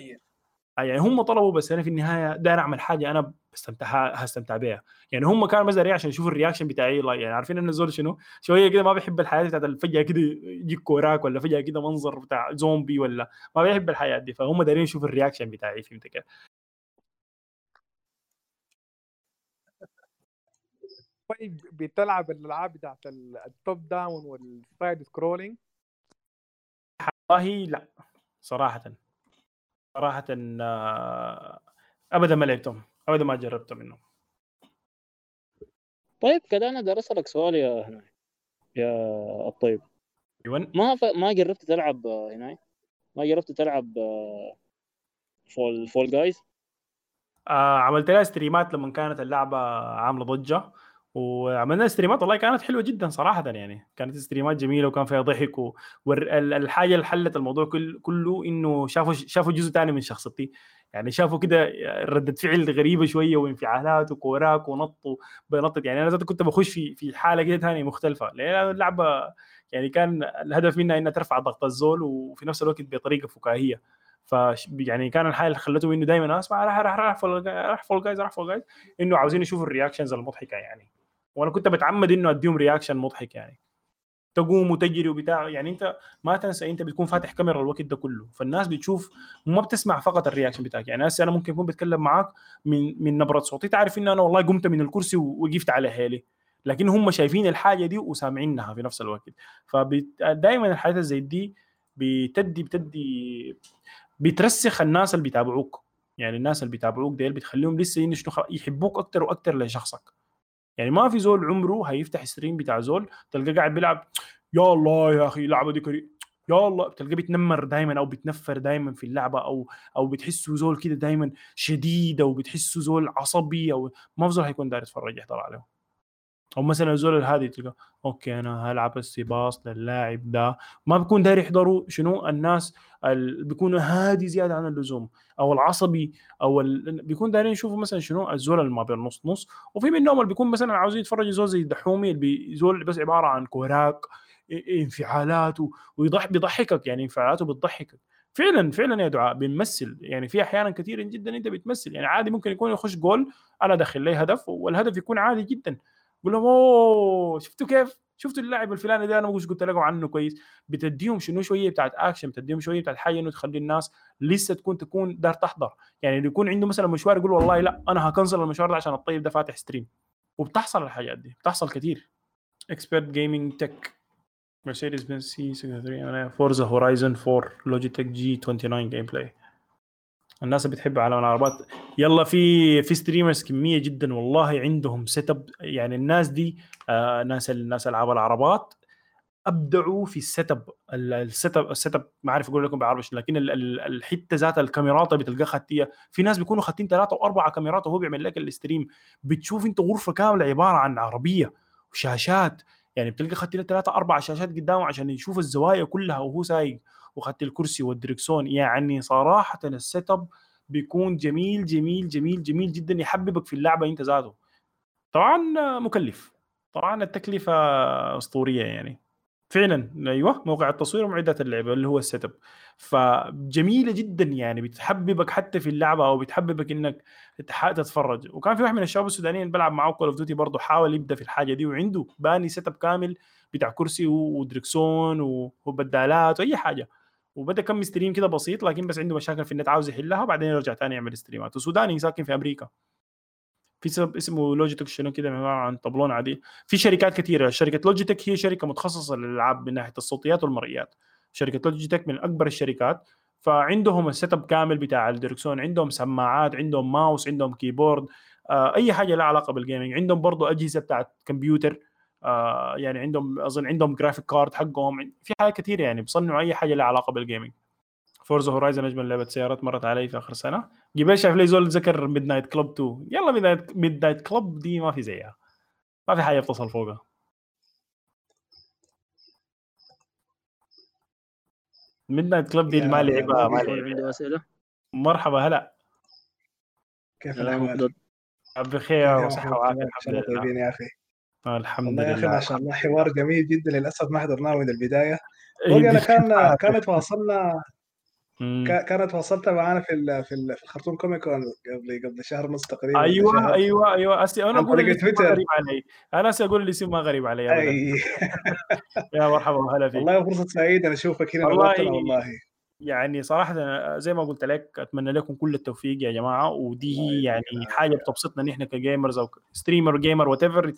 يعني هم طلبوا بس أنا في النهاية داير أعمل حاجة أنا بستمتع هستمتع بها يعني هم كانوا مثلا عشان يشوفوا ال reaction بتاعي يعني عارفين إن الزول شنو؟ شوية كده ما بيحب الحياة بتاعت فجأة كده يجيك كوراك ولا فجأة كده منظر بتاع زومبي ولا ما بيحب الحياة دي. فهم دايرين يشوفوا ال reaction بتاعي فهمت كيف؟ طيب بتلعب الألعاب بتاعت ال top down وال side scrolling والله لا صراحة. صراحة آه، ابدا ما لعبتهم ابدا ما جربت منهم. طيب كده أنا دار أسألك سؤال يا هنا يا الطيب. أيوه ما ف... ما جربت تلعب هنا ما جربت تلعب فول فول جايز؟ آه عملت لها stream ات لما كانت اللعبة عاملة ضجة. وعملنا stream ات والله كانت حلوة جدا صراحة يعني. كانت stream ات جميلة وكان فيها ضحك والحاجة اللي خلت الموضوع كل كله إنه شافوا شافوا جزء ثاني من شخصيتي. يعني شافوا كده ردة فعل غريبة شوية وانفعالات وكوراك ونط وبنطط يعني أنا كنت بخش في في حالة كده ثانية مختلفة. لأن اللعبة يعني كان الهدف منها إنها ترفع ضغط الزول وفي نفس الوقت بطريقة فكاهية. ف يعني كان الحاله اللي خلته إنه دائما أسمع راح راح راح Fall Guys راح Fall Guys إنه عاوزين يشوفوا ال reactions المضحكة يعني. وأنا كنت بتعمد إنه أديهم reaction مضحك يعني. تقوم وتجري وبتاع. يعني أنت ما تنسى أنت بتكون فاتح كاميرا الوقت ده كله. فالناس بتشوف ما بتسمع فقط ال reaction بتاعك. يعني هسه أنا ممكن أكون بتكلم معاك من من نبرة صوتي. تعرف ان أنا والله قمت من الكرسي ووقفت على حيلي لكن هم شايفين الحاجة دي وسامعينها في نفس الوقت. فدائما الحاجات زي دي بتدي بتدي بترسخ الناس اللي بيتابعوك. يعني الناس اللي بيتابعوك ديل بتخليهم لسه يحبوك أكثر وأكثر لشخصك. يعني ما في زول عمره هيفتح stream بتاع زول تلقاه قاعد بيلعب يا الله يا أخي اللعبة دي كري يا الله تلقاه بيتنمر دائما أو بيتنفر دائما في اللعبة أو أو بتحسه زول كده دائما شديد أو بتحسه زول عصبي أو ما في زول هيكون داير يتفرج يحضر عليه. أو مثلا الزول الهادي تلقى okay أنا هلعب ال pass للاعب ده. ما بيكون داير يحضروا شنو؟ الناس اللي بيكونوا هادي زيادة عن اللزوم أو العصبي أو ال... بيكون دايرين يشوفوا مثلا شنو؟ الزول اللي ما بين نص نص. وفي منهم اللي بيكون مثلا عاوزين يتفرجوا زول زي الدحومي اللي. زول بس عبارة عن كوراك انفعالات ويضحك بيضحكك يعني انفعالاته بتضحكك. فعلا فعلا يا دعاء بنمثل يعني في أحيانا كثير جدا أنت بتمثل. يعني عادي ممكن يكون يخش جول أنا داخل لي هدف والهدف يكون عادي جدا. قول لهم أوه شفتوا كيف؟ شفتوا اللاعب الفلاني ده؟ أنا مش قلت لكم عنه كويس. بتديهم شنو؟ شوية بتاعت اكشن بتديهم شوية بتاعت حاجة إنه تخلي الناس لسه تكون تكون دار تحضر. يعني يكون عنده مثلا مشوار يقول والله لا أنا هكنسل المشوار ده عشان الطيب ده فاتح stream وبتحصل الحاجات دي بتحصل كثير expert gaming tech Mercedes Benz C 63 Forza Horizon 4 Logitech G 29 gameplay الناس اللي بتحب عالم العربات. يلا في في streamers كمية جدا والله عندهم setup يعني الناس دي آه ناس الناس ألعاب العربات أبدعوا في ال setup ال setup ال setup ما عارف أقول لكم بالعربي لكن الحتة ذات الكاميرات بتلقاها خاتية. في ناس بيكونوا خاتين ثلاثة واربعه كاميرات وهو بيعمل لك ال stream بتشوف أنت غرفة كاملة عبارة عن عربية وشاشات. يعني بتلقى خات ثلاثة أربع شاشات قدامه عشان يشوف الزوايا كلها وهو سايق. وخات الكرسي والدركسون يعني صراحة ال setup بيكون جميل جميل جميل جميل جدا يحببك في اللعبة أنت ذاته. طبعا مكلف. طبعا التكلفة أسطورية يعني. فعلا أيوه موقع التصوير ومعدات اللعبة اللي هو ال setup فجميلة جدا يعني بتحببك حتى في اللعبة أو بتحببك إنك تتفرج. وكان في واحد من الشباب السودانيين بلعب معه Call of Duty برضه حاول يبدأ في الحاجة دي وعنده باني setup كامل بتاع كرسي ودركسون وبدالات وأي حاجة. وبدأ كم stream كده بسيط لكن بس عنده مشاكل في النت عاوز يحلها وبعدين يرجع ثاني يعمل stream ات وسوداني ساكن في أمريكا. في setup اسمه Logitech شنو كده عباره عن طبلون عادي. في شركات كثيره شركة Logitech هي شركة متخصصة للألعاب من ناحية الصوتيات والمرئيات. شركة Logitech من أكبر الشركات. فعندهم ال setup كامل بتاع الدركسون. عندهم سماعات عندهم ماوس عندهم keyboard آه أي حاجة لها علاقة بال gaming عندهم برضو أجهزة بتاعت كمبيوتر آه يعني عندهم أظن عندهم graphic card حقهم. في حاجات كثيرة يعني بيصنعوا أي حاجة لها علاقة بال gaming Forza Horizon أجمل لعبة سيارات مرت علي في آخر سنة. قبل شايف لي زول ذكر Midnight Club 2 يلا Midnight Midnight Club دي ما في زيها. ما في حاجة بتصل فوقها. Midnight Club دي ما لعبها ما أسئلة. مرحبا هلا. كيف الاحوال؟ بخير وصحة وعافية الحمد لله. طيبين يا أخي. الحمد والله لله يا أخي ما شاء الله حوار جميل جدا للأسف ما حضرناه من البداية. بقى أنا كان كانت واصلنا كانت واصلت معانا في في, ال في الخرطوم كوميك كون قبل قبل شهر ونص تقريبا أيوه شهر. أيوه أيوه. أسي أنا أقول ما تويتر. غريب علي. أنا أسي أقول الاسم ما غريب علي أي. <laughs> يا مرحبا وهلا فيك. والله فرصة سعيدة نشوفك هنا والله والله. يعني صراحة زي ما قلت لك أتمنى لكم كل التوفيق يا جماعة. ودي هي يعني. حاجة بتبسطنا نحن ك gamers أو streamer gamer whatever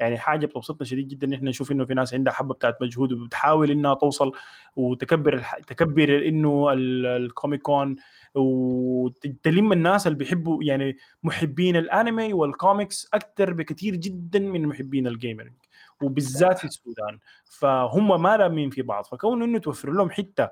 يعني حاجة بتبسطنا شديد جدا إن إحنا نشوف إنه في ناس عندها حبة بتاعت مجهود وبتحاول إنها توصل وتكبر الح... تكبر ال- ال Comic Con وتلم الناس اللي بيحبوا يعني محبين الأنمي والكوميكس أكثر بكثير جدا من محبين ال gaming وبالذات في السودان. فهم ما لامين في بعض. فكون إنه توفر لهم حتة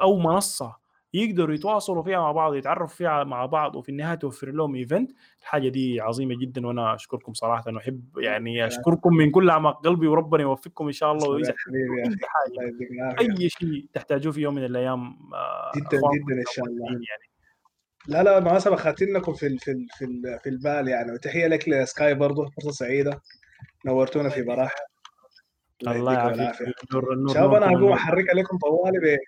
أو منصة يقدروا يتواصلوا فيها مع بعض يتعرفوا فيها مع بعض وفي النهاية توفر لهم event الحاجة دي عظيمة جدا وأنا أشكركم صراحة. وأحب يعني أشكركم من كل أعماق قلبي وربنا يوفقكم إن شاء الله. وإذا أي حاجة أي شيء تحتاجوه في يوم من الأيام آه، جدا جدا إن شاء الله. يعني. لا لا بالمناسبة خاتين لكم في ال في ال في, ال في البال يعني. وتحية لك لسكاي برضه فرصة سعيدة. نورتونا في براح. الله يعافيك. شباب أنا النور. أحرك عليكم طوالي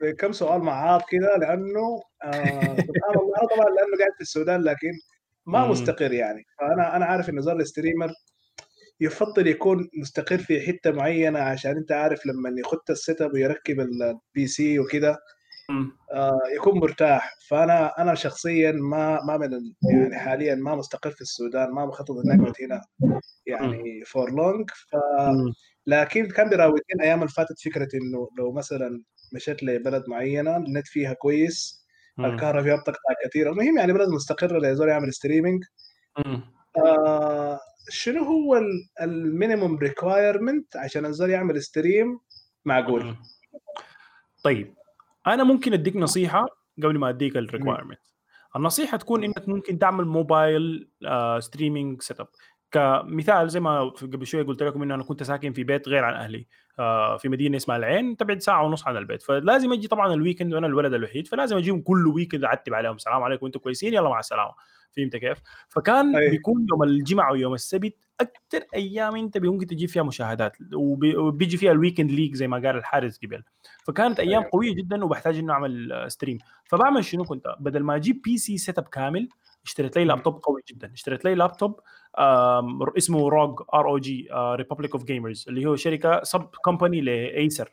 بكم سؤال معاط كده لأنه آه سبحان الله أنا طبعا لأنه قاعد في السودان لكن ما. مستقر يعني فأنا أنا عارف انه زر ال streamer يفضل يكون مستقر في حتة معينة عشان أنت عارف لما يخط ال setup ويركب ال PC مم. آه، يكون مرتاح فأنا أنا شخصيا ما ما من يعني حاليا ما مستقر في السودان ما مخطط إني أقعد هنا يعني for long ف. لكن كان بيراودني الأيام اللي فاتت فكرة إنه لو مثلا مشيت لبلد معينة النت فيها كويس. الكهرباء فيها بتقطع كثير المهم يعني بلد مستقرة لزول يعمل streaming. آه شنو هو ال minimum requirement عشان الزول يعمل stream معقول. طيب أنا ممكن أديك نصيحة قبل ما أديك ال requirement النصيحة تكون إنك ممكن تعمل mobile streaming setup كمثال زي ما قبل شوية قلت لكم إنه أنا كنت ساكن في بيت غير عن أهلي آه، في مدينة اسمها العين تبعد ساعة ونص عن البيت فلازم أجي طبعا ال weekend وأنا الولد الوحيد فلازم أجيهم كل weekend أعتب عليهم السلام عليكم أنتم كويسين يلا مع السلامة فهمت كيف؟ فكان أي. بيكون يوم الجمعة ويوم السبت أكثر أيام أنت ممكن تجيب فيها مشاهدات وبي- وبيجي فيها ال Weekend League زي ما قال الحارس قبل فكانت أيام أيوة. قوية جدا وبحتاج إنه أعمل stream فبعمل شنو كنت بدل ما أجيب PC setup كامل اشتريت لي لابتوب قوي جدا. اشتريت لي لابتوب اسمه ROG R O G Republic of Gamers اللي هو شركة sub company ل Acer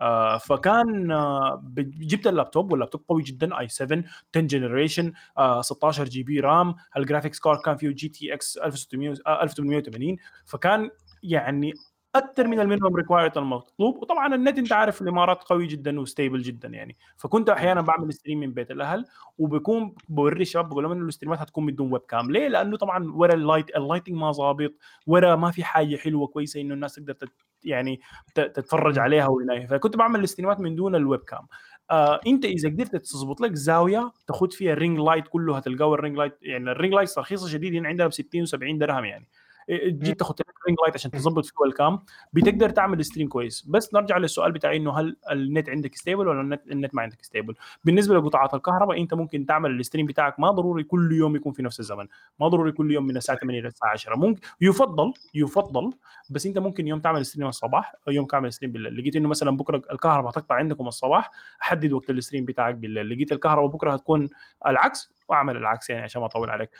آه فكان آه جبت ال laptop وال laptop قوي جدا i 7 10 generation 16 GB RAM. ال graphics card كان فيه GTX 1600 آه 1880 فكان يعني أكثر من ال minimum required المطلوب وطبعا النت أنت عارف الإمارات قوي جدا و stable جدا يعني. فكنت أحيانا بعمل stream من بيت الأهل وبكون بوري الشباب بقول لهم إنه ال streamات هتكون بدون webcam ليه؟ لأنه طبعا ورا ال light ال lighting ما ظابط ورا ما في حاجة حلوة كويسة إنه الناس تقدر تت- يعني تتفرج عليها ولا فكنت بعمل ال streamات من دون ال webcam آه أنت إذا قدرت تظبط لك زاوية تاخذ فيها ال ring light كله هتلقاه ال ring light يعني ال ring light رخيصة شديد هنا عندنا ب 60 و70 درهم يعني. جيت تاخذ ring light عشان تظبط فيه ال cam بتقدر تعمل stream كويس. بس نرجع للسؤال بتاعي إنه هل النت عندك stable ولا ال net, ال net ما عندك ستيبل بالنسبة لقطاعات الكهرباء أنت ممكن تعمل ال stream بتاعك ما ضروري كل يوم يكون في نفس الزمن. ما ضروري كل يوم من الساعة 8 للساعه 10 ممكن يفضل يفضل بس أنت ممكن يوم تعمل stream الصباح أو يوم تعمل stream بالليل. لقيت إنه مثلا بكرة الكهرباء تقطع عندكم الصباح حدد وقت ال stream بتاعك بالليل. لقيت الكهرباء بكرة هتكون العكس واعمل العكس يعني عشان ما أطول عليك.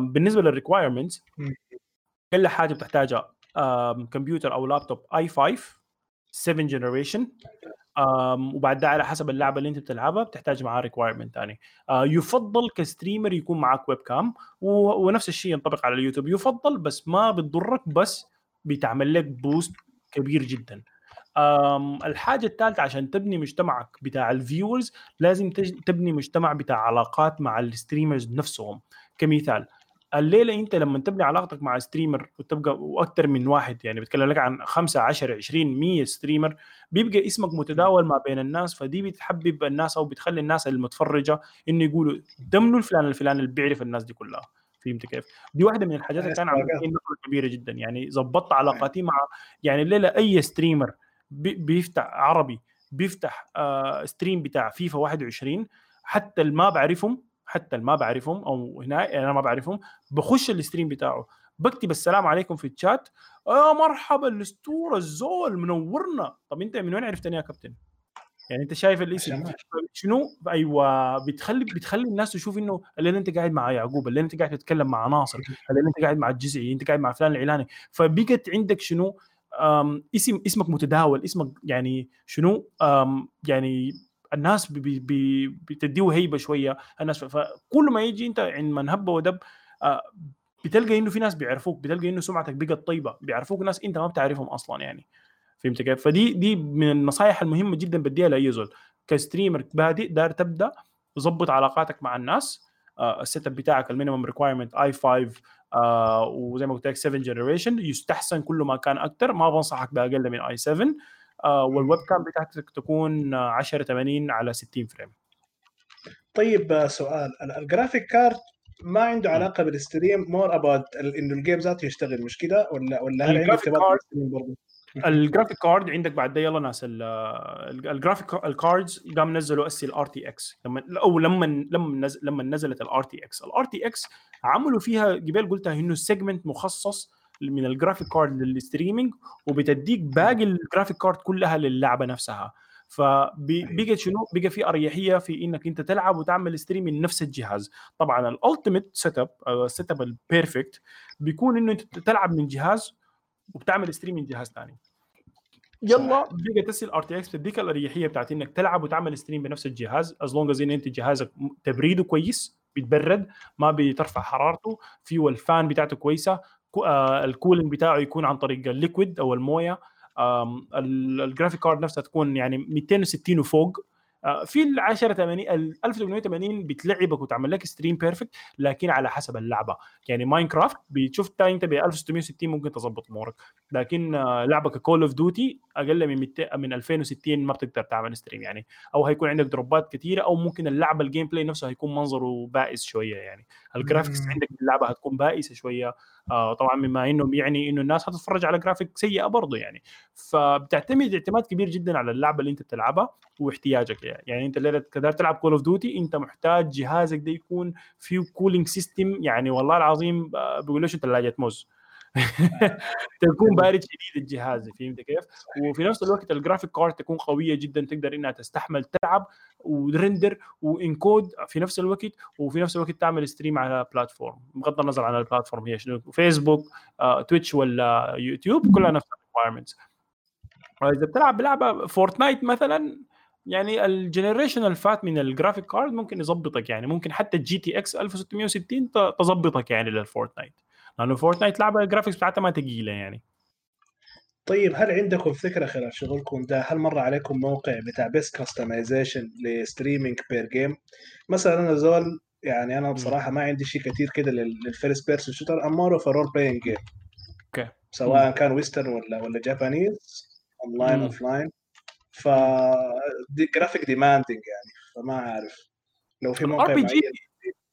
بالنسبة لل requirements أقل حاجة بتحتاجها كمبيوتر أو لابتوب i5 7 generation وبعد ده على حسب اللعبة اللي أنت بتلعبها بتحتاج معاه requirement ثاني آه يفضل ك streamer يكون معك webcam ونفس الشيء ينطبق على اليوتيوب. يفضل بس ما بتضرك بس بتعمل لك boost كبير جدا. الحاجة الثالثه عشان تبني مجتمعك بتاع ال viewers لازم تبني مجتمع بتاع علاقات مع ال streamers نفسهم. كمثال الليلة أنت لما تبني علاقتك مع streamer وتبقى وأكثر من واحد يعني بتكلم لك عن 5 10 20 100 streamer بيبقى اسمك متداول ما بين الناس فدي بتحبب الناس أو بتخلي الناس المتفرجة إنه يقولوا ده منو الفلان الفلان اللي بيعرف الناس دي كلها فهمت كيف؟ دي واحدة من الحاجات اللي كان عملت نقله كبيرة جدا. يعني ظبطت علاقاتي مع يعني الليلة أي streamer بيفتح عربي بيفتح آه stream بتاع فيفا 21 حتى اللي ما بعرفهم حتى اللي ما بعرفهم أو هنا أنا ما بعرفهم بخش ال stream بتاعه. بكتب السلام عليكم في الشات. يا مرحبا الأسطورة الزول منورنا. طب أنت من وين عرفتني يا كابتن؟ يعني أنت شايف الاسم؟ شنو؟ أيوه بتخلي بتخلي الناس تشوف إنه الليلة أنت قاعد مع يعقوب الليلة أنت قاعد تتكلم مع ناصر الليلة أنت قاعد مع الجزعي أنت قاعد مع فلان العلاني. فبقت عندك شنو؟ اسم اسمك متداول اسمك يعني شنو؟ يعني الناس بي بي بتديه هيبة شوية الناس فكل ما يجي انت عند من هب ودب آه بتلقى انه في ناس بيعرفوك بتلقى انه سمعتك بقت طيبة بيعرفوك ناس انت ما بتعرفهم أصلا يعني. فهمت كيف؟ فدي دي من النصائح المهمة جدا بديها لأي زول. ك streamer بادئ دار تبدأ ظبط علاقاتك مع الناس آه ال setup بتاعك ال minimum requirement i5 آه وزي ما قلت لك 7 generation يستحسن كل ما كان أكثر ما بنصحك بأقل من i7 آه وال webcam بتاعتك تكون 10 80 على 60 frame. طيب سؤال. ال graphic card ما عنده علاقة بال stream more about إنه ال game ذاته يشتغل مش كده؟ ولا ولا هل عنده ارتباط برضه؟ ال graphic card عندك بعد ده يلا ناس ال graphic ال cards قام نزلوا اسي ال RTX لما أو لما لما لما نزلت ال RTX ال RTX عملوا فيها قبل قلتها إنه segment مخصص من ال graphic card لل streaming وبتديك باقي ال graphic card كلها للعبة نفسها. فبقى شنو؟ بقى في أريحية في إنك أنت تلعب وتعمل stream من نفس الجهاز. طبعا ال ultimate setup ال setup ال perfect بيكون إنه أنت تلعب من جهاز وبتعمل stream من جهاز ثاني يلا بقى تسال RTX بتديك الأريحية بتاعت إنك تلعب وتعمل stream بنفس الجهاز. as long as إن أنت جهازك تبريده كويس بيتبرد ما بترفع حرارته فيه ال fan بتاعته كويسة. ال cooling بتاعه يكون عن طريق ال liquid أو الموية. ال graphic card نفسها تكون يعني 260 وفوق. آه، في ال 10 80 ال 1880 بتلعبك وتعمل لك stream perfect لكن على حسب اللعبة. يعني ماينكرافت بتشوف انت ب 1660 ممكن تظبط أمورك. لكن آه، لعبه كول اوف ديوتي أقل من 200 من 2060 ما بتقدر تعمل stream يعني. أو هيكون عندك dropات كثيره أو ممكن اللعبه ال gameplay نفسه هيكون منظره بائس شوية يعني. ال graphics عندك اللعبة هتكون بائسة شوية. آه طبعا مما إنه يعني إنه الناس هتتفرج على جرافيك سيئة برضه يعني. فبتعتمد اعتماد كبير جدا على اللعبة اللي أنت بتلعبها واحتياجك يعني, يعني أنت الليلة دار تلعب كول اوف ديوتي أنت محتاج جهازك ده يكون فيه cooling system يعني والله العظيم آه، بيقول ليش ثلاجة موز. <laughs> تكون بارد شديد الجهاز فهمت كيف؟ وفي نفس الوقت ال graphic card تكون قوية جدا تقدر إنها تستحمل تلعب و render و encode في نفس الوقت وفي نفس الوقت تعمل stream على platform بغض النظر عن ال platform هي شنو فيسبوك آه، تويتش ولا يوتيوب كلها نفس ال requirements إذا بتلعب بلعبه فورتنايت مثلا يعني ال generation اللي فات من ال graphic card ممكن يظبطك يعني ممكن حتى ال GTX 1660 تظبطك يعني للفورتنايت لأنه فورتنايت لعبة ال graphics بتاعتها ما ثقيله يعني. طيب هل عندكم فكرة خلال شغلكم ده؟ هل مر عليكم موقع بتاع best customization ل streaming per game مثلا أنا زول يعني أنا بصراحة ما عندي شيء كثير كده لل first person shooter I'm more of role playing game okay سواء كان western ولا ولا Japanese online. offline ف the graphic demanding يعني فما اعرف لو في موقع ال RPG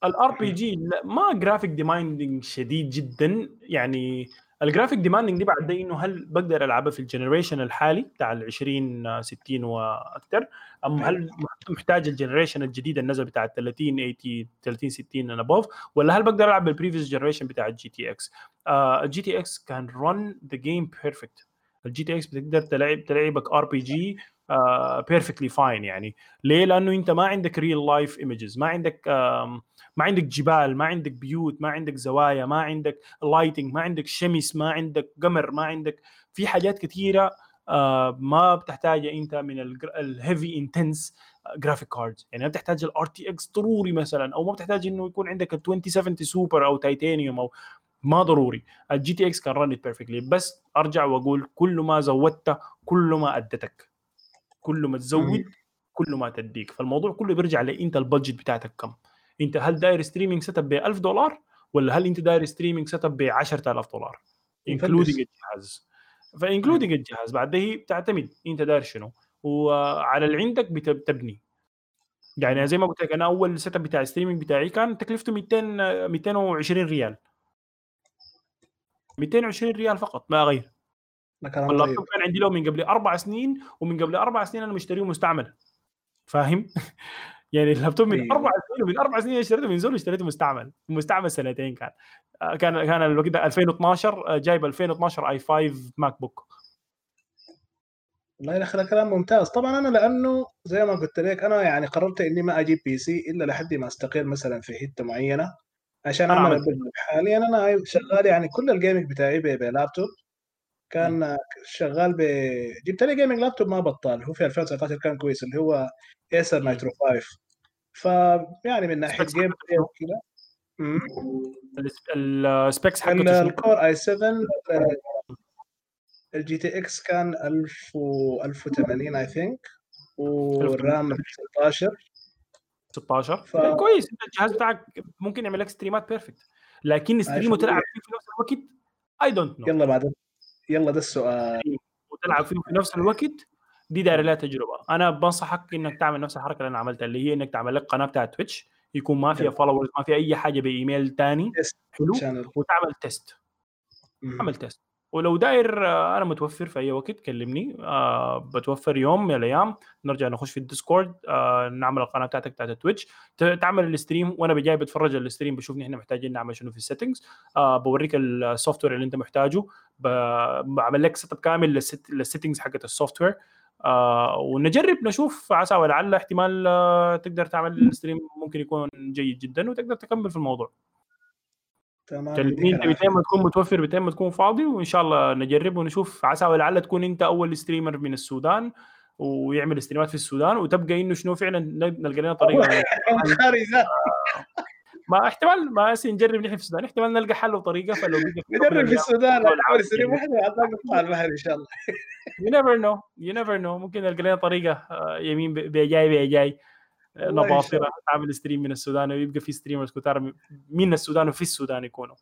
ال RPG ما graphic demanding شديد جدا. يعني ال graphic demanding دي بعد ده إنه هل بقدر ألعبها في ال generation الحالي بتاع ال 20 60 وأكثر أم هل محتاج ال generation الجديد النزل بتاع ال 30 80 30 60 and above ولا هل بقدر ألعب بال previous generation بتاع ال GTX ال GTX can run the game perfect ال GTX بتقدر تلعب تلعبك RPG perfectly fine يعني. ليه؟ لأنه أنت ما عندك real life images ما عندك um, ما عندك جبال ما عندك بيوت ما عندك زوايا ما عندك lighting ما عندك شمس ما عندك قمر ما عندك في حاجات كثيرة آه ما بتحتاجها أنت من ال heavy intense graphic cards يعني ما بتحتاج ال RTX ضروري مثلا أو ما بتحتاج إنه يكون عندك ال 2070 سوبر أو تيتانيوم أو ما ضروري. ال GTX can run perfectly بس أرجع وأقول كل ما زودت كل ما أدتك. كل ما تزود كل ما تديك. فالموضوع كله بيرجع لأنت ال budget بتاعتك كم. أنت هل داير streaming setup ب 1000 دولار؟ ولا هل أنت داير streaming setup ب 10000 دولار؟ including الجهاز. ف including الجهاز. بعد هي بتعتمد. أنت داير شنو؟ وعلى اللي عندك بتبني. يعني زي ما قلت لك أنا أول setup بتاع ال streaming بتاعي كان تكلفته 200 220 ريال. 220 ريال فقط ما غير. اللابتوب كان عندي له من قبل أربع سنين ومن قبل أربع سنين أنا مشتريه مستعمل. فاهم؟ يعني اللابتوب من أربع سنين ومن أربع سنين اشتريته من زول اشتريته مستعمل مستعمل سنتين كان. كان كان الوقت 2012 جايب 2012 i5 MacBook. والله يا أخي كلام ممتاز. طبعا أنا لأنه زي ما قلت لك أنا يعني قررت إني ما أجيب PC إلا لحد ما استقر مثلا في حتة معينة عشان أعمل حاليا. أنا شغال يعني كل ال gaming بتاعي بلابتوب كان شغال ب جبت لي gaming laptop ما بطال هو في 2019 كان كويس اللي هو Acer Nitro 5 فيعني من ناحية gameplay وكذا. ال specs حقته ال Core i7 ال GTX كان 1000 و 1080 I think وال RAM 16 16 ف... كويس. انت الجهاز بتاعك ممكن يعمل لك ستريمات perfect لكن stream وتلعب فيه في نفس الوقت I don't know يلا بعد يلا ده السؤال. وتلعب فيه في نفس الوقت دي دايرة لها تجربة. أنا بنصحك إنك تعمل نفس الحركة اللي أنا عملتها اللي هي إنك تعمل لك قناة بتاعت Twitch يكون ما فيها followers ما فيها أي حاجة بإيميل ثاني حلو؟ وتعمل test اعمل تيست ولو داير أنا متوفر في أي وقت كلمني. أه بتوفر يوم من الأيام. نرجع نخش في ال Discord. أه نعمل القناة بتاعتك بتاعت ال Twitch. تعمل ال stream. وأنا بجاي بتفرج ال stream بشوف نحن محتاجين نعمل شنو في ال settings بوريك ال software اللي أنت محتاجه. بعمل لك setup كامل لل settings حقت ال software آه ونجرب نشوف عسى ولعل احتمال آه تقدر تعمل ال stream. ممكن يكون جيد جدا وتقدر تكمل في الموضوع. تمام كلمني انت بتين ما تكون متوفر بتين ما تكون فاضي وإن شاء الله نجرب ونشوف. عسى ولعل تكون أنت أول streamer من السودان ويعمل ستريمات في السودان وتبقى إنه شنو فعلا نلقى لنا طريقة. <laughs> <laughs> ما احتمال ما نجرب نحن في السودان. احتمال نلقى حل وطريقة فلو نجرب في السودان أول stream واحدة نطلع البحر إن شاء الله. you never know you never know ممكن نلقى لنا طريقة يمين بجاي نباطره تعمل stream من السودان ويبقى في streamers كتار من السودان وفي السودان يكونوا.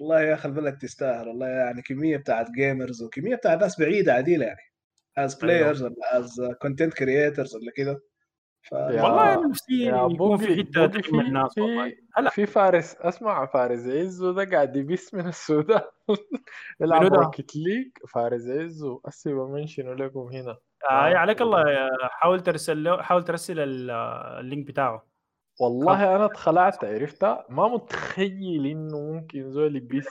والله يا أخي البلد تستاهل والله يعني كمية بتاعت gamers وكمية بتاعت ناس بعيدة عديلة يعني. as players ولا as content creators ولا كده. ف... والله نفسي يكون في حتة تجمع الناس والله. هلا. في فارس اسمع فارس عزو ده قاعد يبث من السودان. <laughs> يلعب Rocket League فارس عزو أسي بمنشنه لكم هنا. آه عليك الله حاول ترسل له حاول ترسل ال link بتاعه. والله أنا اتخلعت عرفتها ما متخيل إنه ممكن زول يبث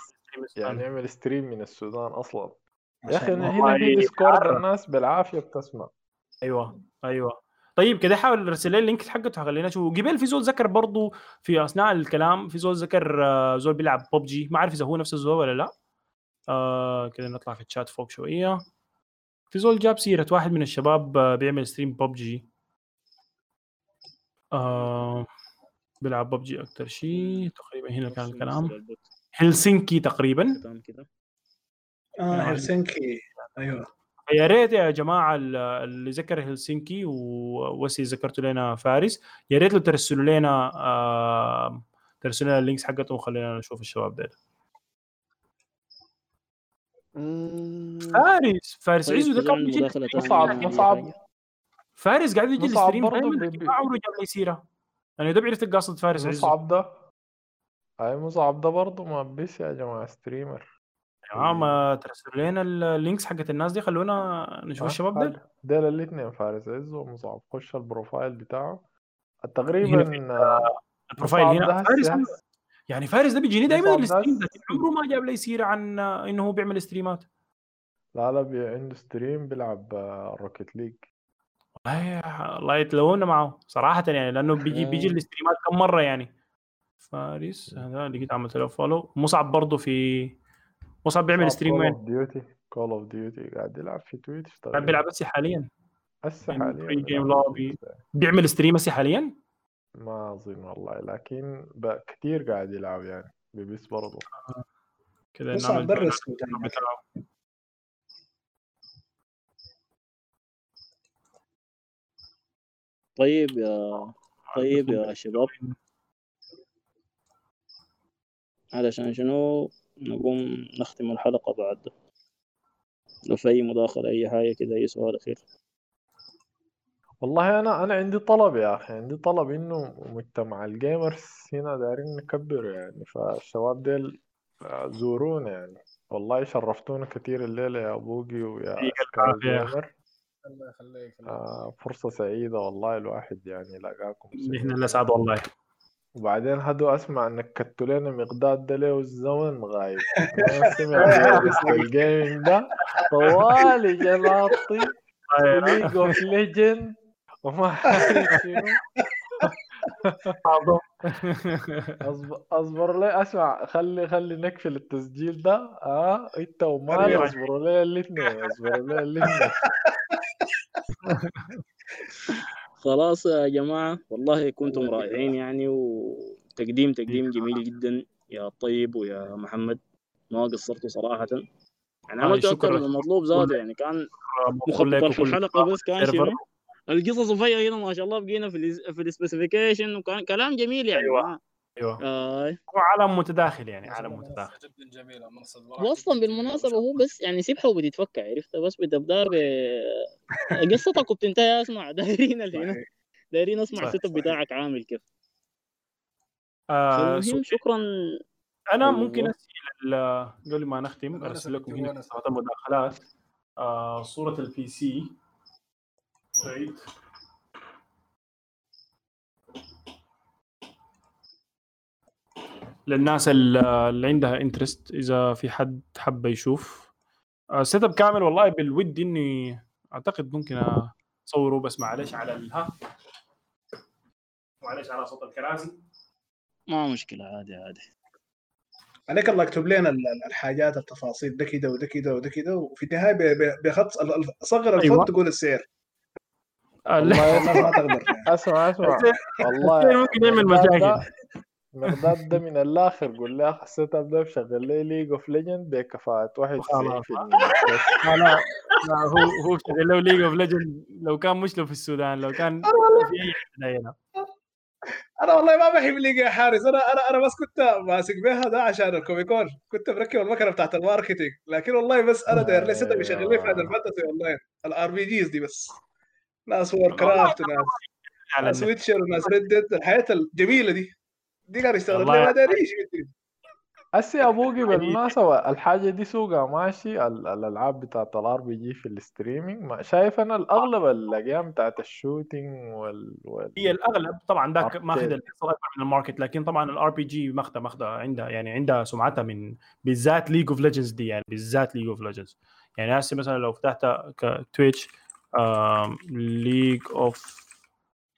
يعني يعمل stream من السودان أصلا. يا أخي هنا في Discord الناس بالعافية بتسمع. أيوه أيوه. طيب كده حاول ارسل لي ال link حقته خلينا نشوف قبل في زول ذكر برضه في أثناء الكلام في زول ذكر زول بيلعب ببجي ما أعرف إذا هو نفس الزول ولا لا. آه كده نطلع في الشات فوق شوية. في زول جاب سيرة واحد من الشباب بيعمل ستريم ببجي. آه بيلعب ببجي أكثر شيء تقريبا هنا كان الكلام. هلسنكي تقريبا. آه هلسنكي. أيوه. يا ريت يا جماعة اللي ذكر هلسنكي وأسي ذكرتوا لنا فارس. يا ريت لو ترسلوا لنا آه ترسلوا لنا ال links حقتهم وخلينا نشوف الشباب ده فارس. فارس طيب عزو ده كان بيجي مصعب حاجة؟ فارس قاعد يجي ال stream ما عمره جاب لي سيره أنا ده عرفت قاصد فارس عزو. مصعب ده. اي مصعب ده برضه ما بيس يا جماعة streamer. يا جماعة ما ترسل لنا ال links حقت الناس دي خلونا نشوف ها الشباب ده. ديل الاثنين فارس عز ومصعب. خش ال profile بتاعه. تقريبا آه، ال profile هنا. فارس يعني فارس ده بيجيني دائما ده ال stream هسه عمره ما جاب لي سيره عن إنه هو بيعمل ستريمات. لا لا عنده stream بيلعب Rocket League والله الله يتلونا معه صراحة يعني لأنه بيجي بيجي مم. الاستريمات كم مرة يعني. فارس هذا لقيت عملت له follow مصعب برضه في مصعب بيعمل stream Call وين؟ of Duty Call of Duty قاعد يلعب في Twitch قاعد تقريبا بيلعب بس حاليا. هسه يعني حاليا game lobby. بيعمل stream هسه حاليا؟ ما أظن والله لكن كتير قاعد يلعب يعني ب PES برضه كذا دايما بتاعه. طيب يا طيب يا شباب. علشان شنو؟ نقوم نختم الحلقة بعد. لو في أي مداخلة أي حاجة كده أي سؤال أخير. والله أنا أنا عندي طلب يا أخي عندي طلب إنه مجتمع الجيمرز هنا دايرين نكبر يعني فالشباب ديل زورونا يعني. والله شرفتونا كتير الليلة يا بوقي ويا سكاي العافية يا أخي. gamer الله يخليك آه فرصة سعيدة والله الواحد يعني لقاكم نحن اللي سعد والله. وبعدين هدو أسمع إنك كتوا لنا مقداد ده له الزمن غايب. <laughs> ما سمع <laughs> ال gaming ده. طوالي جلاطي League of Legend وما اصبر أصبر لي أسمع خلي خلي نقفل التسجيل ده. آه إنت ومالي اصبروا لي الاثنين اصبروا لي الاثنين. خلاص يا جماعة والله كنتم رائعين يعني وتقديم تقديم جميل جدا. يا طيب ويا محمد ما قصرتوا صراحة. يعني عملتوا أكثر شكراً. من المطلوب زاده يعني كان مخطط الحلقة بس كان. شنو؟ القصص فيها هنا ما شاء الله بقينا في ال في ال specification وكان كلام جميل يعني أيوة. ما- أيوه. آه. هو عالم متداخل يعني عالم متداخل. جدا منصة واصلا بالمناسبة هو بس يعني سبحة وبتتفك عرفت؟ بس بتبدأ ب قصتك وبتنتهي اسمع <laughs> دايرين هنا. دايرين اسمع ال setup بتاعك عامل كيف. آه فالمهم سو- شكرا. أنا. ممكن أسأل ال- قبل ما نختم أرسل لكم هنا المداخلات آه صورة ال PC سعيد للناس ال- اللي عندها interest إذا في حد حب يشوف. ال setup كامل والله بالود إني أعتقد ممكن أصوره بس معلش على الها معلش على صوت الكراسي. ما مشكلة عادي عادي. عليك الله اكتب لنا ال- ال- الحاجات التفاصيل. ده كده وده كده وده كده وفي النهاية بخط صغر ال font أيوة. تقول السعر. آه، والله الناس ما تقدر. أسمع أسمع. والله ممكن يعمل مشاكل. مقداد ده من الآخر. قول لي أخ ال setup ده بشغل لي League of Legend بكفاءة 91% بس لا لا هو هو شغل له League of Legend لو كان مش له في السودان لو كان في أي حتة هنا. أنا والله ما بحب League يا فارس. أنا أنا أنا بس كنت ماسك بها ده عشان ال Comic Con كنت مركب المكنة بتاعت ال marketing. لكن والله بس أنا داير لي setup يشغل لي Final Fantasy Online ال RPGs دي بس. ناس Warcraft وناس على ناس Witcher وناس Red الحياة الجميلة دي. دي قاعد يشتغل ما داري إيش هسي يا أبوقي بالمناسبة الحاجة دي سوقها ماشي ال- الألعاب بتاعت ال RPG في ال streaming. ما شايف أنا الأغلب الأيام بتاعت ال shooting وال, وال... هي الأغلب. طبعا ذاك. ماخذ من ال market لكن طبعا ال RPG ماخذة ماخذة عندها يعني عندها سمعتها من بالذات League of Legends دي يعني بالذات League of Legends يعني هسه مثلا لو فتحت ك Twitch League of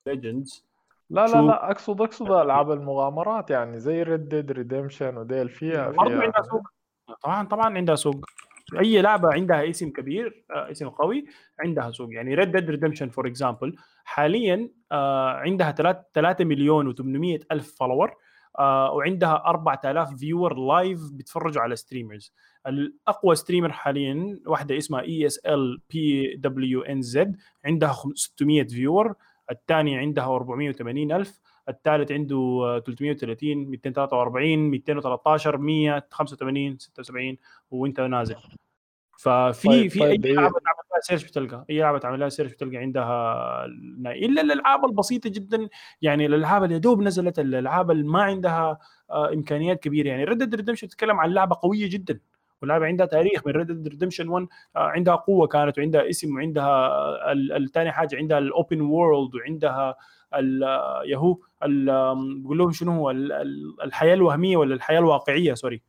Legends لا لا لا اقصد اقصد ألعاب المغامرات يعني زي Red Dead Redemption وديل فيها برضه فيها عندها سوق. طبعا طبعا عندها سوق. أي لعبة عندها اسم كبير آه، اسم قوي عندها سوق. يعني Red Dead Redemption for example حاليا آه، عندها 3 مليون و800 ألف follower وعندها 4000 viewer live بيتفرجوا على streamers الأقوى streamer حاليا واحدة اسمها اي اس ال بي دبليو ان زد عندها 600 viewer الثاني عندها 480 ألف الثالث عنده آه، 330 243 213 185 76 وانت نازل. ففي طيب في طيب أي. لعبة تعمل لها search بتلقى. أي لعبة تعمل لها search بتلقى عندها إلا الألعاب البسيطة جدا. يعني الألعاب اللي دوب نزلت الألعاب اللي ما عندها آه، إمكانيات كبيرة. يعني Red Dead Redemption تتكلم عن لعبة قوية جدا. ولعبه عندها تاريخ من Red Dead Redemption 1 آه، عندها قوة كانت وعندها اسم وعندها الثاني حاجة عندها ال open world وعندها ال- يهو بقول لهم شنو هو؟ ال- ال- الحياة الوهمية ولا الحياة الواقعية sorry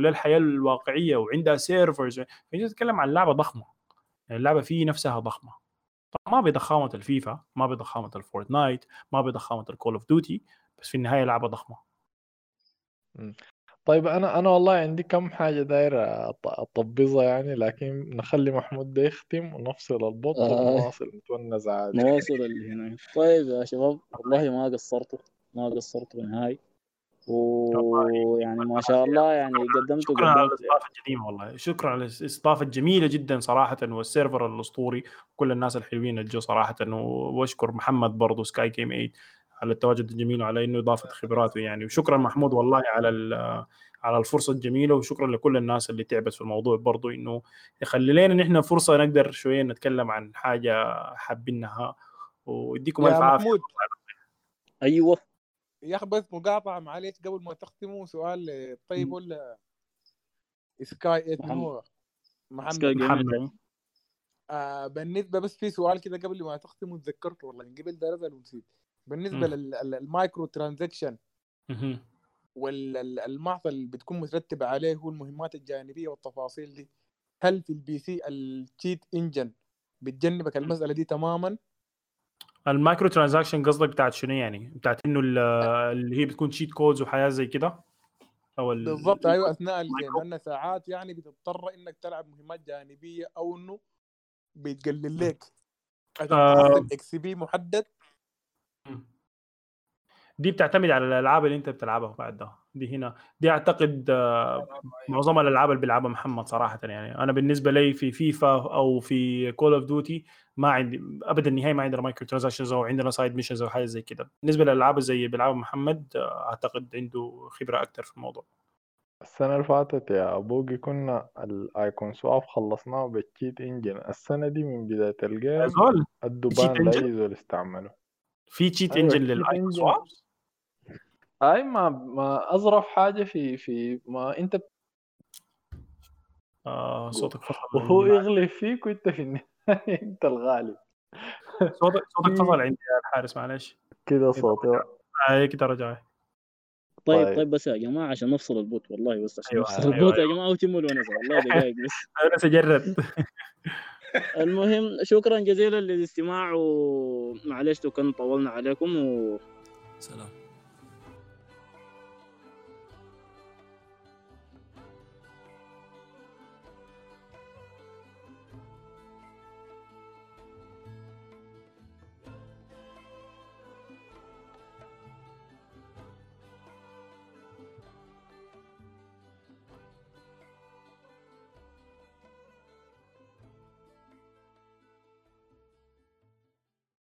لها الحياة الواقعية وعندها servers فانت تتكلم عن لعبة ضخمة. يعني اللعبة فيه نفسها ضخمة. طبعا ما بضخامة الفيفا ما بضخامة ال Fortnite ما بضخامة ال Call of Duty بس في النهاية لعبة ضخمة. طيب أنا أنا والله عندي كم حاجة داير أطبزها يعني لكن نخلي محمود ده يختم ونفصل البط آه. ونواصل نتونس عادي نواصل اللي هنا طيب يا شباب <laughs> والله ما قصرتوا ما قصرتوا نهائي. ويعني ما شاء الله يعني قدمتوا شكرا على الاستضافة الجميله والله. شكرا على الاستضافه الجميله جدا صراحة وال server الأسطوري وكل الناس الحلوين اللي جو صراحة. وأشكر محمد برضو سكاي جيم 8 على التواجد الجميل وعلى إنه إضافة خبراته يعني. وشكرا محمود والله على ال- على الفرصة الجميلة وشكرا لكل الناس اللي تعبت في الموضوع برضو إنه يخلي لنا نحن فرصة نقدر شوية نتكلم عن حاجة حابينها. ويديكم ألف عافية. محمود. أيوه. يا أخي بس مقاطعه معلش قبل ما تختموا سؤال طيب ولا سكاي 8 محمد. هو محمد محمد. آه بالنسبة بس في سؤال كده قبل ما تختموا تذكرته والله من قبل ده نزل ونسيت بالنسبة. لل microtransaction. والمعطى اللي بتكون مترتبه عليه هو المهمات الجانبية والتفاصيل دي هل في ال PC ال Cheat Engine بتجنبك المسألة دي تماما ال micro transaction قصدك بتاعت شنو يعني؟ بتاعت إنه ال- اللي هي بتكون cheat codes وحياة زي كده؟ أو ال... بالضبط أيوه أثناء ال game ال micro. لأن ساعات يعني بتضطر إنك تلعب مهمات جانبية أو إنه بيتقلل لك آه. XP محدد دي بتعتمد على الألعاب اللي أنت بتلعبها بعد ده دي هنا. دي أعتقد آه، معظم الألعاب اللي بيلعبها محمد صراحة يعني. أنا بالنسبة لي في فيفا أو في كول اوف ديوتي ما عندي ابدا نهائي ما عندنا مايكرو ترانزاكشنز أو عندنا سايد ميشنز أو حاجة زي كده. بالنسبة للألعاب زي بيلعبها محمد آه، أعتقد عنده خبرة أكثر في الموضوع. السنة اللي فاتت يا بوقي كنا الايكون سواب خلصناه بالتشيت إنجن. السنة دي من بداية الجيم زول ادوا cheat بان engine؟ لاي زول استعمله. في تشيت انجن للايكون engine. سوابس اي ما ما أظرف حاجة في في ما أنت آه صوتك فصل وهو يغلب فيك وأنت في النهاية. <laughs> أنت الغالب صوتك صوتك فصل <laughs> عندي يا الحارس معلش كده صوتي هاي كده رجع طيب طيب. طيب بس يا جماعة عشان نفصل البوت والله بس عشان أيوة، نفصل أيوة، البوت يا أيوة. جماعة وتموا الونسه والله دقائق بس. <laughs> أنا سجرت المهم شكرا جزيلا للاستماع ومعلش لو كان طولنا عليكم و سلام.